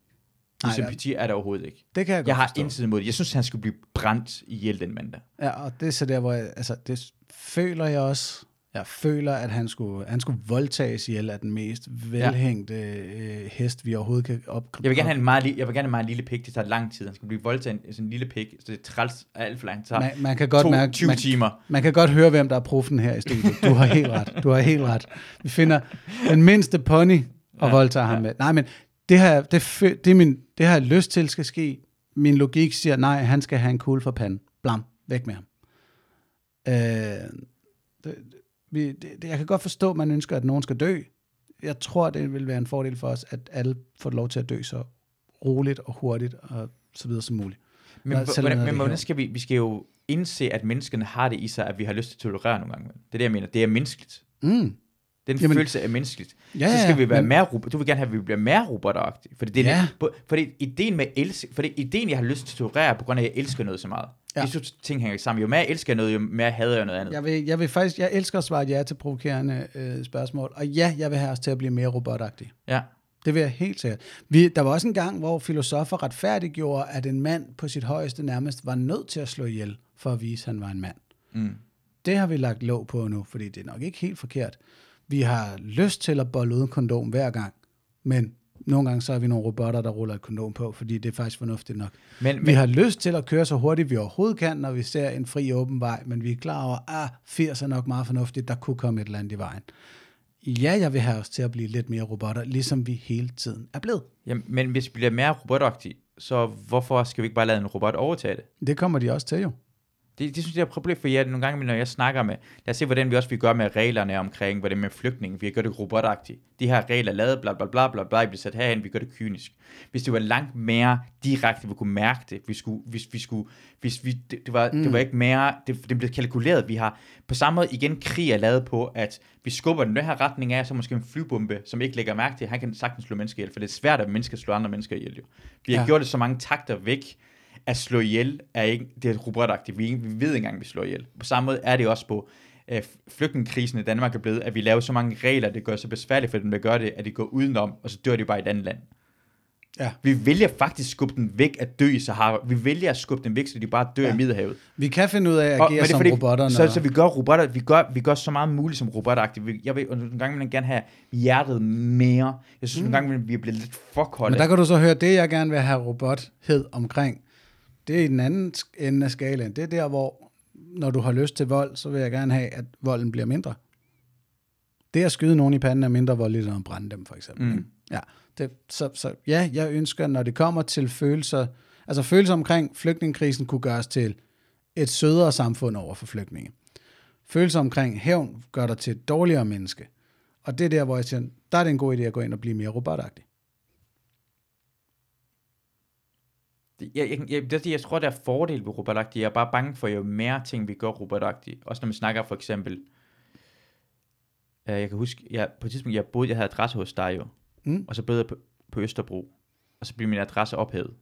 Nej,
Nej, sympati er der overhovedet ikke.
Det kan jeg godt
Jeg har
forstå.
intet imod det. Jeg synes, han skulle blive brændt ihjel den mandag.
Ja, og det er så der, hvor jeg, altså, det føler jeg også. Jeg føler, at han skulle, han skulle voldtages ihjel af den mest velhængte øh, hest, vi overhovedet kan op.
Jeg vil gerne have en meget, jeg vil gerne have en meget lille pik. Det tager lang tid. Han skal blive voldtaget af en lille pik. Så det er træls af alt for langt.
Man, man kan godt
to,
mærke,
20
man,
timer.
man kan godt høre, hvem der er profen her i studiet. Du har helt ret. Du har helt ret. Vi finder den mindste pony og
Ja,
voldtager ham
ja.
med. Nej, men det her, det, det, er min, det har jeg lyst til skal ske. Min logik siger, nej, han skal have en kugle for panden. Blam, væk med ham. Øh, det, vi, det, jeg kan godt forstå, at man ønsker, at nogen skal dø. Jeg tror, det vil være en fordel for os, at alle får lov til at dø så roligt og hurtigt og så videre som muligt.
Men,
selv
hvordan, men hvordan skal vi, vi skal jo indse, at menneskene har det i sig, at vi har lyst til at tolerere nogle gange. Det er det, jeg mener. Det er menneskeligt.
Mm.
Den
Jamen-
følelse er menneskeligt.
Ja,
så skal vi være
men-
mere robot. Du vil gerne have, at vi bliver mere robotagtige. Fordi det er
Ja.
fordi ideen med elsk, fordi ideen, jeg har lyst til at tolerere, er på grund af, at jeg elsker noget så meget.
Ja.
Jeg synes, ting hænger sammen. Jo mere jeg elsker noget, jo mere hader jeg noget andet.
Jeg vil, jeg vil faktisk, jeg elsker at svare ja til provokerende øh, spørgsmål, og ja, jeg vil have os til at blive mere robotagtige.
Ja.
Det vil jeg helt sikkert. Vi, der var også en gang, hvor filosofer retfærdiggjorde, at en mand på sit højeste nærmest var nødt til at slå ihjel, for at vise, at han var en mand.
Mm.
Det har vi lagt låg på nu, fordi det er nok ikke helt forkert. Vi har lyst til at bolle uden kondom hver gang, men nogle gange så er vi nogle robotter, der ruller et kondom på, fordi det er faktisk fornuftigt nok.
Men,
Vi
men,
har lyst til at køre så hurtigt, vi overhovedet kan, når vi ser en fri åben vej, men vi er klar over, at ah, 80 er nok meget fornuftigt, der kunne komme et eller andet i vejen. Ja, jeg vil have os til at blive lidt mere robotter, ligesom vi hele tiden er blevet.
ja, men hvis vi bliver mere robotagtige, så hvorfor skal vi ikke bare lade en robot overtage det?
Det kommer de også til jo.
Det, det synes jeg er et problem, for jeg, nogle gange, når jeg snakker med, lad os se, hvordan vi også vil gøre med reglerne omkring, hvordan med flygtninge, vi gør det robotagtigt. De her regler er lavet, bla bla bla bla bla, vi bliver sat herhen, vi gør det kynisk. Hvis det var langt mere direkte, vi kunne mærke det, vi skulle, hvis vi skulle, hvis vi, det, det, var, mm. det var ikke mere, det, det blev kalkuleret, vi har, på samme måde igen, krig er lavet på, at vi skubber den, den her retning af, så måske en flybombe, som ikke lægger mærke til, han kan sagtens slå mennesker ihjel, for det er svært, at mennesker slår andre mennesker ihjel, jo. Vi har
ja.
gjort det så mange takter væk, at slå ihjel er ikke, det er robotagtigt. Vi, vi ved ikke engang, at vi slår ihjel. På samme måde er det også på øh, flygtningekrisen i Danmark er blevet, at vi laver så mange regler, det gør så besværligt for dem, der gør det, at de går udenom, og så dør de bare i et andet land.
Ja.
Vi vælger faktisk at skubbe den væk at dø i Sahara. Vi vælger at skubbe den væk, så de bare dør
Ja.
i Middelhavet.
Vi kan finde ud af at
Og-
agere
men det
som
fordi-
robotter.
Så, så vi gør robotter, vi gør, vi gør så meget muligt som robotagtigt. Vi- Jeg vil og nogle gange vil jeg gerne have hjertet mere. Jeg synes mm. nogle gange, vi er blevet lidt fuckholde.
Men der kan du så høre, det jeg gerne vil have robothed omkring, det er i den anden ende af skalaen. Det er der, hvor når du har lyst til vold, så vil jeg gerne have, at volden bliver mindre. Det at skyde nogen i panden er mindre voldeligt end at brænde dem, for eksempel.
Mm.
Ja, det, så, så ja, jeg ønsker, når det kommer til følelser, altså følelser omkring flygtningekrisen kunne gøres til et sødere samfund over for flygtninge. Følelser omkring hævn gør dig til et dårligere menneske. Og det er der, hvor jeg siger, der er det en god idé at gå ind og blive mere robotagtig.
Det- Jeg, jeg, jeg, det, jeg tror, der er fordel ved robotagtigt. Jeg er bare bange for, jo mere ting vi gør robotagtigt. Også når man snakker for eksempel... Uh, jeg kan huske, jeg, på et tidspunkt, jeg boede, jeg havde adresse hos dig jo.
Mm.
Og så boede jeg på, på Østerbro. Og så blev min adresse ophævet.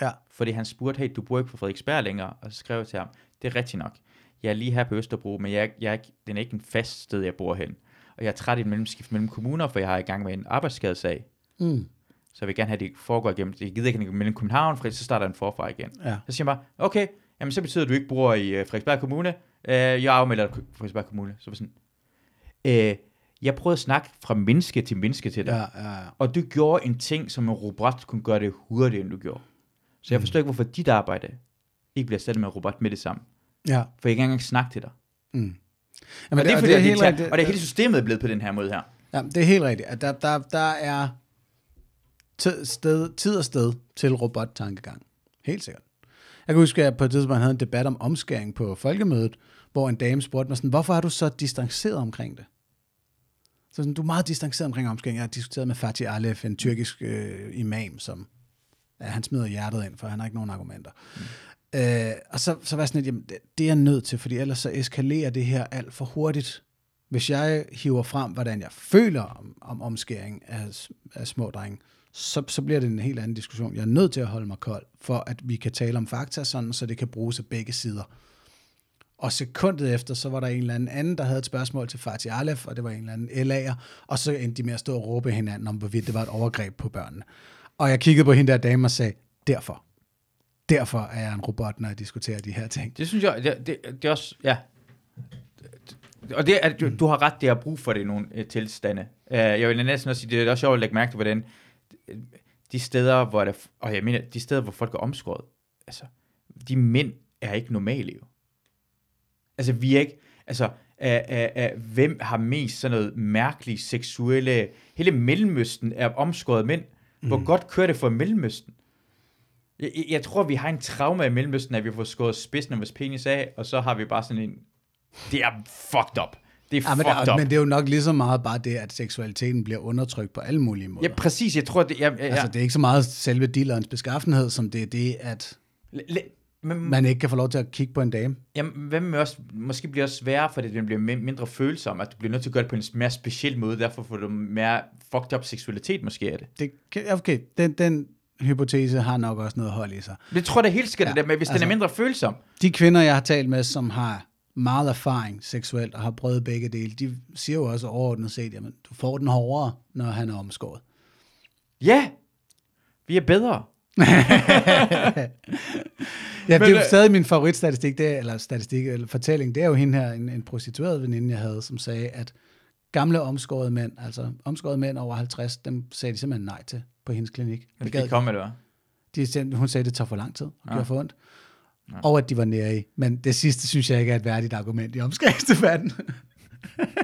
Ja.
Fordi han spurgte, hey, du bor ikke på Frederiksberg længere. Og så skrev jeg til ham, det er rigtigt nok. Jeg er lige her på Østerbro, men jeg, ikke- jeg er ikke, den er ikke en fast sted, jeg bor hen. Og jeg er træt i et mellemskift mellem kommuner, for jeg har i gang med en arbejdsskadesag.
Mm.
Så jeg vil gerne have, at det foregår igennem. Jeg gider ikke, det mellem København, for så starter den forfra igen.
Ja.
Så siger jeg bare, okay, jamen så betyder det, at du ikke bor i uh, Frederiksberg Kommune. Uh, jeg afmelder dig Frederiksberg Kommune. Så var sådan, uh, jeg prøvede at snakke fra menneske til menneske til dig.
Ja, ja, ja.
Og du gjorde en ting, som en robot kunne gøre det hurtigere, end du gjorde. Så jeg forstår ikke, hvorfor dit arbejde ikke bliver sat med en robot med det samme.
ja.
For jeg kan ikke engang snakke til dig.
Mm. Jamen,
og det er
og
fordi, det er
helt
helt
rigtigt.
og det er hele systemet er blevet på den her måde her.
Ja, det er helt rigtigt. At der, der, der er tid, sted, tid og sted til robottankegang. Helt sikkert. Jeg kan huske, at jeg på et tidspunkt havde en debat om omskæring på folkemødet, hvor en dame spurgte mig sådan, hvorfor er du så distanceret omkring det? Så sådan, du er meget distanceret omkring omskæring. Jeg har diskuteret med Fatih Alef, en tyrkisk øh, imam, som ja, han smider hjertet ind, for han har ikke nogen argumenter. Mm. Øh, og så, så var jeg sådan lidt, jamen, det, det er jeg nødt til, fordi ellers så eskalerer det her alt for hurtigt. Hvis jeg hiver frem, hvordan jeg føler om, om omskæring af, af små drenge, så, så bliver det en helt anden diskussion. Jeg er nødt til at holde mig kold, for at vi kan tale om fakta sådan, så det kan bruges af begge sider. Og sekundet efter, så var der en eller anden anden, der havde et spørgsmål til Fatih Alef, og det var en eller anden LA'er, og så endte de med at stå og råbe hinanden om, hvorvidt det var et overgreb på børnene. Og jeg kiggede på hende der dame og sagde, derfor. Derfor er jeg en robot, når jeg diskuterer de her ting.
Det synes jeg, det, det, det er også, ja. Og det er, du, du har ret, det er brug for det i nogle uh, tilstande. Uh, jeg vil næsten også sige, det er også sjovt at lægge mærke til, hvordan de steder, hvor der, og jeg mener, de steder, hvor folk er omskåret, altså, de mænd er ikke normale jo. Altså, vi er ikke, altså, uh, uh, uh, hvem har mest sådan noget mærkeligt seksuelle, hele Mellemøsten er omskåret mænd. Hvor mm. godt kører det for Mellemøsten? Jeg, jeg- jeg tror, vi har en trauma i Mellemøsten, at vi får skåret spidsen af vores penis af, og så har vi bare sådan en... Det er fucked up. Det er
Ja, men,
fucked up.
men det er jo nok lige så meget bare det, at seksualiteten bliver undertrykt på alle mulige måder.
Ja, præcis. Jeg tror, det... Jeg, jeg,
Altså, det er ikke så meget selve dealerens beskaffenhed, som det er det, at
ja. Men,
man ikke kan få lov til at kigge på en dame.
jamen, med også, måske bliver også sværere, fordi den bliver min- mindre følsom, at du bliver nødt til at gøre det på en mere speciel måde, derfor får du mere fucked up seksualitet, måske er det.
Det, okay, den, den hypotese har nok også noget hold i sig.
Det tror jeg, det helt skal ja,
Ja,
det der med, hvis altså, den
altså-
er mindre følsom.
De kvinder, jeg har talt med, som har meget erfaring seksuelt og har prøvet begge dele, de siger jo også overordnet set, jamen, du får den hårdere, når han er omskåret.
Ja! Vi er bedre.
Ja, det er jo
øh,
stadig min favoritstatistik, det er, eller statistik, eller fortælling, det er jo hende her, en, en prostitueret veninde, jeg havde, som sagde, at gamle omskårede mænd, altså omskårede mænd over 50, dem sagde de simpelthen nej til på hendes klinik. Gad
ikke komme, eller hvad?
de, sagde- hun sagde, det tager for lang tid og
Ja.
gjorde for ondt. Og at de var nære i. Men det sidste synes jeg ikke er et værdigt argument i omskæringsdebatten.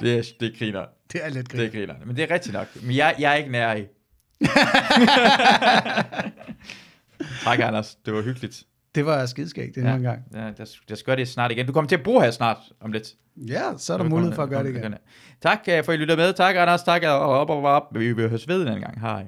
Det er, det griner.
det er lidt
Det
grin.
griner. Men det er rigtigt nok. Men jeg, jeg er ikke nær i. tak, Anders. Det var hyggeligt.
Det var skidskægt endnu
Ja.
gang.
Ja, jeg, jeg skal gøre det snart igen. Du kommer til at bo her snart om lidt.
Ja, så er der mulighed for at gøre det igen.
Tak, øh, for at I lyttede med. Tak, Anders. Tak, og op, op, op. Vi vil høres ved en anden gang. Hej.